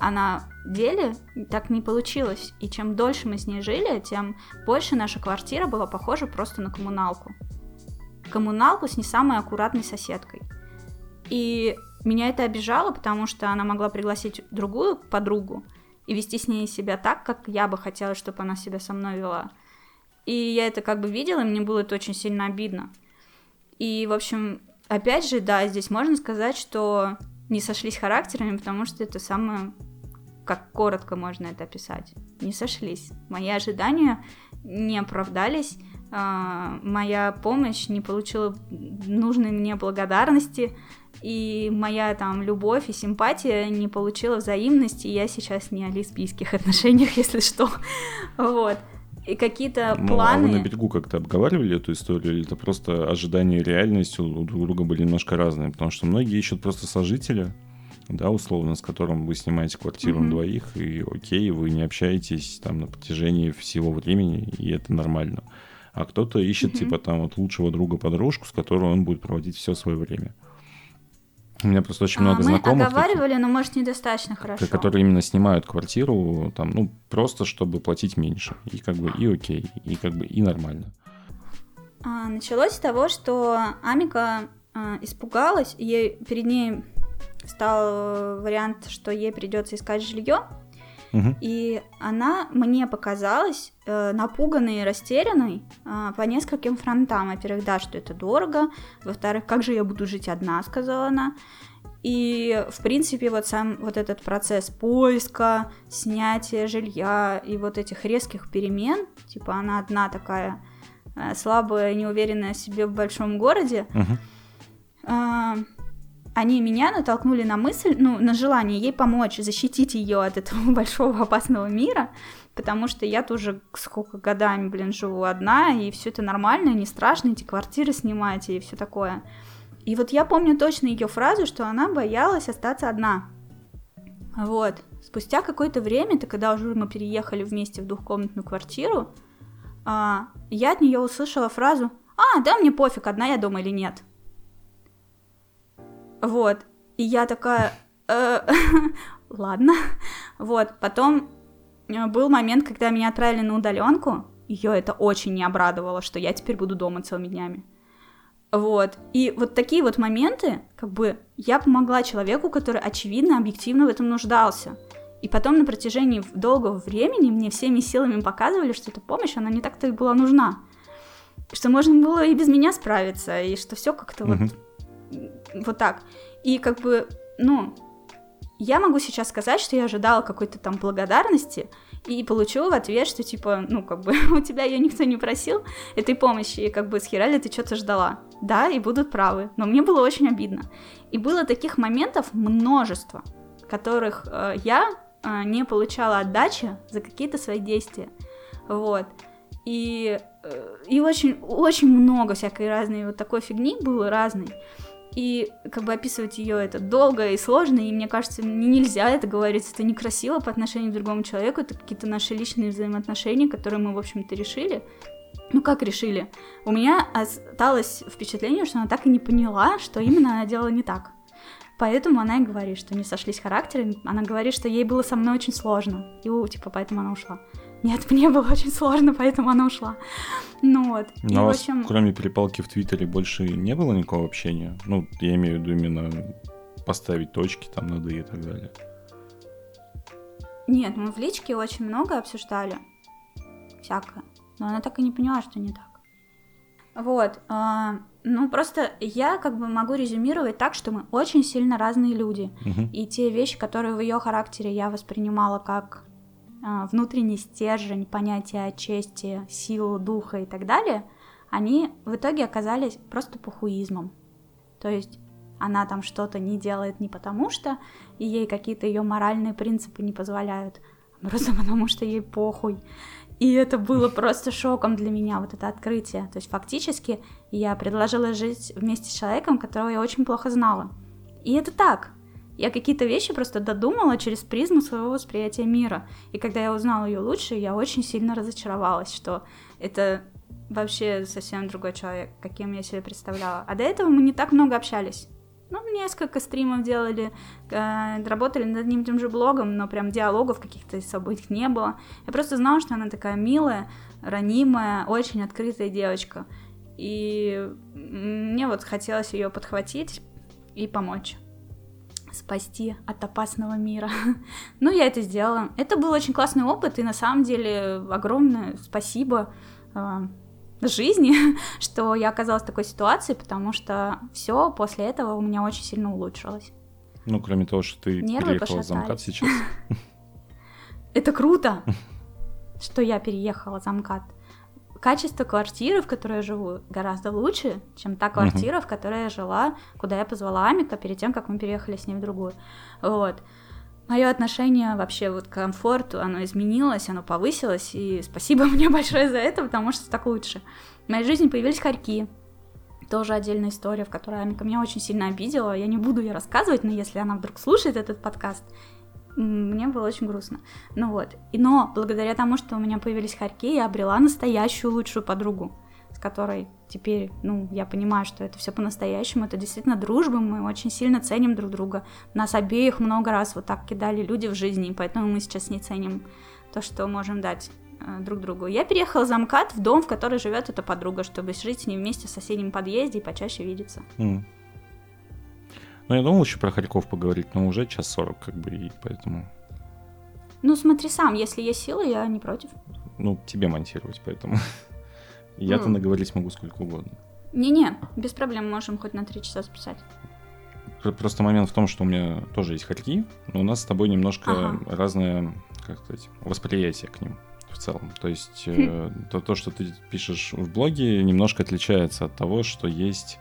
А на деле так не получилось. И чем дольше мы с ней жили, тем больше наша квартира была похожа просто на коммуналку. Коммуналку с не самой аккуратной соседкой. И меня это обижало, потому что она могла пригласить другую подругу, и вести с ней себя так, как я бы хотела, чтобы она себя со мной вела. И я это как бы видела, и мне было это очень сильно обидно. И, в общем, опять же, да, здесь можно сказать, что не сошлись характерами, потому что это самое, как коротко можно это описать. Не сошлись. Мои ожидания не оправдались, моя помощь не получила нужной мне благодарности, и моя там любовь и симпатия не получила взаимности, и я сейчас не о лесбийских отношениях, если что. Вот. И какие-то ну, планы... А вы на берегу как-то обговаривали эту историю, или это просто ожидания и реальность у друг друга были немножко разные? Потому что многие ищут просто сожителя, да, условно, с которым вы снимаете квартиру mm-hmm. на двоих, и окей, вы не общаетесь там на протяжении всего времени, и это нормально. А кто-то ищет, mm-hmm. типа, там вот лучшего друга-подружку, с которой он будет проводить все свое время. У меня просто очень много а, знакомых. Мы оговаривали, таких, но, может, недостаточно хорошо. Которые именно снимают квартиру, там, ну, просто чтобы платить меньше. И как бы и окей, и как бы и нормально. А, началось с того, что Амика а, испугалась, ей перед ней стал вариант, что ей придется искать жилье. И она мне показалась э, напуганной и растерянной э, по нескольким фронтам. Во-первых, да, что это дорого. Во-вторых, как же я буду жить одна, сказала она. И, в принципе, вот сам вот этот процесс поиска, снятия жилья и вот этих резких перемен, типа она одна такая э, слабая, неуверенная в себе в большом городе, uh-huh. Они меня натолкнули на мысль, ну, на желание ей помочь, защитить ее от этого большого опасного мира, потому что я тоже сколько годами, блин, живу одна, и все это нормально, не страшно, эти квартиры снимать и все такое. И вот я помню точно ее фразу, что она боялась остаться одна. Вот. Спустя какое-то время, то когда уже мы переехали вместе в двухкомнатную квартиру, а, я от нее услышала фразу «А, да, мне пофиг, одна я дома или нет». Вот. И я такая, э, ладно. Вот. Потом э, был момент, когда меня отправили на удаленку. Ее это очень не обрадовало, что я теперь буду дома целыми днями. Вот. И вот такие вот моменты, как бы, я помогла человеку, который, очевидно, объективно в этом нуждался. И потом на протяжении долгого времени мне всеми силами показывали, что эта помощь, она не так-то и была нужна. Что можно было и без меня справиться, и что все как-то mm-hmm. вот вот так. И как бы, ну, я могу сейчас сказать, что я ожидала какой-то там благодарности и получила в ответ, что типа, ну, как бы, у тебя ее никто не просил этой помощи, и как бы с херали ты что-то ждала. Да, и будут правы, но мне было очень обидно. И было таких моментов множество, которых э, я э, не получала отдачи за какие-то свои действия. Вот. И, э, и очень, очень много всякой разной вот такой фигни было разной. И как бы описывать ее это долго и сложно, и мне кажется, мне нельзя это говорить, это некрасиво по отношению к другому человеку, это какие-то наши личные взаимоотношения, которые мы, в общем-то, решили. Ну как решили? У меня осталось впечатление, что она так и не поняла, что именно она делала не так. Поэтому она и говорит, что не сошлись характеры. Она говорит, что ей было со мной очень сложно. И, типа, поэтому она ушла. Нет, мне было очень сложно, поэтому она ушла. Ну вот. Но и, вас, общем... кроме перепалки в Твиттере, больше не было никакого общения? Ну, я имею в виду именно поставить точки там над и так далее. Нет, мы в личке очень много обсуждали. Всякое. Но она так и не поняла, что не так. Вот. Э, ну, просто я как бы могу резюмировать так, что мы очень сильно разные люди. Угу. И те вещи, которые в ее характере я воспринимала как внутренний стержень, понятие чести, силу духа и так далее, они в итоге оказались просто похуизмом. То есть она там что-то не делает не потому что, и ей какие-то ее моральные принципы не позволяют, а просто потому что ей похуй. И это было просто шоком для меня, вот это открытие. То есть фактически я предложила жить вместе с человеком, которого я очень плохо знала. И это так. Я какие-то вещи просто додумала через призму своего восприятия мира. И когда я узнала ее лучше, я очень сильно разочаровалась, что это вообще совсем другой человек, каким я себе представляла. А до этого мы не так много общались. Ну, несколько стримов делали, э, работали над одним тем же блогом, но прям диалогов каких-то событий не было. Я просто знала, что она такая милая, ранимая, очень открытая девочка. И мне вот хотелось ее подхватить и помочь спасти от опасного мира. ну, я это сделала. Это был очень классный опыт, и на самом деле огромное спасибо э, жизни, что я оказалась в такой ситуации, потому что все после этого у меня очень сильно улучшилось. Ну, кроме того, что ты Нервы переехала в замкат сейчас. Это круто, что я переехала замкат качество квартиры, в которой я живу, гораздо лучше, чем та квартира, uh-huh. в которой я жила, куда я позвала Амика перед тем, как мы переехали с ним в другую. Вот. Мое отношение вообще вот к комфорту, оно изменилось, оно повысилось, и спасибо мне большое за это, потому что так лучше. В моей жизни появились хорьки, тоже отдельная история, в которой Амика меня очень сильно обидела. Я не буду ее рассказывать, но если она вдруг слушает этот подкаст, мне было очень грустно. Ну вот. Но благодаря тому, что у меня появились хорьки, я обрела настоящую лучшую подругу, с которой теперь, ну, я понимаю, что это все по-настоящему, это действительно дружба, мы очень сильно ценим друг друга. Нас обеих много раз вот так кидали люди в жизни, и поэтому мы сейчас не ценим то, что можем дать э, друг другу. Я переехала за МКАД в дом, в который живет эта подруга, чтобы жить с ней вместе в соседнем подъезде и почаще видеться. Mm. Ну, я думал еще про Харьков поговорить, но уже час сорок, как бы, и поэтому... Ну, смотри сам, если есть силы, я не против. Ну, тебе монтировать, поэтому... Я-то наговорить могу сколько угодно. Не-не, без проблем, можем хоть на три часа списать. Просто момент в том, что у меня тоже есть хорьки, но у нас с тобой немножко ага. разное, как сказать, восприятие к ним в целом. То есть э, то, то, что ты пишешь в блоге, немножко отличается от того, что есть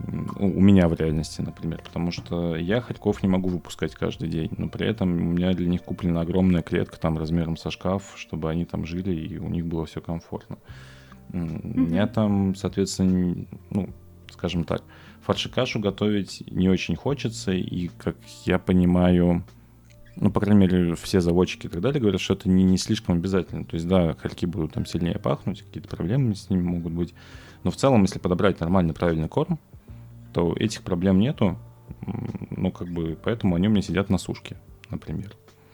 у меня в реальности, например, потому что я хорьков не могу выпускать каждый день, но при этом у меня для них куплена огромная клетка там размером со шкаф, чтобы они там жили и у них было все комфортно. Mm-hmm. Мне там, соответственно, ну, скажем так, фарш и кашу готовить не очень хочется, и, как я понимаю, ну, по крайней мере, все заводчики и так далее говорят, что это не, не слишком обязательно. То есть, да, хорьки будут там сильнее пахнуть, какие-то проблемы с ними могут быть. Но в целом, если подобрать нормальный, правильный корм, то этих проблем нету. Ну, как бы, поэтому они у меня сидят на сушке, например.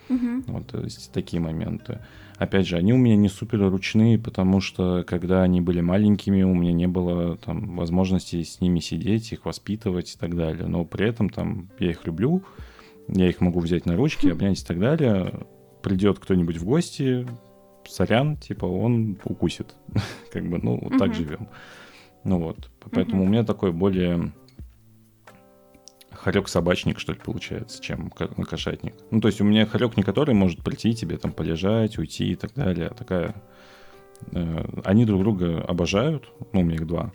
Угу. Вот, то есть такие моменты. Опять же, они у меня не супер ручные, потому что когда они были маленькими, у меня не было там возможности с ними сидеть, их воспитывать и так далее. Но при этом там я их люблю, я их могу взять на ручки, обнять и так далее. Придет кто-нибудь в гости, сорян, типа он укусит. как бы, ну, вот так живем. Ну вот. Поэтому у меня такой более хорек-собачник, что ли, получается, чем кошатник. Ну, то есть у меня хорек не который может прийти тебе там полежать, уйти и так далее, а такая... Э, они друг друга обожают, ну, у меня их два,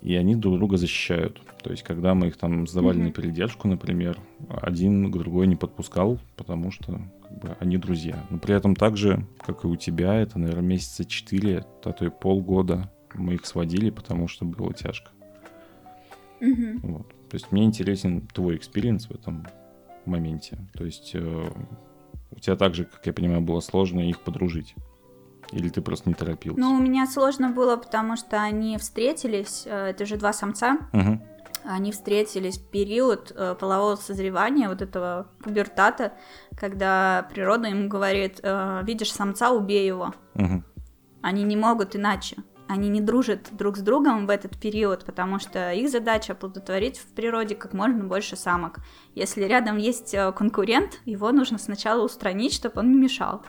и они друг друга защищают. То есть, когда мы их там сдавали mm-hmm. на передержку, например, один к другой не подпускал, потому что как бы, они друзья. Но при этом так же, как и у тебя, это, наверное, месяца четыре, а то и полгода мы их сводили, потому что было тяжко. Mm-hmm. Вот. То есть мне интересен твой experience в этом моменте. То есть э, у тебя также, как я понимаю, было сложно их подружить. Или ты просто не торопился? Ну, у меня сложно было, потому что они встретились, э, это же два самца. Угу. Они встретились в период э, полового созревания, вот этого пубертата, когда природа им говорит, э, видишь самца, убей его. Угу. Они не могут иначе. Они не дружат друг с другом в этот период, потому что их задача оплодотворить в природе как можно больше самок. Если рядом есть конкурент, его нужно сначала устранить, чтобы он не мешал.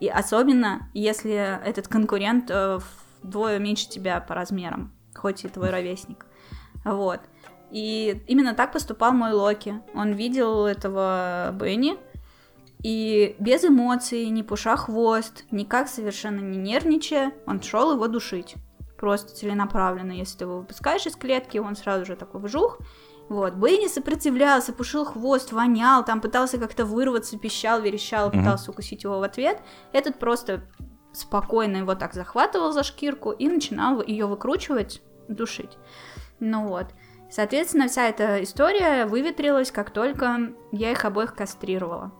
И особенно, если этот конкурент э, вдвое меньше тебя по размерам, хоть и твой ровесник. Вот. И именно так поступал мой Локи. Он видел этого Бенни, и без эмоций, не пуша хвост, никак совершенно не нервничая, он шел его душить. Просто целенаправленно. Если ты его выпускаешь из клетки, он сразу же такой вжух, вот, Бенни сопротивлялся, пушил хвост, вонял, там пытался как-то вырваться, пищал, верещал, mm-hmm. пытался укусить его в ответ. Этот просто спокойно его так захватывал за шкирку и начинал ее выкручивать, душить. Ну вот. Соответственно, вся эта история выветрилась, как только я их обоих кастрировала.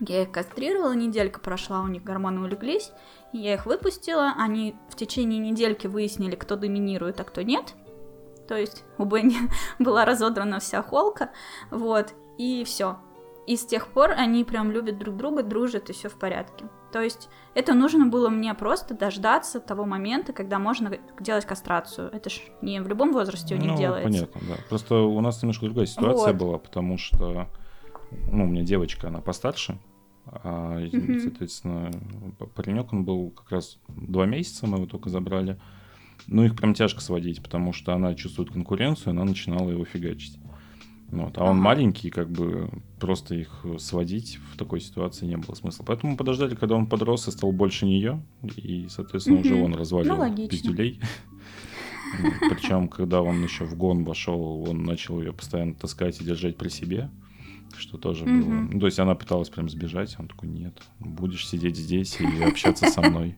Я их кастрировала, неделька прошла, у них гормоны улеглись, я их выпустила, они в течение недельки выяснили, кто доминирует, а кто нет то есть у Бенни была разодрана вся холка, вот, и все. И с тех пор они прям любят друг друга, дружат, и все в порядке. То есть это нужно было мне просто дождаться того момента, когда можно делать кастрацию. Это ж не в любом возрасте у них ну, делается. понятно, да. Просто у нас немножко другая ситуация вот. была, потому что, ну, у меня девочка, она постарше, а, mm-hmm. соответственно, паренек, он был как раз два месяца, мы его только забрали. Ну, их прям тяжко сводить, потому что она чувствует конкуренцию, она начинала его фигачить. Вот. А он маленький, как бы просто их сводить в такой ситуации не было смысла. Поэтому подождали, когда он подрос и стал больше нее, и, соответственно, уже он развалил ну, пиздюлей. Причем, когда он еще в гон вошел, он начал ее постоянно таскать и держать при себе, что тоже было. Ну, то есть она пыталась прям сбежать, он такой, нет, будешь сидеть здесь и общаться со мной.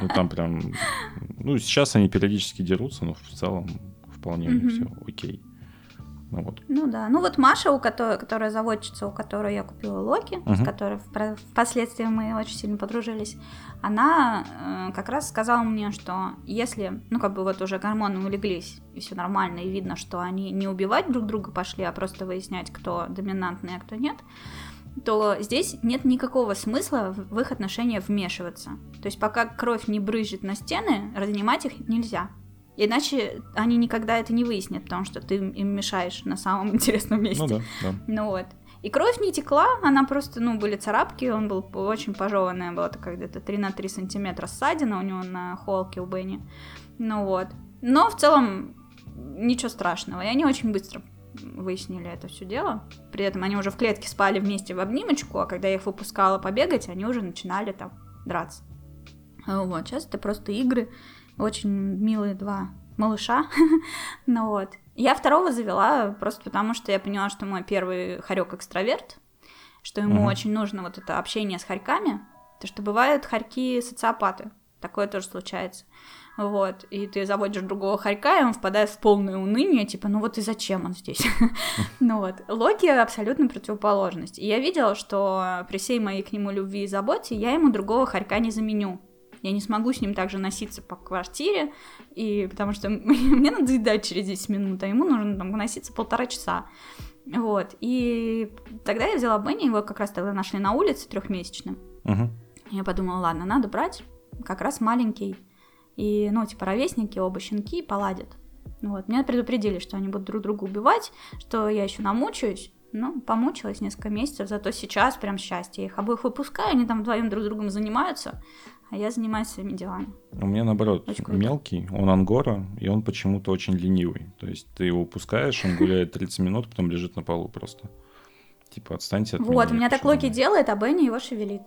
Ну, там прям... Ну, сейчас они периодически дерутся, но в целом вполне все окей. Ну, вот. ну да. Ну вот Маша, у которой, которая заводчица, у которой я купила Локи, uh-huh. с которой впоследствии мы очень сильно подружились, она э, как раз сказала мне, что если, ну как бы вот уже гормоны улеглись, и все нормально, и видно, что они не убивать друг друга пошли, а просто выяснять, кто доминантный, а кто нет, то здесь нет никакого смысла в их отношения вмешиваться. То есть пока кровь не брызжет на стены, разнимать их нельзя. Иначе они никогда это не выяснят, потому что ты им мешаешь на самом интересном месте. Ну да, да. Ну вот. И кровь не текла, она просто, ну, были царапки, он был очень пожеванная, была такая где-то 3 на 3 сантиметра ссадина у него на холке у Бенни. Ну вот. Но в целом ничего страшного, и они очень быстро выяснили это все дело. При этом они уже в клетке спали вместе в обнимочку, а когда я их выпускала побегать, они уже начинали там драться. Вот, сейчас это просто игры. Очень милые два малыша. ну вот. Я второго завела просто потому, что я поняла, что мой первый хорек экстраверт, что ему uh-huh. очень нужно вот это общение с хорьками, то что бывают хорьки социопаты. Такое тоже случается вот, и ты заводишь другого хорька, и он впадает в полное уныние, типа, ну вот и зачем он здесь? ну вот, Локи абсолютно противоположность. И я видела, что при всей моей к нему любви и заботе я ему другого хорька не заменю. Я не смогу с ним также носиться по квартире, и потому что мне надо едать через 10 минут, а ему нужно там носиться полтора часа. Вот, и тогда я взяла Бенни, его как раз тогда нашли на улице трехмесячным. Uh-huh. Я подумала, ладно, надо брать, как раз маленький и, ну, типа, ровесники, оба щенки поладят. Вот, меня предупредили, что они будут друг друга убивать, что я еще намучаюсь. Ну, помучилась несколько месяцев, зато сейчас прям счастье. Я их обоих выпускаю, они там вдвоем друг с другом занимаются, а я занимаюсь своими делами. У меня наоборот Очень круто. мелкий, он ангора, и он почему-то очень ленивый. То есть ты его пускаешь, он гуляет 30 минут, потом лежит на полу просто. Типа отстаньте от меня. Вот, у меня так Локи делает, а Бенни его шевелит.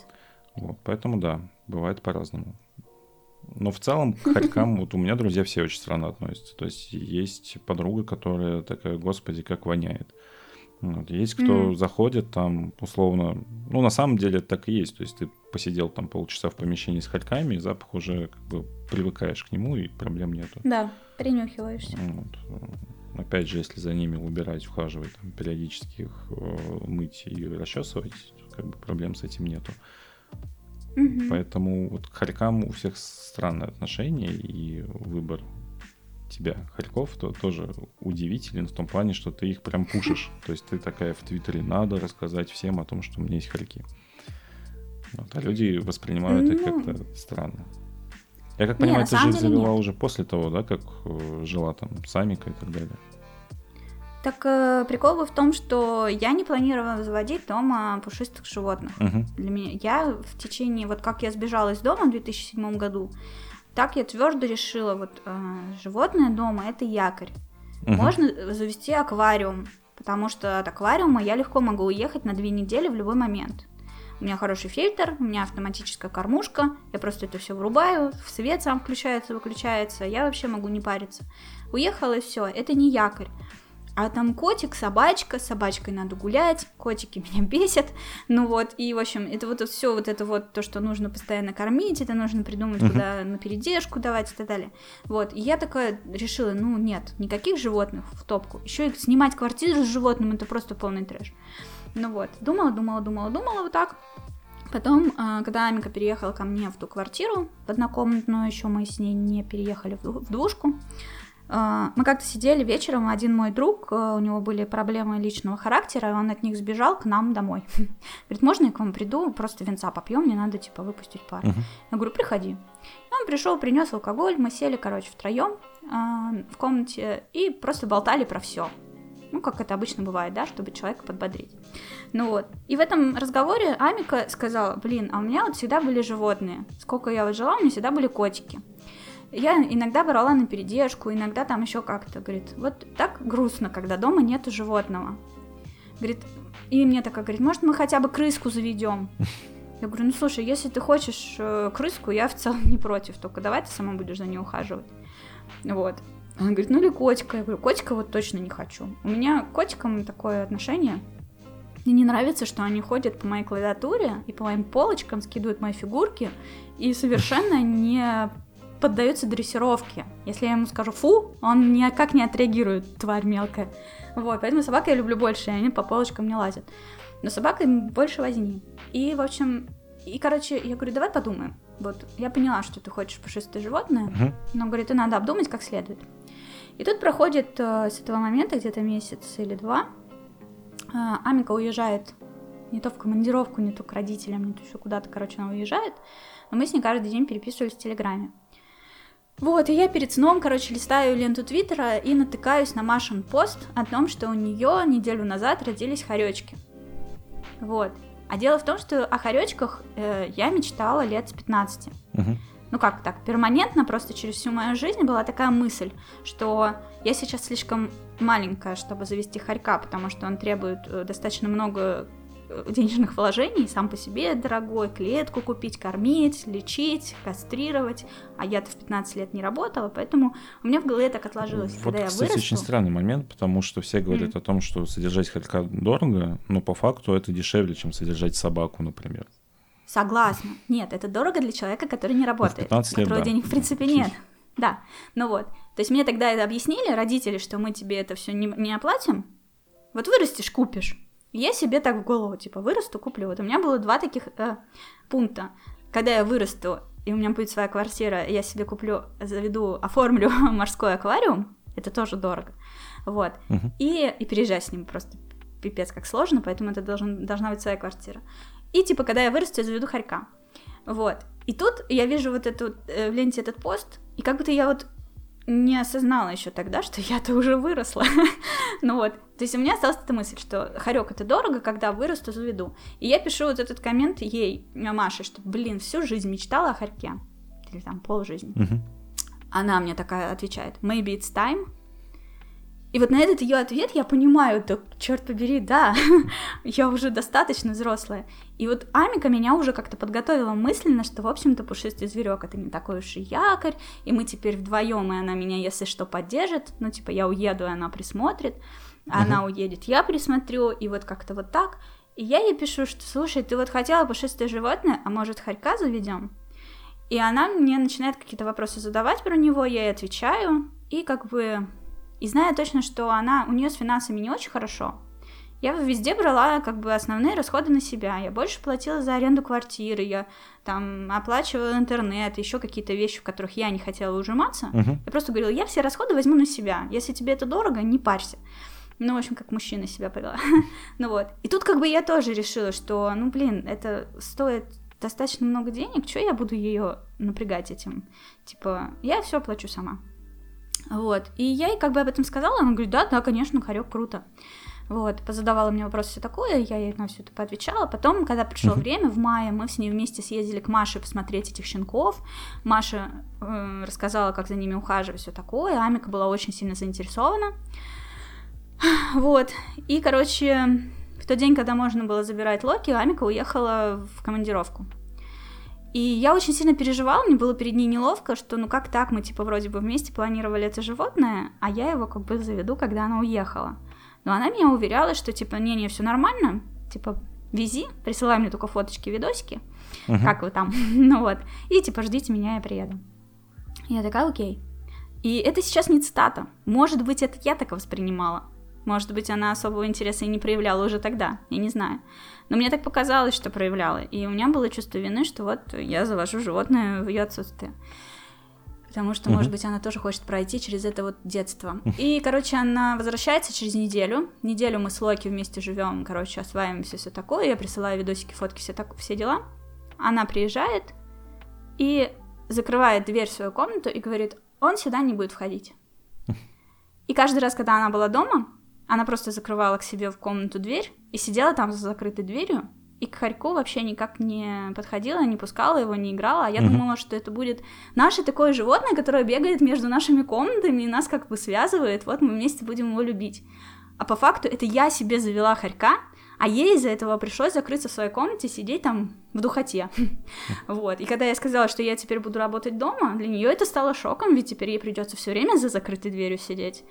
Вот, поэтому да, бывает по-разному. Но в целом к хорькам, вот у меня друзья все очень странно относятся. То есть есть подруга, которая такая, господи, как воняет. Вот. Есть кто Мгм. заходит там, условно, ну на самом деле так и есть. То есть ты посидел там полчаса в помещении с хорьками, и запах уже как бы привыкаешь к нему, и проблем нету. Да, принюхиваешься. Вот. Опять же, если за ними убирать, ухаживать, там, периодически их э, мыть и расчесывать, то как бы проблем с этим нету. Мгм. Поэтому вот к хорькам у всех странное отношение, и выбор тебя, хорьков, то тоже удивителен в том плане, что ты их прям пушишь. То есть ты такая в Твиттере, надо рассказать всем о том, что у меня есть хорьки. Вот, а люди воспринимают их Ну. как-то странно. Я как Не, понимаю, на ты же их завела нет. уже после того, да, как э, жила там с Амикой и так далее. Так э, прикол был в том, что я не планировала заводить дома пушистых животных. Мгм. Для меня я в течение, вот как я сбежала из дома в 2007 году, так я твердо решила, вот э, животное дома это якорь. Мгм. Можно завести аквариум, потому что от аквариума я легко могу уехать на две недели в любой момент. У меня хороший фильтр, у меня автоматическая кормушка, я просто это все врубаю, в свет сам включается, выключается, я вообще могу не париться. Уехала и все, это не якорь. А там котик, собачка, с собачкой надо гулять, котики меня бесят, ну вот, и, в общем, это вот все вот это вот то, что нужно постоянно кормить, это нужно придумать, Мгм. куда на передержку давать и так далее. Вот, и я такая решила, ну нет, никаких животных в топку. Еще и снимать квартиру с животным, это просто полный трэш. Ну вот, думала, думала, думала, думала вот так. Потом, а, когда Амика переехала ко мне в ту квартиру, однокомнатную, еще мы с ней не переехали в дву- в двушку, а, мы как-то сидели вечером, один мой друг, а, у него были проблемы личного характера, и он от них сбежал к нам домой. Говорит, можно я к вам приду, просто венца попьем, мне надо, типа, выпустить пар. Я говорю, приходи. И он пришел, принес алкоголь, мы сели, короче, втроем в комнате и просто болтали про все. Ну, как это обычно бывает, да, чтобы человека подбодрить. Ну вот. И в этом разговоре Амика сказала, блин, а у меня вот всегда были животные. Сколько я вот жила, у меня всегда были котики. Я иногда брала на передержку, иногда там еще как-то. Говорит, вот так грустно, когда дома нету животного. Говорит, и мне такая говорит, может, мы хотя бы крыску заведем? Я говорю, ну слушай, если ты хочешь э, крыску, я в целом не против, только давай ты сама будешь за ней ухаживать. Вот. Она говорит, ну или котика. Я говорю, котика вот точно не хочу. У меня к котикам такое отношение. Мне не нравится, что они ходят по моей клавиатуре и по моим полочкам, скидывают мои фигурки и совершенно не поддаются дрессировке. Если я ему скажу фу, он никак не отреагирует, тварь мелкая. Вот, поэтому собак я люблю больше, и они по полочкам не лазят. Но собака им больше возни. И, в общем, и, короче, я говорю, давай подумаем. Вот, я поняла, что ты хочешь пушистое животное, Мгм. но, говорит, и надо обдумать как следует. И тут проходит э, с этого момента где-то месяц или два. Э, Амика уезжает не то в командировку, не то к родителям, не то еще куда-то, короче, она уезжает. Но мы с ней каждый день переписывались в Телеграме. Вот, и я перед сном, короче, листаю ленту Твиттера и натыкаюсь на Машин пост о том, что у нее неделю назад родились хоречки. Вот. А дело в том, что о хоречках э, я мечтала лет с 15 Мгм. Ну как так, перманентно, просто через всю мою жизнь была такая мысль, что я сейчас слишком маленькая, чтобы завести хорька, потому что он требует э, достаточно много э, денежных вложений, сам по себе дорогой, клетку купить, кормить, лечить, кастрировать, а я-то в 15 лет не работала, поэтому у меня в голове так отложилось, Вот, когда я кстати, вырасту. очень странный момент, потому что все говорят Мгм. о том, что содержать хорька дорого, но по факту это дешевле, чем содержать собаку, например. Согласна. Нет, это дорого для человека, который не работает. 15 у лет, которого да. денег в принципе нет. Да, ну вот. То есть мне тогда это объяснили родители, что мы тебе это все не, не оплатим. Вот вырастешь, купишь. И я себе так в голову, типа, вырасту, куплю. Вот у меня было два таких э, пункта. Когда я вырасту, и у меня будет своя квартира, я себе куплю, заведу, оформлю морской аквариум, это тоже дорого. Вот. Мгм. И, и переезжать с ним просто пипец как сложно, поэтому это должен, должна быть своя квартира. И типа, когда я вырасту, я заведу хорька. Вот. И тут я вижу вот эту, э, в ленте этот пост, и как будто я вот не осознала еще тогда, что я-то уже выросла. ну вот, то есть у меня осталась эта мысль, что хорек это дорого, когда вырасту, заведу. И я пишу вот этот коммент ей, Маше, что, блин, всю жизнь мечтала о хорьке. Или там полжизни. Она мне такая отвечает, maybe it's time. И вот на этот ее ответ я понимаю, да, черт побери, да, я уже достаточно взрослая. И вот Амика меня уже как-то подготовила мысленно, что, в общем-то, пушистый зверек это не такой уж и якорь, и мы теперь вдвоем, и она меня, если что, поддержит. Ну, типа, я уеду, и она присмотрит, а она уедет, я присмотрю, и вот как-то вот так. И я ей пишу, что, слушай, ты вот хотела пушистое животное, а может, хорька заведем? И она мне начинает какие-то вопросы задавать про него, я ей отвечаю, и как бы... И зная точно, что она, у нее с финансами не очень хорошо, я везде брала как бы основные расходы на себя. Я больше платила за аренду квартиры, я там оплачивала интернет, еще какие-то вещи, в которых я не хотела ужиматься. Мгм. Я просто говорила, я все расходы возьму на себя. Если тебе это дорого, не парься. Ну, в общем, как мужчина себя повела. ну вот. И тут как бы я тоже решила, что, ну, блин, это стоит достаточно много денег, что я буду ее напрягать этим? Типа, я все плачу сама. Вот. И я ей как бы об этом сказала, она говорит, да, да, конечно, хорек круто. Вот, позадавала мне вопросы все такое, я ей на все это поотвечала. Потом, когда пришло Мгм. время, в мае, мы с ней вместе съездили к Маше посмотреть этих щенков. Маша э, рассказала, как за ними ухаживать, все такое. Амика была очень сильно заинтересована. Вот. И, короче, в тот день, когда можно было забирать Локи, Амика уехала в командировку. И я очень сильно переживала, мне было перед ней неловко, что ну как так, мы типа вроде бы вместе планировали это животное, а я его как бы заведу, когда она уехала. Но она меня уверяла, что типа не-не, все нормально, типа вези, присылай мне только фоточки, видосики, Мгм. как вы там, ну вот, и типа ждите меня, я приеду. Я такая, окей. И это сейчас не цитата. Может быть, это я так воспринимала. Может быть, она особого интереса и не проявляла уже тогда, я не знаю. Но мне так показалось, что проявляла. И у меня было чувство вины, что вот я завожу животное в ее отсутствие. Потому что, может быть, она тоже хочет пройти через это вот детство. И, короче, она возвращается через неделю. Неделю мы с Локи вместе живем, короче, осваиваемся, все такое. Я присылаю видосики, фотки, все, так, все дела. Она приезжает и закрывает дверь в свою комнату и говорит, он сюда не будет входить. И каждый раз, когда она была дома, она просто закрывала к себе в комнату дверь и сидела там за закрытой дверью, и к Харьку вообще никак не подходила, не пускала его, не играла. А я Мгм. думала, что это будет наше такое животное, которое бегает между нашими комнатами и нас как бы связывает. Вот мы вместе будем его любить. А по факту это я себе завела Харька, а ей из-за этого пришлось закрыться в своей комнате, сидеть там в духоте. Вот. И когда я сказала, что я теперь буду работать дома, для нее это стало шоком, ведь теперь ей придется все время за закрытой дверью сидеть.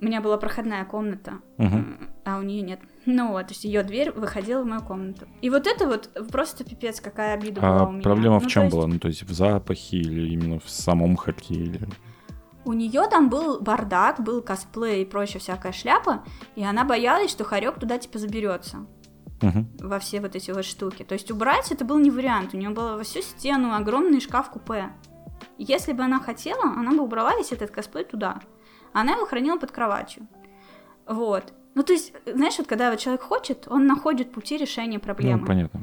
У меня была проходная комната, Мгм. а у нее нет. Ну вот, то есть ее дверь выходила в мою комнату. И вот это вот просто пипец, какая обида была А у меня. проблема в Ну, то чем есть была? Ну, то есть в запахе или именно в самом? Или... У нее там был бардак, был косплей и прочая всякая шляпа, и она боялась, что хорек туда типа заберется. Мгм. во все вот эти вот штуки. То есть убрать это был не вариант. У нее было во всю стену огромный шкаф купе. Если бы она хотела, она бы убрала весь этот косплей туда. А она его хранила под кроватью. Вот. Ну, то есть, знаешь, вот когда вот человек хочет, он находит пути решения проблемы. Ну, понятно.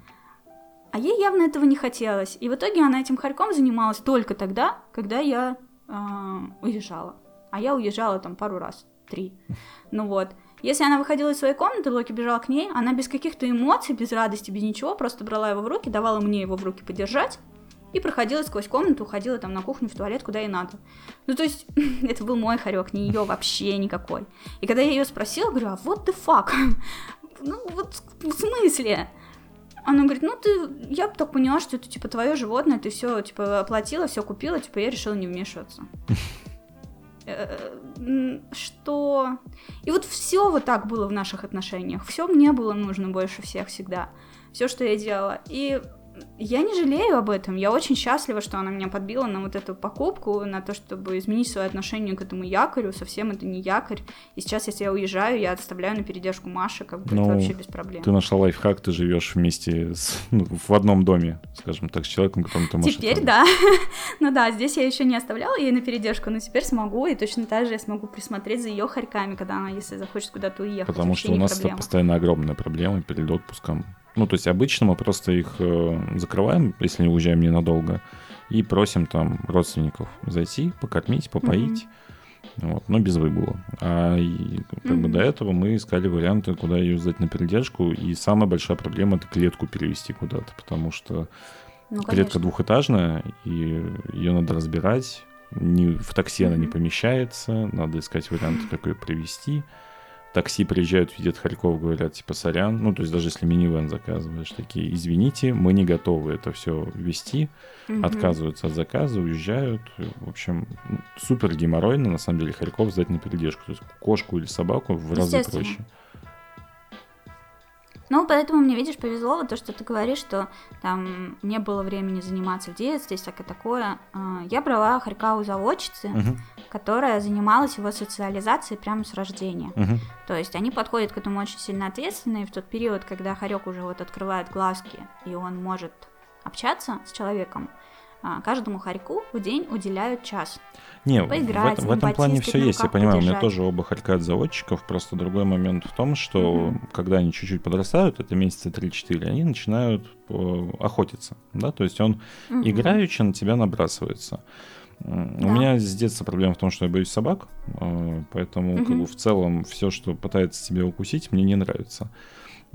А ей явно этого не хотелось. И в итоге она этим хорьком занималась только тогда, когда я а, уезжала. А я уезжала там пару раз, три. Ну вот. Если она выходила из своей комнаты, Локи бежал к ней, она без каких-то эмоций, без радости, без ничего, просто брала его в руки, давала мне его в руки подержать и проходила сквозь комнату, уходила там на кухню, в туалет, куда ей надо. Ну, то есть, это был мой хорек, не ее вообще никакой. И когда я ее спросила, говорю, а what the fuck? Ну, вот в смысле? Она говорит, ну ты, я бы так поняла, что это типа твое животное, ты все типа оплатила, все купила, типа я решила не вмешиваться. Э, Что? И вот все вот так было в наших отношениях. Все мне было нужно больше всех всегда. Все, что я делала. И я не жалею об этом. Я очень счастлива, что она меня подбила на вот эту покупку, на то, чтобы изменить свое отношение к этому якорю. Совсем это не якорь. И сейчас, если я уезжаю, я оставляю на передержку Маши, как бы Ну, это вообще без проблем. Ты нашла лайфхак, ты живешь вместе с, ну, в одном доме, скажем так, с человеком, которому ты можешь... Теперь это- да. ну да, здесь я еще не оставляла ей на передержку, но теперь смогу, и точно так же я смогу присмотреть за ее хорьками, когда она, если захочет куда-то уехать. Потому что у нас это проблема. постоянно огромная проблема перед отпуском. Ну, то есть обычно мы просто их э, закрываем, если не уезжаем ненадолго, и просим там родственников зайти, покормить, попоить. Mm-hmm. Вот, но без выгула. А и, как mm-hmm. бы до этого мы искали варианты, куда ее сдать на передержку. И самая большая проблема это клетку перевести куда-то, потому что ну, клетка двухэтажная, и ее надо разбирать. Ни, в такси mm-hmm. она не помещается, надо искать варианты, как ее привести такси приезжают, видят Харьков, говорят, типа, сорян, ну, то есть даже если минивэн заказываешь, такие, извините, мы не готовы это все вести, угу. отказываются от заказа, уезжают, в общем, супер геморройно, на самом деле, Харьков сдать на передержку, то есть кошку или собаку в разы проще. Ну, поэтому мне, видишь, повезло вот то, что ты говоришь, что там не было времени заниматься в детстве, всякое такое. А, я брала Харька у заводчицы, угу. которая занималась его социализацией прямо с рождения. Угу. То есть они подходят к этому очень сильно ответственно, и в тот период, когда Харек уже вот открывает глазки, и он может общаться с человеком, а, каждому хорьку в день уделяют час. Не, Поиграть, в, в этом плане все есть, я понимаю, подержать. у меня тоже оба хорька от заводчиков, просто другой момент в том, что mm-hmm. когда они чуть-чуть подрастают, это месяца 3-4, они начинают э, охотиться, да, то есть он mm-hmm. играючи на тебя набрасывается. Да. У меня с детства проблема в том, что я боюсь собак, э, поэтому угу. как бы, в целом все, что пытается тебя укусить, мне не нравится.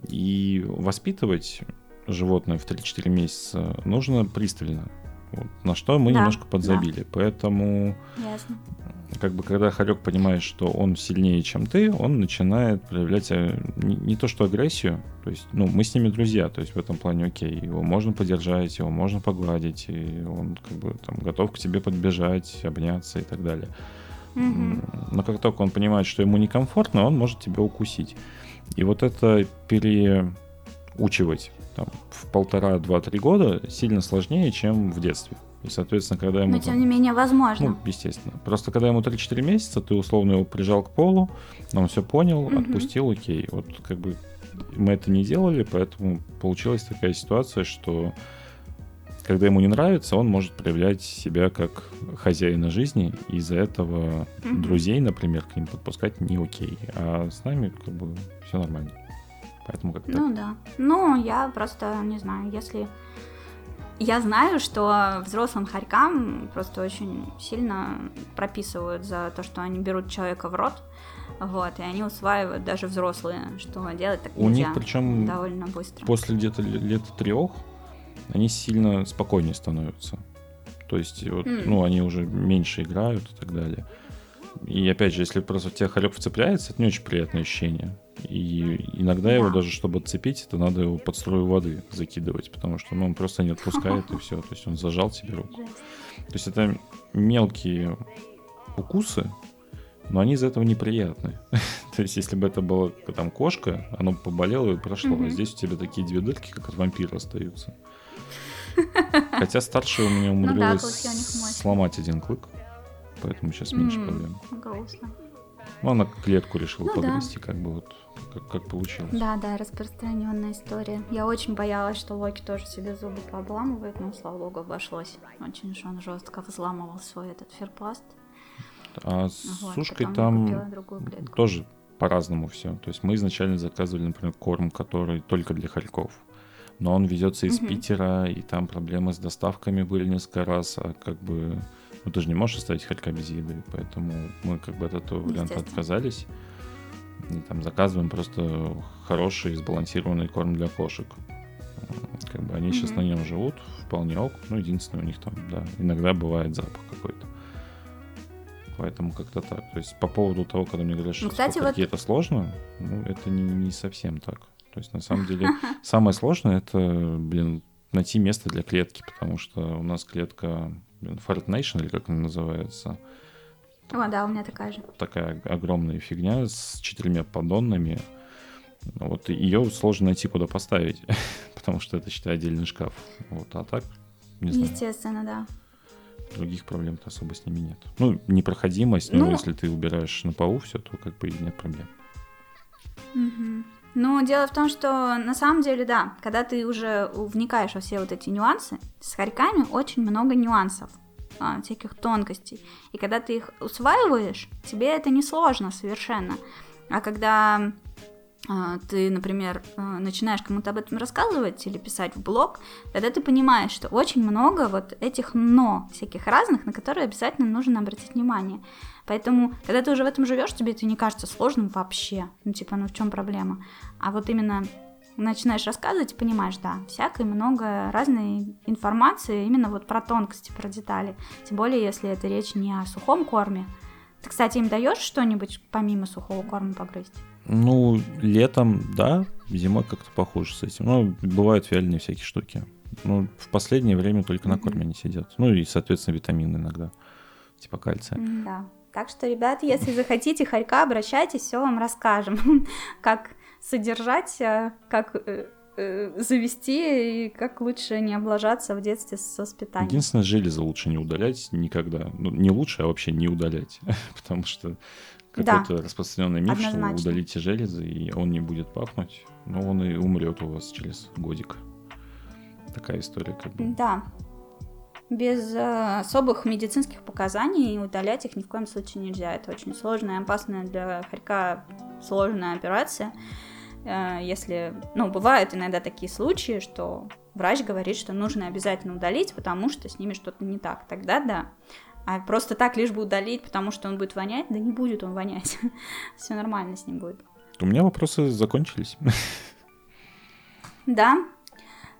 И воспитывать животное в 3-4 месяца нужно пристально. Вот, на что мы да, немножко подзабили. Да. Поэтому, Ясно. как бы, когда хорек понимает, что он сильнее, чем ты, он начинает проявлять э, не, не то что агрессию, то есть, ну, мы с ними друзья, то есть в этом плане окей, его можно поддержать, его можно погладить, и он как бы там готов к тебе подбежать, обняться и так далее. Угу. Но как только он понимает, что ему некомфортно, он может тебя укусить. И вот это переучивать там, в полтора-два-три года сильно сложнее, чем в детстве. И, соответственно, когда ему... Но, тем не менее, возможно. Ну, естественно. Просто когда ему 3-4 месяца, ты условно его прижал к полу, он все понял, угу. отпустил, окей. Вот как бы мы это не делали, поэтому получилась такая ситуация, что когда ему не нравится, он может проявлять себя как хозяина жизни, из-за этого угу. друзей, например, к ним подпускать не окей. А с нами как бы все нормально. Поэтому как-то... Ну да. Ну, я просто не знаю, если... Я знаю, что взрослым хорькам просто очень сильно прописывают за то, что они берут человека в рот, вот, и они усваивают даже взрослые, что делать так У них причем довольно быстро. После где-то лет трех они сильно спокойнее становятся. То есть, вот, mm. ну, они уже меньше играют и так далее. И опять же, если просто в тебя хорек вцепляется, это не очень приятное ощущение. И иногда его даже, чтобы отцепить, это надо его под струю воды закидывать, потому что ну, он просто не отпускает и все. То есть он зажал себе руку. То есть это мелкие укусы, но они из этого неприятные. То есть, если бы это была там кошка, оно поболело и прошло. А здесь у тебя такие две дырки, как от вампира остаются. Хотя старшая у меня ну умудрилась сломать один клык, поэтому сейчас меньше проблем. Грустно. Ну, она клетку решила ну, погрызти, да. как бы вот как, как получилось. Да, да, распространенная история. Я очень боялась, что Локи тоже себе зубы пообламывает, но, слава богу, обошлось. Очень уж он жестко взламывал свой этот ферпласт. А с вот, сушкой там тоже по-разному все. То есть мы изначально заказывали, например, корм, который только для хорьков. Но он везется из угу. Питера, и там проблемы с доставками были несколько раз, а как бы ну, ты же не можешь оставить хорька без еды, поэтому мы как бы от этого варианта отказались. И там заказываем просто хороший сбалансированный корм для кошек. Как бы они mm-hmm. сейчас на нем живут, вполне ок. Ну, единственное, у них там, да, иногда бывает запах какой-то. Поэтому как-то так. То есть по поводу того, когда мне говорят, что ну, кстати, вот... это сложно, ну, это не, не совсем так. То есть на самом деле самое сложное это, блин, найти место для клетки, потому что у нас клетка Fart Nation, или как она называется. О, да, у меня такая же. Такая огромная фигня с четырьмя поддонами. Вот ее сложно найти, куда поставить, потому что это, считай, отдельный шкаф. Вот, а так, не знаю. Естественно, да. Других проблем-то особо с ними нет. Ну, непроходимость, ну, но если ты убираешь на полу все, то как бы и нет проблем. Угу. Ну, дело в том, что на самом деле, да, когда ты уже вникаешь во все вот эти нюансы, с хорьками очень много нюансов, а, всяких тонкостей. И когда ты их усваиваешь, тебе это не сложно совершенно. А когда а, ты, например, а, начинаешь кому-то об этом рассказывать или писать в блог, тогда ты понимаешь, что очень много вот этих «но» всяких разных, на которые обязательно нужно обратить внимание. Поэтому, когда ты уже в этом живешь, тебе это не кажется сложным вообще. Ну, типа, ну в чем проблема? А вот именно начинаешь рассказывать и понимаешь, да, всякой много разной информации именно вот про тонкости, про детали. Тем более, если это речь не о сухом корме. Ты, кстати, им даешь что-нибудь помимо сухого корма погрызть? Ну, летом, да, зимой как-то похоже с этим. Ну, бывают вяленые всякие штуки. Ну, в последнее время только на корме они сидят. Ну и, соответственно, витамины иногда, типа кальция. Да. Так что, ребят, если захотите хорька, обращайтесь, все вам расскажем, как содержать, э, как э, э, завести и как лучше не облажаться в детстве с воспитанием. Единственное, железо лучше не удалять никогда. Ну, не лучше, а вообще не удалять. Потому что какой-то да. распространенный миф, Однозначно. что удалите железо, и он не будет пахнуть, но он и умрет у вас через годик. Такая история как бы. Да. Без э, особых медицинских показаний удалять их ни в коем случае нельзя. Это очень сложная и опасная для хорька сложная операция. Э, если, ну, бывают иногда такие случаи, что врач говорит, что нужно обязательно удалить, потому что с ними что-то не так. Тогда да. А просто так лишь бы удалить, потому что он будет вонять, да не будет он вонять. Все нормально с ним будет. У меня вопросы закончились. Да.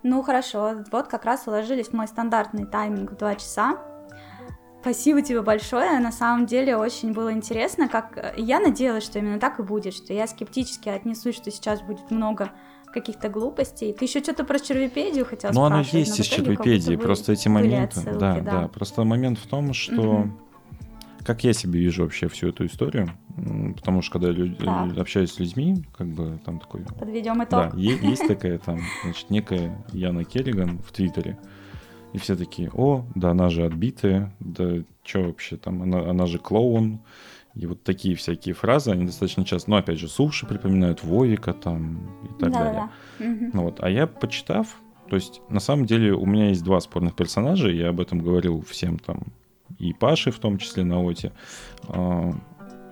Ну хорошо, вот как раз уложились в мой стандартный тайминг в 2 часа. Спасибо тебе большое. На самом деле очень было интересно, как я надеялась, что именно так и будет, что я скептически отнесусь, что сейчас будет много каких-то глупостей. Ты еще что-то про червипедию хотел ну, спрашивать? Ну, оно есть из червипедии, просто эти моменты... Отсылки, да, да, да, просто момент в том, что... Угу. Как я себе вижу вообще всю эту историю, потому что когда люди, так. общаюсь с людьми, как бы там такой... Подведем итог. Да, есть такая там, значит, некая Яна Керриган в Твиттере, и все такие, о, да она же отбитая, да что вообще там, она, она же клоун, и вот такие всякие фразы, они достаточно часто, ну, опять же, слушай, припоминают Вовика там и так да, далее. Да. Ну, вот. А я, почитав, то есть, на самом деле, у меня есть два спорных персонажа, я об этом говорил всем там, и Паше в том числе на Оте. А,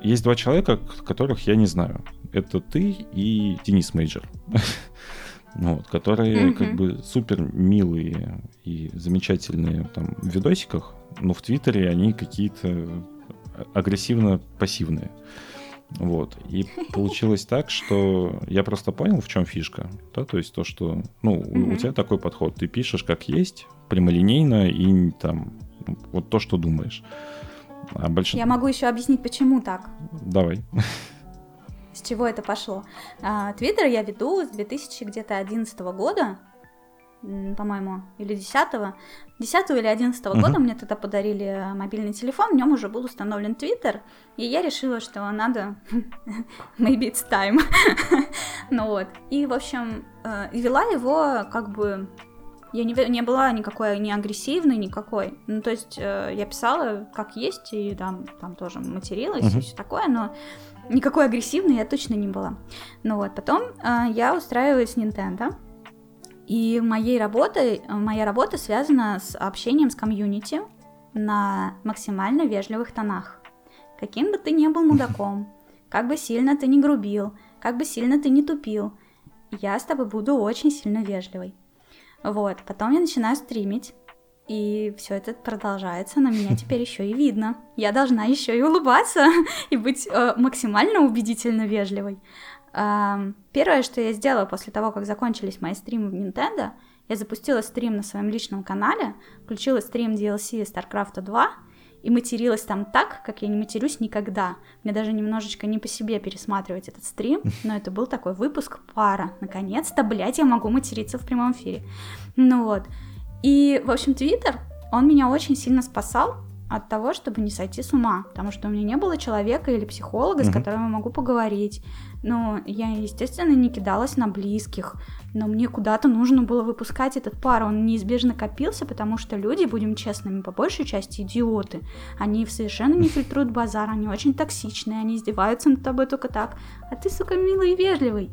есть два человека, которых я не знаю. Это ты и Денис Мейджор. Вот, которые mm-hmm. как бы супер милые и замечательные там в видосиках, но в Твиттере они какие-то агрессивно-пассивные. Вот. И получилось так, что я просто понял, в чем фишка. Да? То есть то, что ну, mm-hmm. у тебя такой подход. Ты пишешь как есть, прямолинейно и там вот то, что думаешь. А больш... Я могу еще объяснить, почему так. Давай. С чего это пошло? А, твиттер я веду с 2011 года по-моему, или 10-го, 10 или 11 -го uh-huh. года мне тогда подарили мобильный телефон, в нем уже был установлен Твиттер, и я решила, что надо, maybe it's time, ну вот, и, в общем, э, вела его как бы я не, не была никакой не агрессивной, никакой. Ну, то есть э, я писала как есть, и там, там тоже материлась uh-huh. и все такое, но никакой агрессивной я точно не была. Ну вот, потом э, я устраиваюсь с Nintendo, и моей работой, моя работа связана с общением с комьюнити на максимально вежливых тонах. Каким бы ты ни был мудаком, как бы сильно ты не грубил, как бы сильно ты не тупил, я с тобой буду очень сильно вежливой. Вот, потом я начинаю стримить, и все это продолжается, но меня теперь еще и видно. Я должна еще и улыбаться и быть э, максимально убедительно вежливой. Первое, что я сделала после того, как закончились мои стримы в Nintendo, я запустила стрим на своем личном канале, включила стрим DLC StarCraft 2 и материлась там так, как я не матерюсь никогда. Мне даже немножечко не по себе пересматривать этот стрим, но это был такой выпуск пара. Наконец-то, блядь, я могу материться в прямом эфире. Ну вот. И, в общем, Твиттер, он меня очень сильно спасал, от того, чтобы не сойти с ума, потому что у меня не было человека или психолога, mm-hmm. с которым я могу поговорить. Но я, естественно, не кидалась на близких, но мне куда-то нужно было выпускать этот пар, он неизбежно копился, потому что люди, будем честными, по большей части идиоты. Они совершенно не фильтруют базар, они очень токсичные, они издеваются над тобой только так, а ты, сука, милый и вежливый.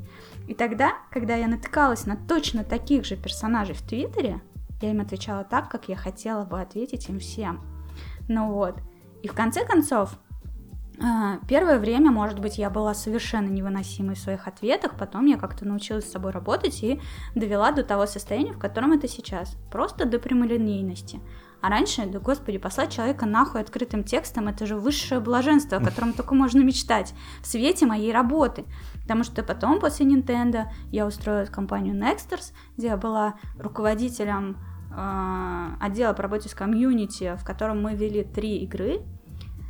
И тогда, когда я натыкалась на точно таких же персонажей в Твиттере, я им отвечала так, как я хотела бы ответить им всем. Ну вот. И в конце концов, А, первое время, может быть, я была совершенно невыносимой в своих ответах, потом я как-то научилась с собой работать и довела до того состояния, в котором это сейчас. Просто до прямолинейности. А раньше, да господи, послать человека нахуй открытым текстом, это же высшее блаженство, о котором только можно мечтать в свете моей работы. Потому что потом, после Nintendo, я устроилась в компанию Nexters, где я была руководителем отдела по работе с комьюнити, в котором мы вели три игры,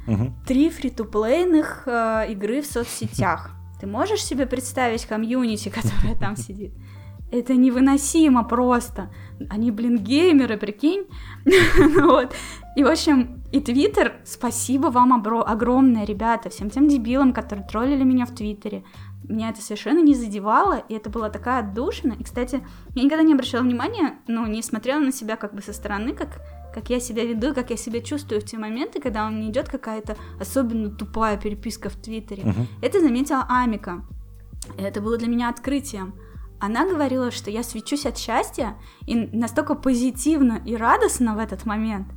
угу. три фри-то-плейных э, игры в соцсетях. Ты можешь себе представить комьюнити, которая там сидит? Это невыносимо просто. Они, блин, геймеры, прикинь. вот. И, в общем, и Твиттер, спасибо вам огромное, ребята, всем тем дебилам, которые троллили меня в Твиттере. Меня это совершенно не задевало, и это была такая отдушина. И, кстати, я никогда не обращала внимания, ну, не смотрела на себя как бы со стороны, как, как я себя веду, как я себя чувствую в те моменты, когда у меня идет какая-то особенно тупая переписка в Твиттере. Uh-huh. Это заметила Амика. И это было для меня открытием она говорила, что я свечусь от счастья и настолько позитивно и радостно в этот момент,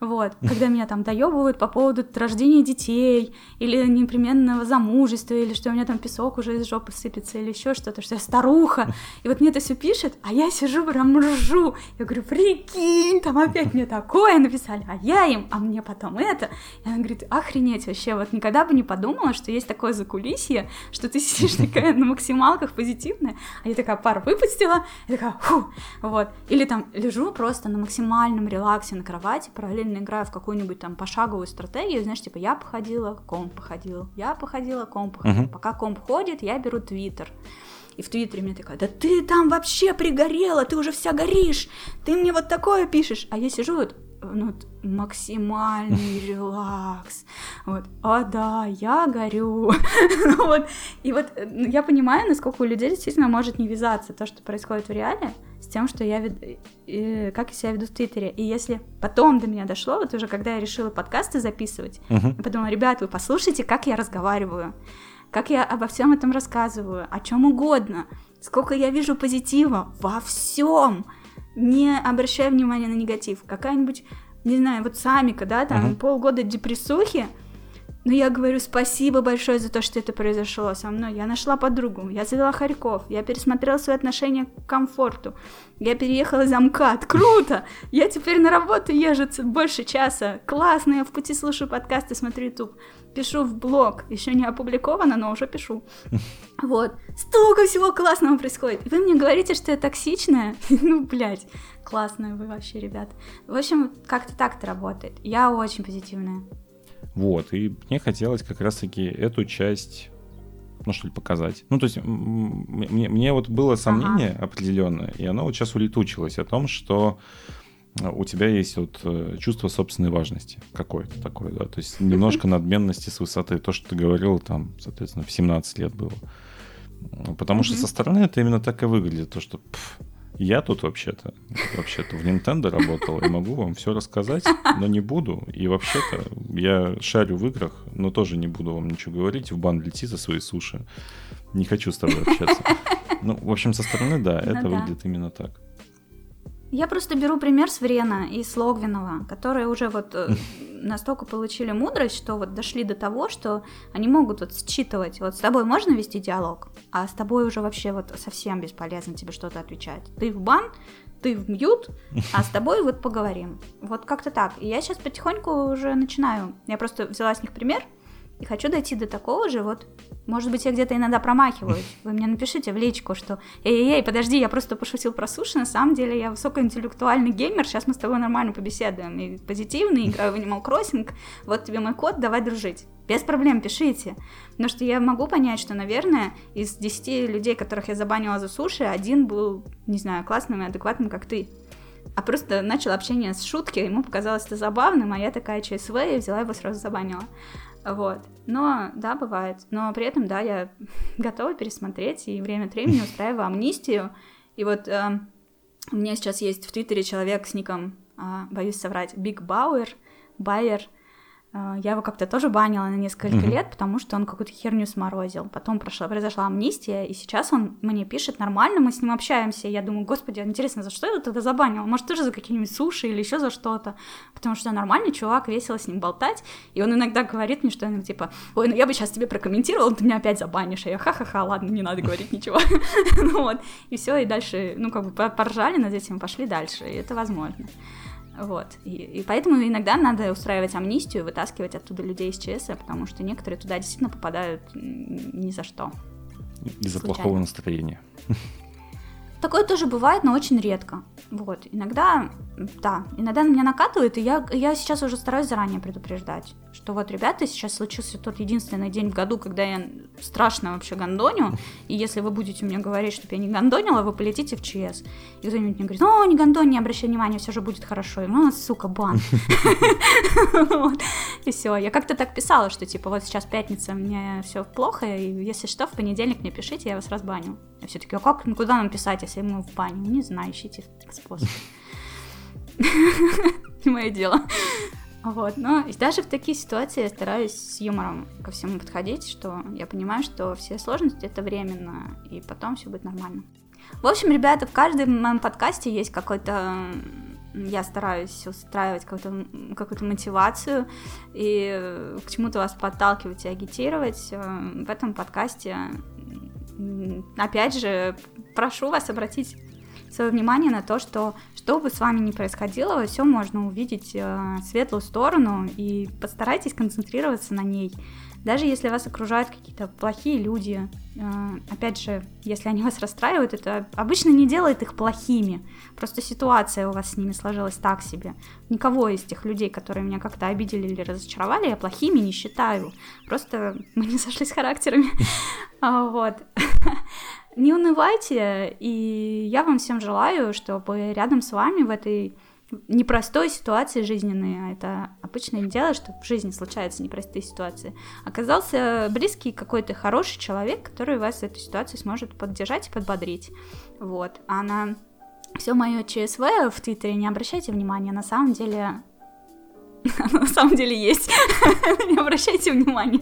вот, когда меня там доебывают по поводу рождения детей, или непременного замужества, или что у меня там песок уже из жопы сыпется, или еще что-то, что я старуха. И вот мне это все пишет, а я сижу прям ржу. Я говорю, прикинь, там опять мне такое написали, а я им, а мне потом это. И она говорит, охренеть вообще, вот никогда бы не подумала, что есть такое закулисье, что ты сидишь такая на максималках позитивная, а я такая пар выпустила, и такая, фу, вот. Или там лежу просто на максимальном релаксе на кровати, параллельно параллельно играю в какую-нибудь там пошаговую стратегию, знаешь, типа я походила, комп походил, я походила, комп походил. Uh-huh. Пока комп ходит, я беру твиттер. И в Твиттере мне такая, да ты там вообще пригорела, ты уже вся горишь, ты мне вот такое пишешь. А я сижу вот, ну, максимальный релакс. Вот, а да, я горю. ну, вот, и вот ну, я понимаю, насколько у людей действительно может не вязаться то, что происходит в реале, с тем, что я вед... и, как я себя веду в Твиттере. И если потом до меня дошло, вот уже когда я решила подкасты записывать, uh-huh. я подумала, ребят, вы послушайте, как я разговариваю, как я обо всем этом рассказываю, о чем угодно, сколько я вижу позитива во всем, не обращая внимания на негатив. Какая-нибудь, не знаю, вот Самика, да, там uh-huh. полгода депрессухи, но я говорю спасибо большое за то, что это произошло со мной. Я нашла подругу, я завела Харьков, я пересмотрела свои отношения к комфорту, я переехала за МКАД, круто! Я теперь на работу езжу больше часа, классно, я в пути слушаю подкасты, смотрю YouTube, пишу в блог, еще не опубликовано, но уже пишу. Вот, столько всего классного происходит. И вы мне говорите, что я токсичная? Ну, блядь, классная вы вообще, ребят. В общем, как-то так это работает. Я очень позитивная. Вот, и мне хотелось как раз-таки эту часть ну, что ли, показать. Ну, то есть, мне, мне вот было сомнение ага. определенное, и оно вот сейчас улетучилось о том, что у тебя есть вот э, чувство собственной важности какое-то такое, да, то есть немножко надменности с высоты, то, что ты говорил там, соответственно, в 17 лет было. Потому что со стороны это именно так и выглядит, то, что пф, я тут вообще-то, вообще-то в Nintendo работал и могу вам все рассказать, но не буду. И вообще-то я шарю в играх, но тоже не буду вам ничего говорить. В бан лети за свои суши. Не хочу с тобой общаться. Ну, в общем, со стороны, да, ну, это выглядит именно так. Я просто беру пример с Врена и с Логвинова, которые уже вот э, настолько получили мудрость, что вот дошли до того, что они могут вот считывать. Вот с тобой можно вести диалог, а с тобой уже вообще вот совсем бесполезно тебе что-то отвечать. Ты в бан, ты в мьют, а с тобой вот поговорим. Вот как-то так. И я сейчас потихоньку уже начинаю. Я просто взяла с них пример, и хочу дойти до такого же, вот, может быть, я где-то иногда промахиваюсь. Вы мне напишите в личку, что «Эй-эй-эй, подожди, я просто пошутил про суши, на самом деле я высокоинтеллектуальный геймер, сейчас мы с тобой нормально побеседуем, и позитивный, играю в Animal Crossing, вот тебе мой код, давай дружить». Без проблем, пишите. Потому что я могу понять, что, наверное, из 10 людей, которых я забанила за суши, один был, не знаю, классным и адекватным, как ты а просто начал общение с шутки, ему показалось это забавным, а я такая ЧСВ, и взяла его сразу забанила. Вот. Но, да, бывает. Но при этом, да, я готова пересмотреть и время от времени устраиваю амнистию. И вот э, у меня сейчас есть в Твиттере человек с ником, э, боюсь соврать, Big Bauer, Байер, я его как-то тоже банила на несколько mm-hmm. лет, потому что он какую-то херню сморозил. Потом прошла, произошла амнистия, и сейчас он мне пишет нормально, мы с ним общаемся. Я думаю, господи, интересно, за что я его тогда забанила? Может, тоже за какие-нибудь суши или еще за что-то? Потому что нормальный чувак, весело с ним болтать. И он иногда говорит мне что-нибудь типа, ой, ну я бы сейчас тебе прокомментировал, ты меня опять забанишь. А я ха-ха-ха, ладно, не надо говорить ничего. ну вот, и все, и дальше, ну как бы поржали над этим, пошли дальше, и это возможно. Вот. И, и поэтому иногда надо устраивать амнистию, вытаскивать оттуда людей из ЧС, потому что некоторые туда действительно попадают ни за что. Из-за плохого настроения. Такое тоже бывает, но очень редко. Вот, иногда, да, иногда на меня накатывает, и я, я сейчас уже стараюсь заранее предупреждать, что вот, ребята, сейчас случился тот единственный день в году, когда я страшно вообще гондоню, и если вы будете мне говорить, чтобы я не гондонила, вы полетите в ЧС. И кто-нибудь мне говорит, ну, не гондонь, не обращай внимания, все же будет хорошо. И, ну, сука, бан. И все. Я как-то так писала, что, типа, вот сейчас пятница, мне все плохо, и если что, в понедельник мне пишите, я вас разбаню. Я все таки а как, куда нам писать, если мы в баню? Не знаю, ищите способ. Не мое дело. Вот, но даже в такие ситуации я стараюсь с юмором ко всему подходить, что я понимаю, что все сложности это временно, и потом все будет нормально. В общем, ребята, в каждом моем подкасте есть какой-то я стараюсь устраивать какую-то какую мотивацию и к чему-то вас подталкивать и агитировать. В этом подкасте, опять же, прошу вас обратить свое внимание на то, что что бы с вами ни происходило, во всем можно увидеть э, светлую сторону и постарайтесь концентрироваться на ней. Даже если вас окружают какие-то плохие люди, э, опять же, если они вас расстраивают, это обычно не делает их плохими. Просто ситуация у вас с ними сложилась так себе. Никого из тех людей, которые меня как-то обидели или разочаровали, я плохими не считаю. Просто мы не сошлись характерами. А, вот. Не унывайте, и я вам всем желаю, чтобы рядом с вами в этой непростой ситуации жизненной, а это обычное дело, что в жизни случаются непростые ситуации, оказался близкий какой-то хороший человек, который вас в этой ситуации сможет поддержать и подбодрить. Вот. А на все мое ЧСВ в Твиттере не обращайте внимания, на самом деле Оно на самом деле есть. Не обращайте внимания.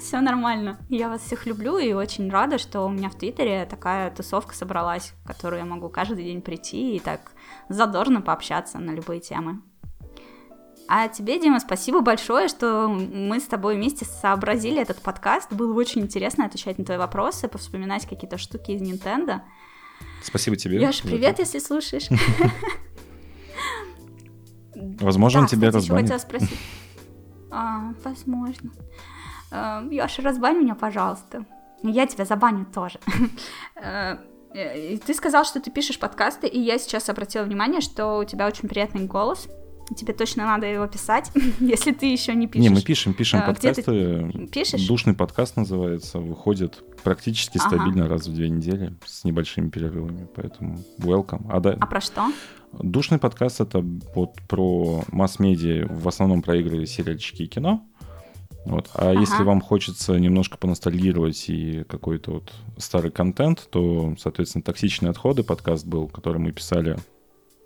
Все нормально. Я вас всех люблю и очень рада, что у меня в Твиттере такая тусовка собралась, в которую я могу каждый день прийти и так задорно пообщаться на любые темы. А тебе, Дима, спасибо большое, что мы с тобой вместе сообразили этот подкаст. Было очень интересно отвечать на твои вопросы, повспоминать какие-то штуки из Nintendo. Спасибо тебе. Яша, привет, если слушаешь. Возможно, да, тебя кстати, разбанят. хотела спросить. А, возможно. А, Яша, разбань меня, пожалуйста. Я тебя забаню тоже. А, ты сказал, что ты пишешь подкасты, и я сейчас обратила внимание, что у тебя очень приятный голос. Тебе точно надо его писать, если ты еще не пишешь. Не, мы пишем, пишем а, подкасты. Пишешь? Душный подкаст называется, выходит практически ага. стабильно раз в две недели с небольшими перерывами, поэтому welcome. А, да... а про что? Душный подкаст — это вот про масс-медиа, в основном про игры, сериальчики и кино. Вот. А ага. если вам хочется немножко поностальгировать и какой-то вот старый контент, то, соответственно, «Токсичные отходы» подкаст был, который мы писали,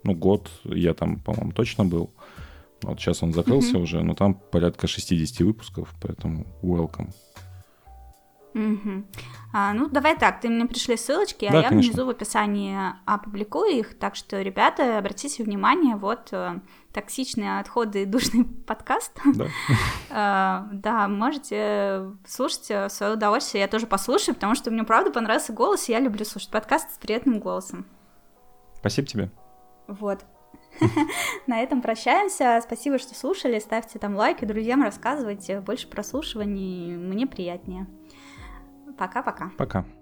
ну, год, я там, по-моему, точно был. Вот сейчас он закрылся mm уже, но там порядка 60 выпусков, поэтому welcome. Угу. А, ну, давай так, ты мне пришли ссылочки, а да, а я конечно. внизу в описании опубликую их, так что, ребята, обратите внимание, вот э, токсичные отходы и душный подкаст. Да. а, да, можете слушать в свое удовольствие, я тоже послушаю, потому что мне правда понравился голос, и я люблю слушать подкаст с приятным голосом. Спасибо тебе. Вот. На этом прощаемся. Спасибо, что слушали. Ставьте там лайки, друзьям рассказывайте. Больше прослушиваний, мне приятнее. Пока-пока. Пока. -пока. Пока.